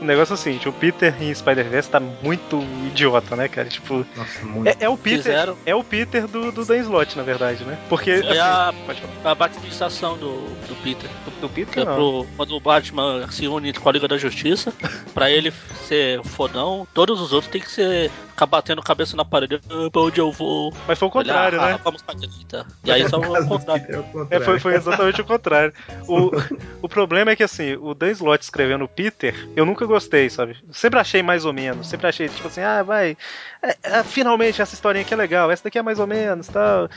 O negócio é o seguinte, o Peter em Spider-Verse tá muito idiota, né, cara? Tipo, Nossa, muito. é, é o Peter. Fizeram. É o Peter do, do Dan Slott, na verdade, né? Porque. Assim, a, pode falar. a batização do, do Peter. Do Que Peter é pro, quando o Batman se une com a Liga da Justiça, pra ele ser fodão, todos os outros tem que ser ficar batendo cabeça na parede. "Ah, Pra onde eu vou? Mas foi o contrário, Ele, ah, né? Vamos pra direita. E aí só o do contrário. É o É, foi, foi exatamente o contrário. O, o problema é que, assim, o Dan Slott escrevendo o Peter, eu nunca gostei, sabe? Sempre achei mais ou menos. Sempre achei, tipo assim, ah, vai. é, é, finalmente, essa historinha aqui é legal. Essa daqui é mais ou menos tal.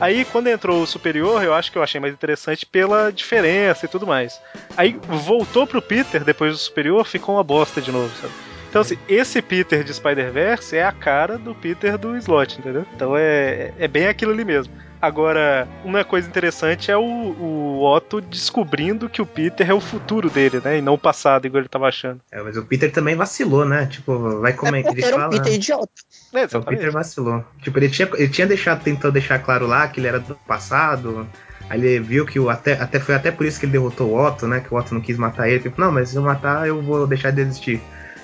Aí, quando entrou o Superior, eu acho que eu achei mais interessante pela diferença e tudo mais. Aí, voltou pro Peter, depois do Superior, ficou uma bosta de novo, sabe? Então, assim, esse Peter de Spider-Verse é a cara do Peter do Slot, entendeu? Então é, é bem aquilo ali mesmo. Agora, uma coisa interessante é o, o Otto descobrindo que o Peter é o futuro dele, né? E não o passado, igual ele tava achando. É, mas o Peter também vacilou, né? Tipo, vai É comer. porque Ele era um fala. Peter idiota. É, É, o. Peter vacilou. Tipo, ele tinha, ele tinha deixado, tentou deixar claro lá que ele era do passado. Aí ele viu que o até, até foi até por isso que ele derrotou o Otto, né? Que o Otto não quis matar ele. Tipo, não, mas se eu matar, eu vou deixar de existir.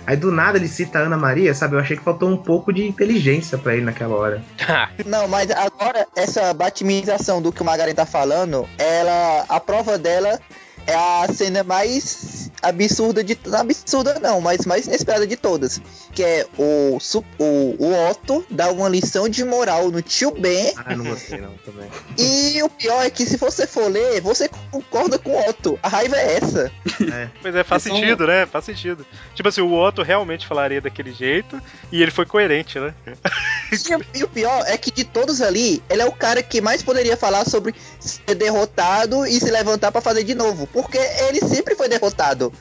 Aí do nada ele cita a Ana Maria, sabe? Eu achei que faltou um pouco de inteligência pra ele naquela hora. Não, mas agora essa batimização do que o Magaren tá falando, ela. A prova dela é a cena mais absurda de. Não absurda não, mas mais inesperada de todas. Que é o, o, o Otto dá uma lição de moral no tio Ben. Ah, não gostei não também. E o pior é que se você for ler, você concorda com o Otto. A raiva é essa. É. Pois é, faz são- sentido, né? Faz sentido. Tipo assim, o Otto realmente falaria daquele jeito e ele foi coerente, né? E, o- e o pior é que de todos ali, ele é o cara que mais poderia falar sobre ser derrotado e se levantar pra fazer de novo. Porque ele sempre foi derrotado.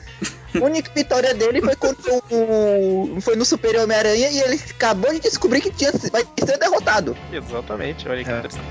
A única vitória dele foi quando o, foi no Super Homem-Aranha e ele acabou de descobrir que tinha, vai ser derrotado. Exatamente, olha que É. interessante.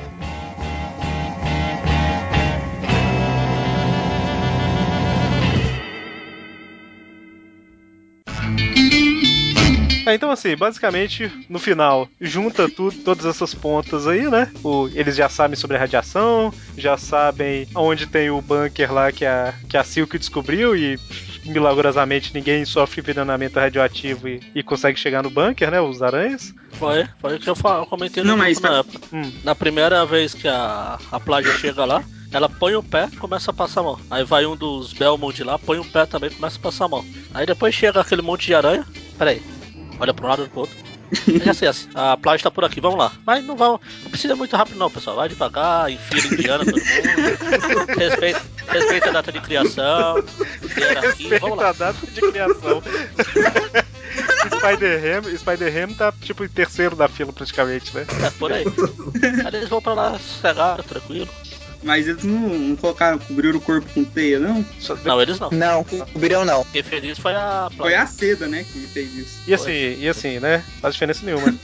Ah, então assim, basicamente, no final, junta tudo, todas essas pontas aí, né? O- eles já sabem sobre a radiação, já sabem onde tem o bunker lá que a, que a Silk descobriu e milagrosamente ninguém sofre envenenamento radioativo e, e consegue chegar no bunker, né? Os aranhas. Foi, foi o que eu, eu comentei no Não, mas na tá- época. Hum. Na primeira vez que a, a plágia chega lá, ela põe o pé e começa a passar a mão. Aí vai um dos Belmont lá, põe o pé também e começa a passar a mão. Aí depois chega aquele monte de aranha. Pera aí. Olha pra um lado e pro outro. Já sei assim, a plágia tá por aqui, vamos lá. Mas não vão. Não precisa muito rápido não, pessoal. Vai devagar, enfia indiana todo mundo. Respeita, respeita a data de criação. Hierarquia, vamos Respeita lá. a data de criação. Spider-Ham Spider tá tipo em terceiro da fila praticamente, né? É, por aí. Aí eles vão pra lá sossegados, tranquilo. Mas eles não, não colocaram, cobriram o corpo com teia, não? Só- Não, eles não. Não, cobriram não. Quem fez isso foi a Foi a seda, né, que fez isso. E assim, e assim, né? Não faz diferença nenhuma.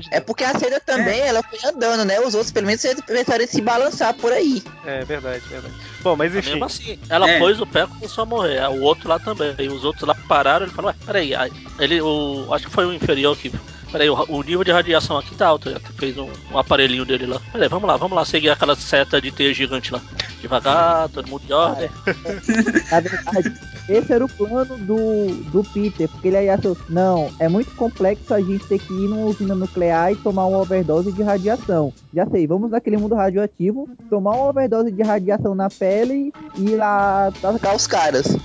De É porque a seda também, ela foi andando, né? Os outros, pelo menos, eles começaram a se balançar por aí. É verdade, verdade. Bom, mas Mas enfim. mesmo assim, ela É. pôs o pé e começou a morrer. O outro lá também. E os outros lá pararam. Ele falou: Ué, peraí. aí, Ele, o, acho que foi o inferior que. Peraí, o, o nível de radiação aqui tá alto. Já fez um, um aparelhinho dele lá. Peraí, vamos lá, vamos lá seguir aquela seta de teia gigante lá. Devagar, todo mundo de ordem. Na verdade, esse era o plano do, do Peter, porque ele aí achou, não, é muito complexo a gente ter que ir numa usina nuclear e tomar uma overdose de radiação. Já sei, vamos naquele mundo radioativo, tomar uma overdose de radiação na pele e ir lá atacar os caras.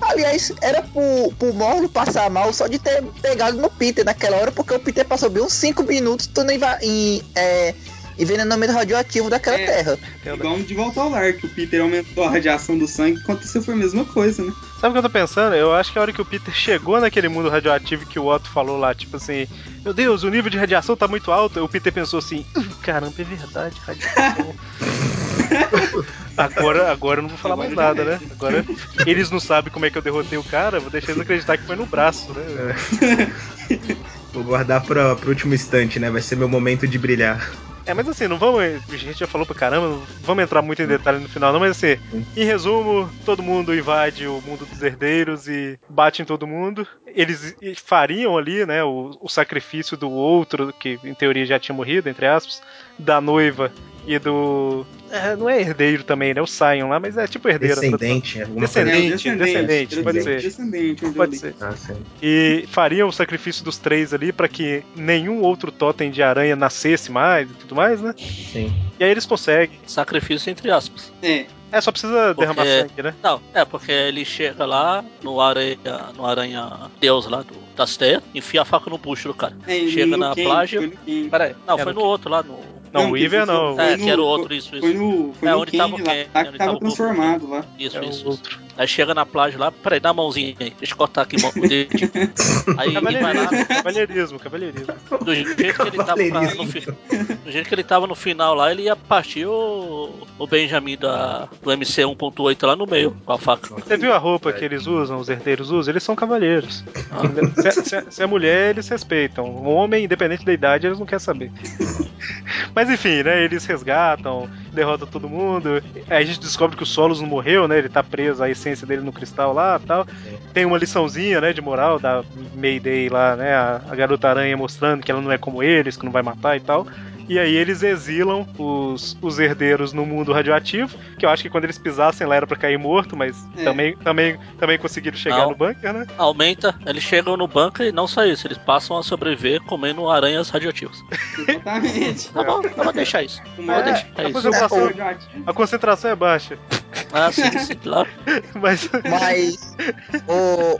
Aliás, era pro, pro Morlo passar mal só de ter pegado no Peter naquela hora, porque o Peter passou bem uns 5 minutos tudo em, em é, envenenamento radioativo daquela É. terra. Igual de volta ao lar, que o Peter aumentou a radiação do sangue, aconteceu foi a mesma coisa, né? Sabe o que eu tô pensando? Eu acho que a hora que o Peter chegou naquele mundo radioativo que o Otto falou lá, tipo assim, meu Deus, o nível de radiação tá muito alto, o Peter pensou assim, "Ih, caramba, é verdade, radiação. agora, agora eu não vou falar mais nada, né? Agora eles não sabem como é que eu derrotei o cara, vou deixar eles acreditar que foi no braço, né? Vou guardar pra, pro último instante, né? Vai ser meu momento de brilhar. É, mas assim, não vamos. A gente já falou pra caramba, não vamos entrar muito em detalhe no final, não, mas assim, em resumo, todo mundo invade o mundo dos herdeiros e bate em todo mundo. Eles fariam ali, né, o, o sacrifício do outro, que em teoria já tinha morrido, entre aspas, da noiva e do. é, não é herdeiro também, né? O Sion lá, mas é tipo herdeiro. Descendente, alguma coisa Descendente, assim. É, o descendente, Era pode ser. Descendente, Pode ser. Ah. E fariam o sacrifício dos três ali pra que nenhum outro totem de aranha nascesse mais e tudo mais, né? Sim. E aí eles conseguem. Sacrifício entre aspas. É, É, só precisa derramar Porque- sangue, né? Não, é porque ele chega lá no aranha, no aranha Deus lá do, das teias, enfia a faca no bucho do cara. é Chega no na Ken, plágio. Foi no Ken. Pera aí, não, Era foi o no outro lá, no. Não, Não, o foi- não. foi É, no- que era o outro, isso, isso. Foi no, foi É, no onde tava o lá, Ken, tá, que tava tava transformado lá. Isso, É isso. outro. Aí chega na plágio lá, peraí, dá a mãozinha aí, deixa eu cortar aqui o dedo. Aí ele vai lá, Cavalheirismo, cavalheirismo, do jeito que ele tava no, do jeito que ele tava no final lá, ele ia partir o, o Benjamin da, do MC 1.8 lá no meio, com a faca. Você viu a roupa que eles usam, os herdeiros usam? Eles são cavalheiros. Se, se- se é mulher, eles respeitam. O homem, independente da idade, eles não querem saber. Mas enfim, né? Eles resgatam, derrotam todo mundo. Aí a gente descobre que o Solos não morreu, né? Ele tá preso, a dele no cristal lá tal. Tem uma liçãozinha, né, de moral da Mayday lá, né? A, a garota aranha mostrando que ela não é como eles, que não vai matar e tal. E aí eles exilam os, os herdeiros no mundo radioativo, que eu acho que quando eles pisassem lá era pra cair morto, mas É. também, também, também conseguiram chegar Não. no bunker, né? Aumenta, eles chegam no banco e não só isso, eles passam a sobreviver comendo aranhas radioativas. Exatamente. Tá bom, tá bom, deixa isso. Deixar, é a isso. concentração, radioativo. a concentração é baixa, Ah, sim, sim, claro. mas Mas, o,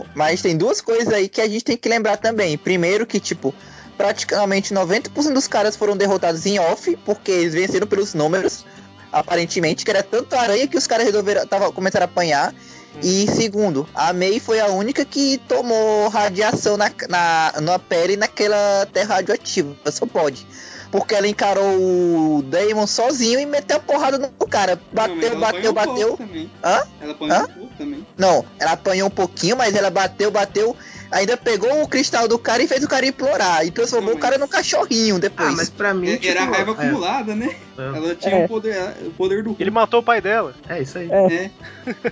o, mas tem duas coisas aí que a gente tem que lembrar também. Primeiro que, tipo, praticamente 90% dos caras foram derrotados em off, porque eles venceram pelos números, aparentemente, que era tanto aranha que os caras resolveram, tava, começaram a apanhar. E segundo, a May foi a única que tomou radiação na, na, na pele naquela terra radioativa. Só pode. Porque ela encarou o Damon sozinho e meteu a porrada no cara. Não, Bateu, ela bateu, apanhou um bateu. Hã? Ela apanhou Hã? um pouco também. Não, ela apanhou um pouquinho, mas ela bateu, bateu. Ainda pegou o cristal do cara e fez o cara implorar. E transformou o cara mas- num cachorrinho depois. Ah, mas pra mim. É- Era tipo, raiva é, acumulada, né? é. Ela tinha É. o, poder, o poder do ele matou o pai dela. É isso aí. É.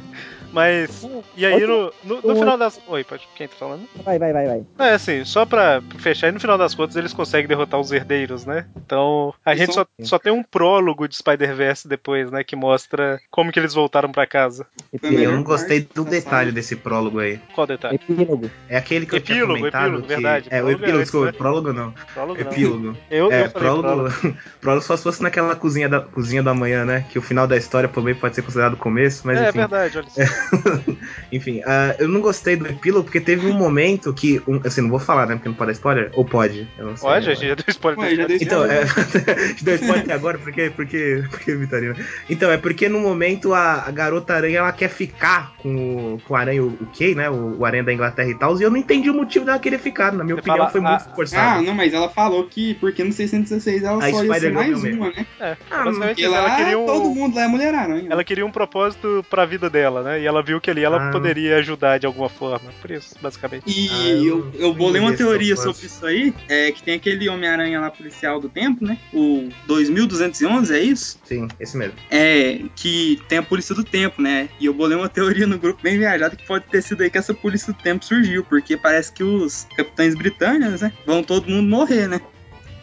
É. Mas. E aí no, no, no final das. Oi, pode. Quem tá falando? Vai, vai, vai, vai. É, assim, só pra fechar, e no final das contas eles conseguem derrotar os herdeiros, né? Então, a E gente só, só tem um prólogo de Spider-Verse depois, né? Que mostra como que eles voltaram pra casa. Foi a E eu não gostei do da detalhe desse prólogo aí. Qual detalhe? Epílogo. É aquele que eu tinha Epílogo, comentado. epílogo, que... verdade. É, o Prólogo é epílogo, antes, desculpa, né? prólogo não. Prólogo não. Epílogo. Eu, É, eu falei prólogo, prólogo só se fosse naquela cozinha da, cozinha do amanhã, né? Que o final da história também pode ser considerado o começo, mas É, é enfim. verdade, olha só. Enfim, ah, eu não gostei do epílogo porque teve um momento que. um- assim, não vou falar, né? Porque não pode dar spoiler. Ou pode? Eu não sei. Pode, a gente já deu spoiler. Ué, já dei Então, é. Te deu spoiler até agora, porque, porque, porque Vitorino. Então, é porque no momento a, a garota aranha ela quer ficar com, o- com o aranha, o, o Kay, né? O, o aranha da Inglaterra e tal, e eu não entendi o motivo dela querer ficar. Na minha Você opinião, fala, foi ah, muito Ah, forçado. não, mas ela falou que porque no 616 ela A só ia ser mais mesmo. uma, né? É, Ah, Porque lá ela queria um. todo mundo lá é Mulher-Aranha. Ela queria um propósito pra vida dela, né? E ela viu que ali ela Ah. poderia ajudar de alguma forma. Por isso, basicamente. E Ah, eu eu, bolei uma teoria sobre isso aí, é que tem aquele Homem-Aranha lá policial do tempo, né? O 2211, é isso? Sim, esse mesmo. É, que tem a polícia do tempo, né? E eu bolei uma teoria no grupo bem viajada que pode ter sido aí que essa polícia do tempo surgiu, porque parece que os capitães britânicos, né, vão todo mundo morrer, né?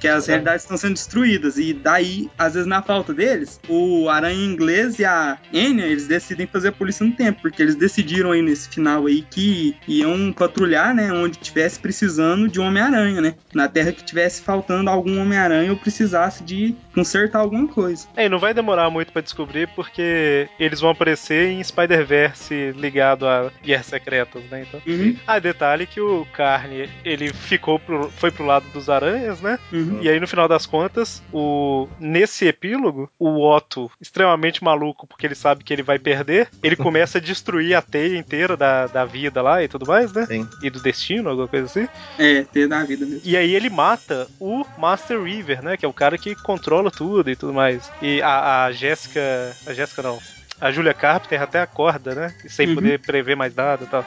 Que as É. realidades estão sendo destruídas. E daí, às vezes, na falta deles, o Aranha Inglês e a Enya, eles decidem fazer a polícia no tempo. Porque eles decidiram aí nesse final aí que iam patrulhar, né? Onde tivesse precisando de um Homem-Aranha, né? Na Terra que tivesse faltando algum Homem-Aranha ou precisasse de consertar alguma coisa. É, e não vai demorar muito pra descobrir, porque eles vão aparecer em Spider-Verse ligado a Guerras Secretas, né? Então. Uhum, Ah, detalhe que o Carne, ele ficou pro, foi pro lado dos aranhas, né? uhum. E aí, no final das contas, o nesse epílogo, o Otto, extremamente maluco, porque ele sabe que ele vai perder, ele começa a destruir a teia inteira da, da vida lá e tudo mais, né? Sim. E do destino, alguma coisa assim. É, ter da vida mesmo. E aí ele mata o Master Weaver, né? Que é o cara que controla tudo e tudo mais. E a, a Jéssica. A Jéssica não. A Julia Carpenter até acorda, né? Sem Uhum. poder prever mais nada e tal.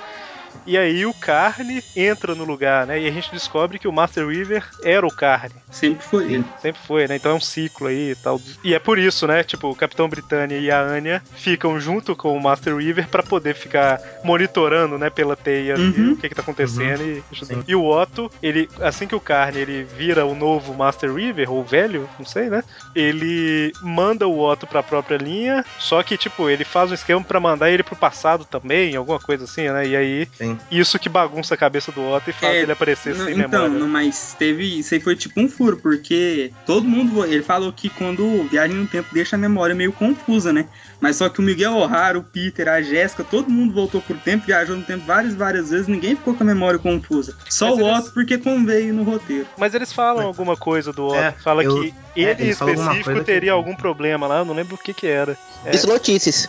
E aí o Carne entra no lugar, né? E a gente descobre que o Master Weaver era o Carne. Sempre foi ele. Sempre foi, né? Então é um ciclo aí e tal. E é por isso, né? Tipo, o Capitão Britânia e a Anya ficam junto com o Master Weaver pra poder ficar monitorando, né? Pela teia ali, Uhum. o que que tá acontecendo e ajudando. E o Otto, ele, assim que o Carne ele vira o novo Master Weaver, ou o velho, não sei, né? Ele manda o Otto pra própria linha, só que, tipo, ele faz um esquema pra mandar ele pro passado também, alguma coisa assim, né? E aí, Sim. isso que bagunça a cabeça do Otto e faz É, ele aparecer Não, sem então, memória. não, mas teve. Isso aí foi tipo um furo, porque todo mundo. Ele falou que quando viaja no tempo deixa a memória meio confusa, né? Mas só que o Miguel O'Hara, o Peter, a Jéssica, todo mundo voltou pro tempo, viajou no tempo várias, várias vezes, ninguém ficou com a memória confusa. Só Mas o eles- Otto, porque conveio no roteiro. Mas eles falam alguma coisa do Otto. É, Fala eu- que ele falam alguma específico coisa que- teria algum problema lá, eu não lembro o que que era. É. Isso notícias.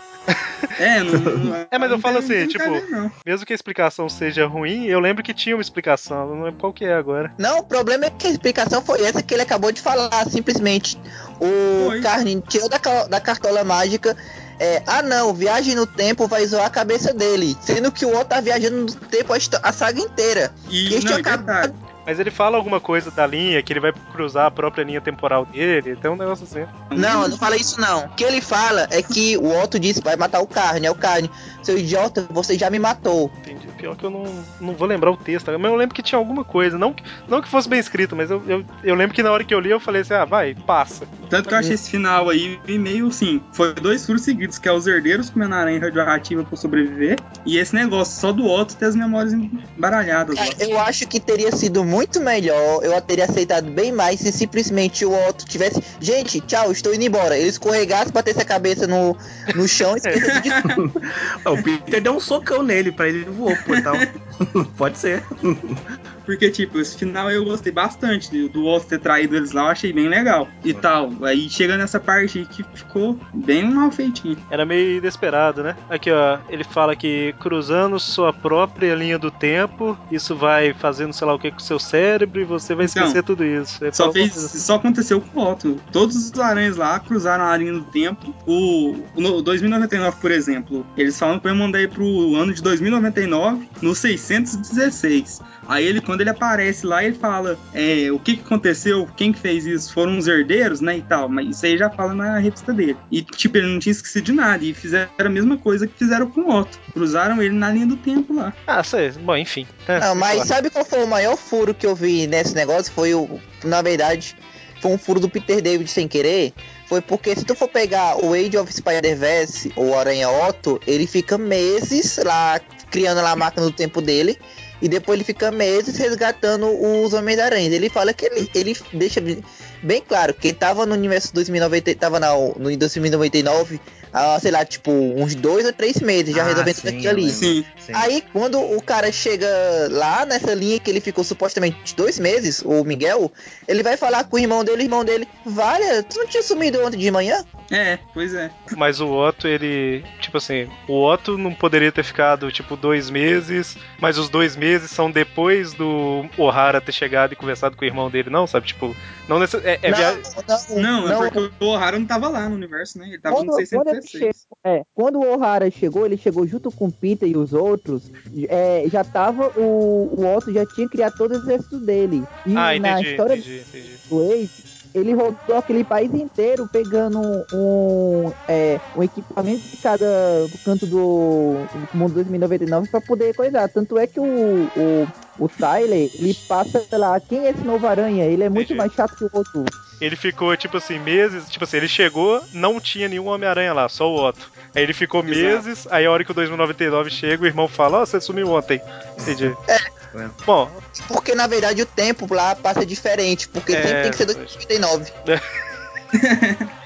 É, não. não- É, mas eu falo assim, tipo-. Mesmo que a explicação seja ruim, eu lembro que tinha uma explicação, eu não lembro qual que é agora. Não, o problema é que a explicação foi essa que ele acabou de falar, simplesmente. O Foi. Carne tirou da, da cartola mágica. É, ah não, viagem no tempo vai zoar a cabeça dele. Sendo que o outro tá viajando no tempo a, a saga inteira. E, Que não, e detalhe, Mas ele fala alguma coisa da linha, que ele vai cruzar a própria linha temporal dele, tem um negócio assim. Não, não fala isso não. O que ele fala é que o Otto disse vai matar o Carne. É o Carne. Seu idiota, você já me matou. Entendi. Pior que eu não, não vou lembrar o texto, mas eu lembro que tinha alguma coisa. Não, que- não que fosse bem escrito, mas eu, eu, eu lembro que na hora que eu li eu falei assim: ah, vai, passa. Tanto que eu achei esse final aí meio assim. Foi dois furos seguidos, que é os herdeiros comendo aranha radioativa pra sobreviver. E esse negócio só do Otto ter as memórias embaralhadas. Cara, eu acho que teria sido muito melhor. Eu teria aceitado bem mais se simplesmente o Otto tivesse. Gente, tchau, estou indo embora. Ele escorregasse, batesse a cabeça no, no chão e esquecesse de Ah, o Peter deu um socão nele pra ele voar pro portal. Pode ser. Porque, tipo, esse final eu gostei bastante do- Otto ter traído eles lá, eu achei bem legal. E tal. Aí chega nessa parte aí que ficou bem mal feitinho. Era meio inesperado, né? Aqui, ó, ele fala que cruzando sua própria linha do tempo, isso vai fazendo sei lá o que com o seu cérebro e você vai Então, esquecer tudo isso. Só, fez, só aconteceu com o Otto. Todos os aranhas lá cruzaram a linha do tempo. O, o no- 2099, por exemplo, eles falam que vai mandar ir pro ano de 2099, no 616. Aí ele, quando ele aparece lá, ele fala é, o que, que aconteceu, quem que fez isso, foram os herdeiros, né, e tal. Mas isso aí já fala na revista dele. E, tipo, ele não tinha esquecido de nada. E fizeram a mesma coisa que fizeram com o Otto. Cruzaram ele na linha do tempo lá. Ah, sei. Bom, enfim. É, Não, mas lá. sabe qual foi o maior furo que eu vi nesse negócio? Foi o. Na verdade, foi um furo do Peter David sem querer. Foi porque se tu for pegar o Age of Spider-Verse ou Aranha Otto, ele fica meses lá criando lá a máquina do tempo dele. E depois ele fica meses resgatando os Homens-Aranhas. Ele fala que ele, ele deixa bem claro. Quem tava no universo 2090, tava na, no 2099, há, sei lá, tipo, uns dois ou três meses já Ah, resolvendo sim, tudo aquilo ali. Sim. Sim. Aí, quando o cara chega lá nessa linha que ele ficou supostamente dois meses, o Miguel, ele vai falar com o irmão dele, o irmão dele, Vale, tu não tinha sumido ontem de manhã? É, pois é. Mas o Otto, ele. Tipo assim, o Otto não poderia ter ficado, tipo, dois meses, mas os dois meses são depois do O'Hara ter chegado e conversado com o irmão dele, não, sabe? Tipo, não necess... é, é não, via- não, Não, é porque o O'Hara não tava lá no universo, né? Ele tava Quando, no quando ele 616. Chegou, é, quando o O'Hara chegou, ele chegou junto com o Peter e os outros. é, já tava. O, o Otto já tinha criado todo o exército dele. E Ah, na entendi, história entendi, entendi. do Ace, ele rodou aquele país inteiro pegando um, é, um equipamento de cada canto do, do mundo 2099 pra poder coisar. Tanto é que o, o, o Tyler, ele passa pela. Quem é esse novo aranha? Ele é muito Entendi. mais chato que o outro. Ele ficou, tipo assim, meses. Tipo assim, ele chegou, não tinha nenhum Homem-Aranha lá, só o Otto. Aí ele ficou Exato. meses, aí a hora que o 2099 chega, o irmão fala: Ó, você sumiu ontem. Entendi. É. Bom, Porque na verdade o tempo lá passa diferente, porque É, sempre tem que ser pois. 2099.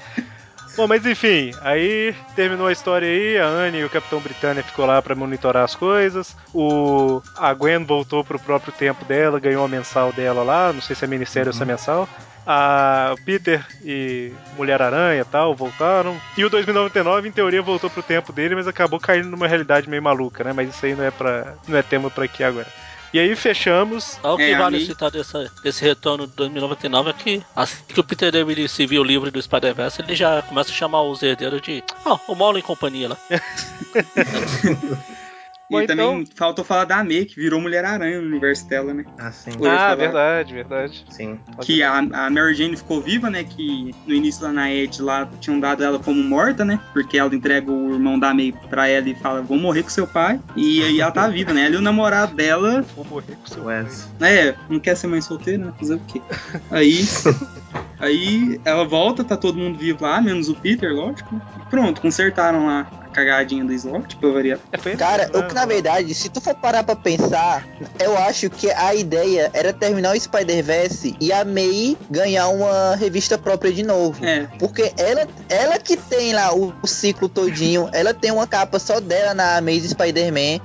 Bom, mas enfim, aí terminou a história aí, a Anne e o Capitão Britânia ficou lá pra monitorar as coisas. O a Gwen voltou pro próprio tempo dela, ganhou a mensal dela lá, não sei se é ministério ou se é mensal. A Peter e Mulher Aranha e tal voltaram. E o 2099 em teoria voltou pro tempo dele, mas acabou caindo numa realidade meio maluca, né? Mas isso aí não é para não é tema pra aqui agora. E aí fechamos. O que É, vale ali- citar dessa, desse retorno de 2099 é que assim que o Peter David se viu livre do Spider-Verse, ele já começa a chamar os herdeiros de. Ah, o Molo em companhia lá. E Bom, também então- faltou falar da May, que virou Mulher-Aranha no universo dela, né? Ah, sim. Ah, falar. verdade, verdade. Sim. Que a, a Mary Jane ficou viva, né? Que no início lá na Ed lá tinham dado ela como morta, né? Porque ela entrega o irmão da May pra ela e fala, vou morrer com seu pai. E aí ela tá viva, né? Ela e o namorado dela, Vou morrer com seu Wes. é, não quer ser mãe solteira, né? Fazer o quê? Aí. Aí ela volta, tá todo mundo vivo lá, menos o Peter, lógico. né? E pronto, consertaram lá cagadinha do Slot, pra variar. É, Cara, o que na né? verdade, se tu for parar pra pensar, eu acho que a ideia era terminar o Spider-Verse e a May ganhar uma revista própria de novo. É, Porque ela, ela que tem lá o, o ciclo todinho, ela tem uma capa só dela na Amazing Spider-Man.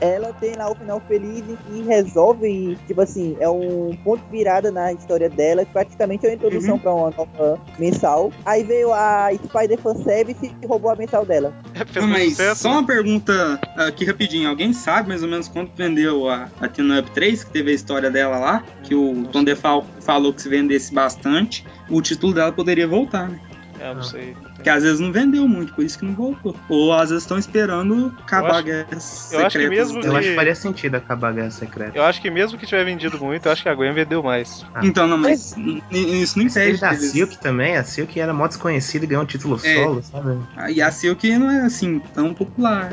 Ela tem lá o final feliz que resolve, e, tipo assim, é um ponto de virada na história dela, que praticamente é uma introdução Uhum. pra uma nova mensal. Aí veio a Spider Fan Service e roubou a mensal dela. Fez Não, sucesso. só uma pergunta aqui rapidinho. Alguém sabe mais ou menos quanto vendeu a, a Teen Up 3, que teve a história dela lá? Que o Tom DeFal falou que se vendesse bastante, o título dela poderia voltar, né? É, não sei. Porque às vezes não vendeu muito, por isso que não voltou. Ou às vezes estão esperando acabar Eu a guerra eu secreta. acho que mesmo Eu acho que- que faria sentido acabar a Guerra Secreta. Eu acho que mesmo que tiver vendido muito, eu acho que a Gwen vendeu mais. Então, não, mas isso não impede. da deles- Silk também, a Silk era mó desconhecida e ganhou um título É. solo, sabe? Ah, E a Silk não é assim tão popular.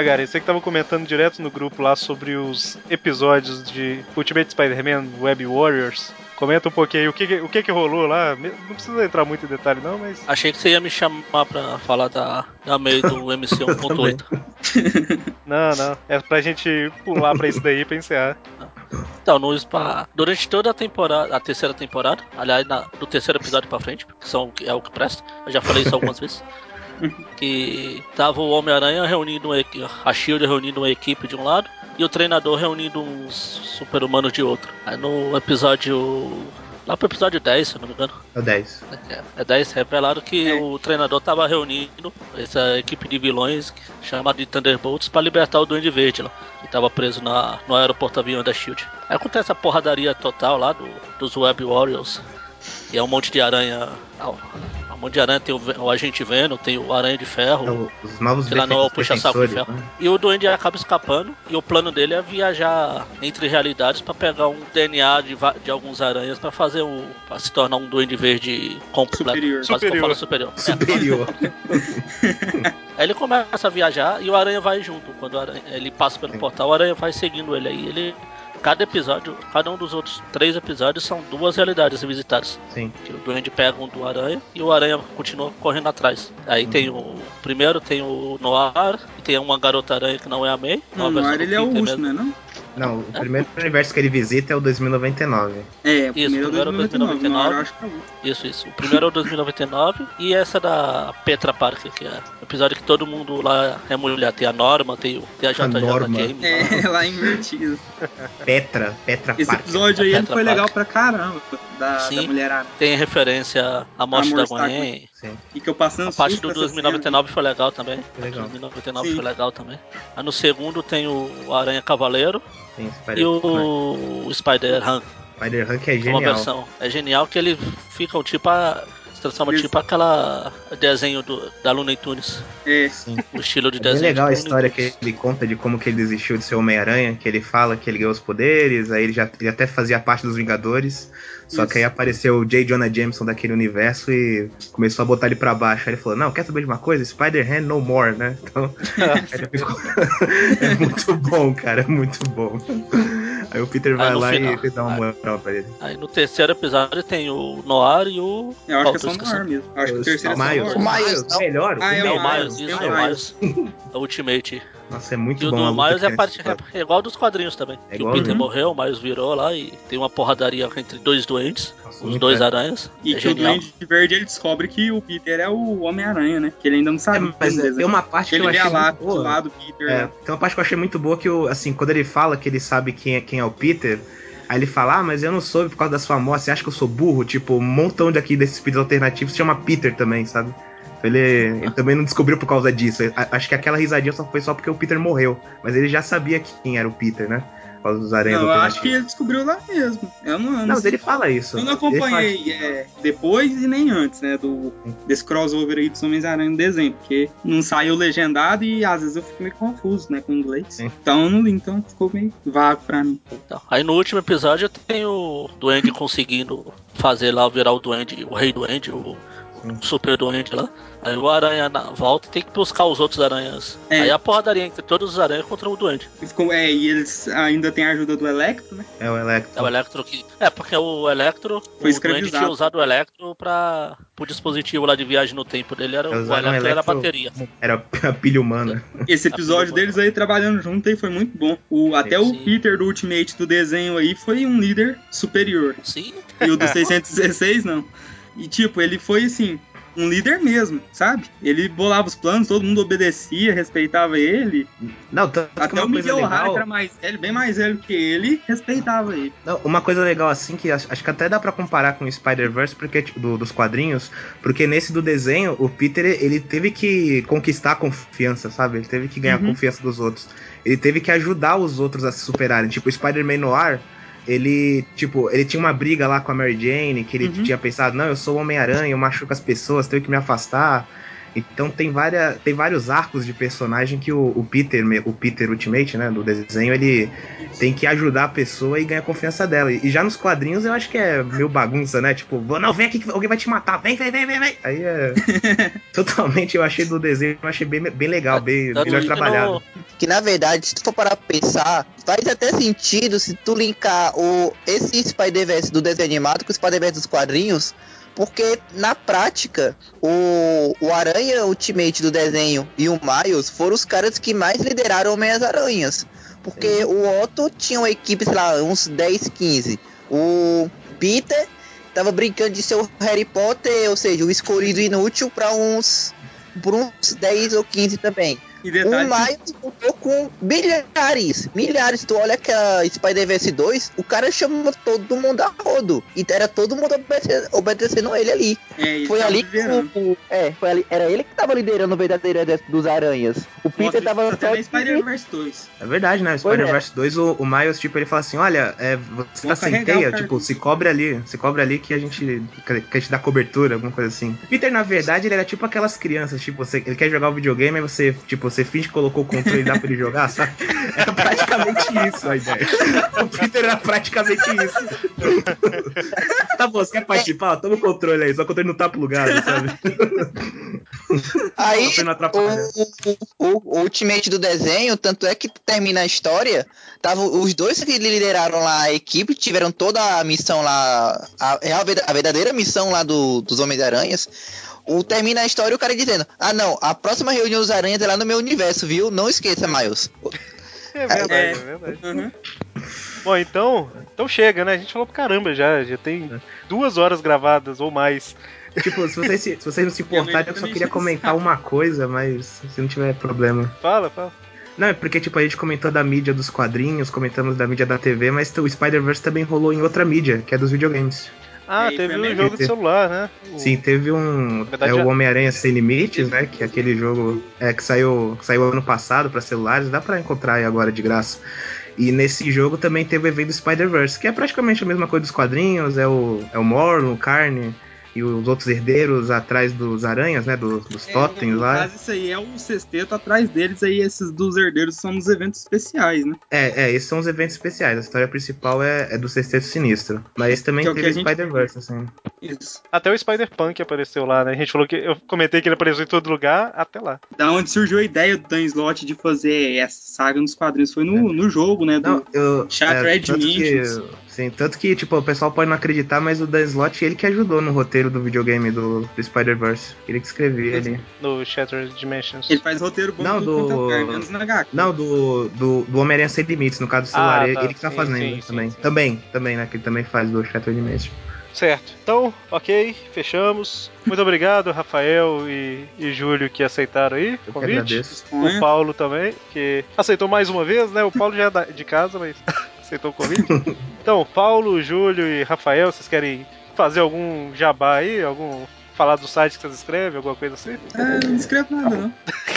Magari, você que tava comentando direto no grupo lá sobre os episódios de Ultimate Spider-Man Web Warriors. Comenta um pouquinho aí o que, o que, que rolou lá. Não precisa entrar muito em detalhe, não, mas. Achei que você ia me chamar pra falar da, da May do MC 1.8. Não, não. É pra gente pular pra isso daí pra encerrar. Então, no Spa, durante toda a temporada, a terceira temporada, aliás, na- do terceiro episódio pra frente, que são, é o que presta, eu já falei isso algumas vezes, que tava o Homem-Aranha reunindo, uma a Shield reunindo uma equipe de um lado e o treinador reunindo uns super-humanos de outro. Aí no episódio lá pro episódio 10, se eu não me engano. É o 10. É, é 10, revelaram que o treinador tava reunindo essa equipe de vilões chamada de Thunderbolts pra libertar o Duende Verde lá. Que tava preso na, no aeroporto avião da Shield. Aí acontece a porradaria total lá do, dos Web Warriors. E é um monte de aranha. ah, Um monte de aranha tem o, o Agente Venom, tem o Aranha de Ferro. É os novos que lá não é o defen- puxa-saco de ferro. né? E o Duende acaba escapando. E o plano dele é viajar entre realidades pra pegar um DNA de, de alguns aranhas pra fazer o. pra se tornar um Duende Verde completo. Superior. Falo superior. É. Superior. Aí ele começa a viajar e o Aranha vai junto. Quando o aranha- ele passa pelo portal, o Aranha vai seguindo ele aí. Ele. Cada episódio, cada um dos outros três episódios são duas realidades visitadas. Sim. Que o Duende pega um do Aranha e o Aranha continua correndo atrás. Aí tem o. Primeiro tem o Noir, e tem uma garota aranha que não é a May. Não, uma no versão ar do ele é o mesmo. né? Não? Não, o primeiro universo que ele visita é o 2099. É, o Isso, primeiro é o primeiro 2099. No ar 2099. eu acho que é o último. Isso, isso. O primeiro é o 2099 e essa da Petra Parker, que é o episódio que todo mundo lá é mulher. Tem a Norma, tem, o, tem a JJ. Game. É, lá invertido. Petra, Petra Esse Parker. episódio aí foi Parker. legal pra caramba. Da, da Sim. mulherada. Tem referência à morte Amor da Gwen. Sim, E que eu passando A parte susto do nessa 2099 foi legal também. legal. 2099 Sim. foi legal também. Aí no segundo tem o Aranha Cavaleiro Tem e Spider, o Spider-Han. Spider Hulk é que é uma genial. versão. É genial que ele fica um tipo a. Se transforma Isso. tipo aquela desenho do, da Looney Tunes. É, Sim. O estilo de É desenho. legal a de Looney história que ele conta de como que ele desistiu de ser Homem-Aranha, que ele fala que ele ganhou os poderes, aí ele já ele até fazia parte dos Vingadores, só Isso. que aí apareceu o J. Jonah Jameson daquele universo e começou a botar ele pra baixo. Aí ele falou, não, quer saber de uma coisa? Spider-Man no more, né? Então, é muito bom, cara, é muito bom. Aí o Peter vai lá final- e dá uma moral pra ele. Aí no terceiro episódio tem o Noir e o. eu acho Qual que é só no esquecendo? ar mesmo. Eu acho que o terceiro é só Miles, O. Miles, melhor, Ah, é É o o melhor. Miles, é o o Miles. Ultimate. Nossa, é muito E o bom. do a luta Miles que é, parte, é igual dos quadrinhos também. É que o. Peter morreu, o Miles virou lá e tem uma porradaria entre dois doentes, Nossa, os dois é. aranhas. E é que o genial. Duende Verde ele descobre que o Peter é o Homem-Aranha, né? Que ele ainda não É, sabe. mas é, tem uma parte que ele eu achei lá, muito boa. do lado do Peter. É, né? tem uma parte que eu achei muito boa que, o, assim, quando ele fala que ele sabe quem é, quem é o Peter, aí ele fala, ah, mas eu não soube por causa da sua morte, você acha que eu sou burro? Tipo, um montão daqui desses Peters alternativos se chama Peter também, sabe? Ele, ele também não descobriu por causa disso. A- Acho que aquela risadinha só foi só porque o Peter morreu. Mas ele já sabia quem era o Peter, né? Por causa dos aranhas Não, eu acho que ele descobriu lá mesmo. Eu não, eu Não, mas ele fala isso. Eu não acompanhei é, depois e nem antes, né? Do, desse crossover aí dos Homens-Aranha no desenho, porque não saiu legendado e às vezes eu fico meio confuso, né? Com o inglês. Sim. Então eu não li, então ficou meio vago pra mim. Então, aí no último episódio tem o Duende conseguindo fazer lá virar o Duende, o Rei Duende, o, o Super Duende lá. Aí o Aranha na volta e tem que buscar os outros aranhas. É. Aí a porradaria entre todos os aranhas contra o. E, ficou, é, e eles ainda têm a ajuda do Electro, né? É o Electro. É o Electro que. É, porque o Electro. o Duende escravizado. tinha usado o Electro pra. pro dispositivo lá de viagem no tempo dele. Era, o Usaram Electro, o era a Electro- bateria. Era a pilha humana. Esse episódio deles aí trabalhando junto aí foi muito bom. O, até o Sim. Peter do Ultimate do desenho aí foi um líder superior. Sim. E o do 616 não. E tipo, ele foi assim, um líder mesmo, sabe? Ele bolava os planos, todo mundo obedecia, respeitava ele. Não, Até o Miguel O'Hara, legal... que era mais velho, bem mais velho que ele, respeitava ele. Não, uma coisa legal assim, que acho, acho que até dá pra comparar com o Spider-Verse porque, tipo, do- dos quadrinhos, porque nesse do desenho, o Peter, ele teve que conquistar a confiança, sabe? Ele teve que ganhar a Uhum. confiança dos outros. Ele teve que ajudar os outros a se superarem. Tipo, o Spider-Man Noir, ele, tipo, ele tinha uma briga lá com a Mary Jane, que ele Uhum. tinha pensado, não, eu sou o Homem-Aranha, eu machuco as pessoas, tenho que me afastar. Então tem, várias, tem vários arcos de personagem que o, o Peter, o Peter Ultimate, né, do desenho, ele tem que ajudar a pessoa e ganhar a confiança dela. E já nos quadrinhos eu acho que é meio bagunça, né? Tipo, "Vou- não, vem aqui que alguém vai te matar, vem, vem, vem, vem, vem. Aí é. Totalmente eu achei do desenho, eu achei bem, bem legal, bem Tanto melhor trabalhado. no- Que na verdade, se tu for parar pra pensar, faz até sentido se tu linkar o, esse Spider-Verse do desenho animado com o Spider-Verse dos quadrinhos, porque na prática, o, o Aranha Ultimate do desenho e o Miles foram os caras que mais lideraram Homem-Aranhas. Porque o Otto tinha uma equipe, sei lá, uns 10, 15. O Peter tava brincando de ser o Harry Potter, ou seja, o escolhido inútil pra uns, por uns 10 ou 15 também. E O detalhe, Miles lutou com milhares, milhares. Tu olha que a Spider-Verse 2, o cara chamou todo mundo a rodo. E era todo mundo obedecendo, obedecendo ele ali. É, Foi ali que o, é, foi ali, era ele que tava liderando o verdadeiro exército dos aranhas. O Peter Mostra tava até só na Spider-Verse 2. É verdade, né? É. Spider-Verse 2, o, o Miles, tipo, ele fala assim: olha, é, você Vou tá sem teia, tipo, se cobre ali, se cobre ali que a gente que a gente dá cobertura, alguma coisa assim. Peter, na verdade, ele era tipo aquelas crianças, tipo, você, ele quer jogar o videogame, aí você, tipo, você finge que colocou o controle e ele jogar, sabe? Era praticamente isso a ideia. O Peter era praticamente isso. tá bom, você quer participar? Toma o controle aí, só que o controle não tá plugado, sabe? Aí, o, o, o ultimate do desenho, tanto é que termina a história, tava, os dois que lideraram lá a equipe tiveram toda a missão lá, a, a verdadeira missão lá do, dos Homens-Aranhas. O, termina a história e o cara dizendo: Ah, não, a próxima reunião dos aranhas é lá no meu universo, viu? Não esqueça, Miles. É verdade, É. é, verdade. Uhum. Bom, então, então chega, né? A gente falou pra caramba já. Já tem duas horas gravadas ou mais. Tipo, se vocês, se, se vocês não se importarem, eu só queria comentar uma coisa, mas se não tiver problema. Fala, fala. Não, é porque, tipo, a gente comentou da mídia dos quadrinhos, comentamos da mídia da TV, mas o Spider-Verse também rolou em outra mídia, que é dos videogames. Ah, teve um mesmo? jogo de celular, né? O- Sim, teve um. verdade, é o Homem-Aranha Sem Limites, né? Que é aquele jogo é, que saiu, que saiu ano passado pra celulares, dá pra encontrar aí agora de graça. E nesse jogo também teve o evento do Spider-Verse, que é praticamente a mesma coisa dos quadrinhos, é o, é o Morlun, o Carne e os outros herdeiros atrás dos aranhas, né? Dos, dos É, totens lá. caso, isso aí é o sexteto atrás deles, aí esses dos herdeiros são nos eventos especiais, né? É, é, esses são os eventos especiais. A história principal é, é do Sexteto Sinistro. Mas esse também Que é teve gente- Spider-Verse, assim. Isso. Até o Spider-Punk apareceu lá, né? A gente falou que. Eu comentei que ele apareceu em todo lugar, até lá. Da onde surgiu a ideia do Dan Slott de fazer essa saga nos quadrinhos foi no, no jogo, né? Do, Não, eu. Shattered tanto que, Dimensions. Sim, tanto que, tipo, o pessoal pode não acreditar, mas o Dan Slott, ele que ajudou no roteiro do videogame do, do Spider-Verse. Ele que escrevia ele. No Shattered Dimensions. Ele faz roteiro bom Não, do- é na HQ. Não, do, do, do Homem-Aranha Sem Limites, no caso do celular. Ah, ele, tá, ele que tá sim, fazendo sim, também. sim. Também, também, né? Que ele também faz do Shattered Dimension. Certo. Então, ok, fechamos. Muito obrigado, Rafael e, e Júlio, que aceitaram aí o Eu que convite. agradeço. O Paulo também, que aceitou mais uma vez, né? O Paulo já é de casa, mas aceitou o convite. Então, Paulo, Júlio e Rafael, vocês querem fazer algum jabá aí? Algum. Falar do site que vocês escrevem, alguma coisa assim? É, não escrevo nada, não.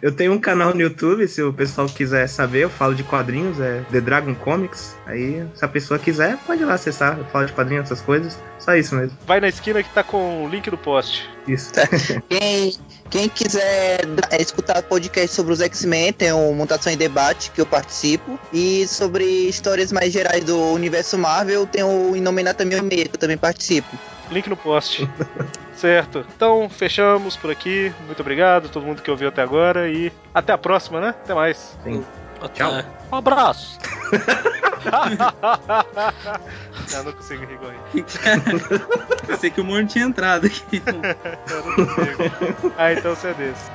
Eu tenho um canal no YouTube, se o pessoal quiser saber, eu falo de quadrinhos, é The Dragon Comics. Aí, se a pessoa quiser, pode ir lá acessar. Eu falo de quadrinhos, essas coisas. Só isso mesmo. Vai na esquina que tá com o link do post. Isso. Quem, quem quiser é, escutar podcast sobre os X-Men, tem o Mutação em Debate, que eu participo. E sobre histórias mais gerais do universo Marvel, tem o Inominata 1006, que eu também participo. Link no post. certo. Então, fechamos por aqui. Muito obrigado a todo mundo que ouviu até agora e até a próxima, né? Até mais. Sim. Até. Tchau. Um abraço. Eu não consigo rir aí. Pensei que o mundo tinha entrado aqui. Eu não consigo. Ah, então você é desse.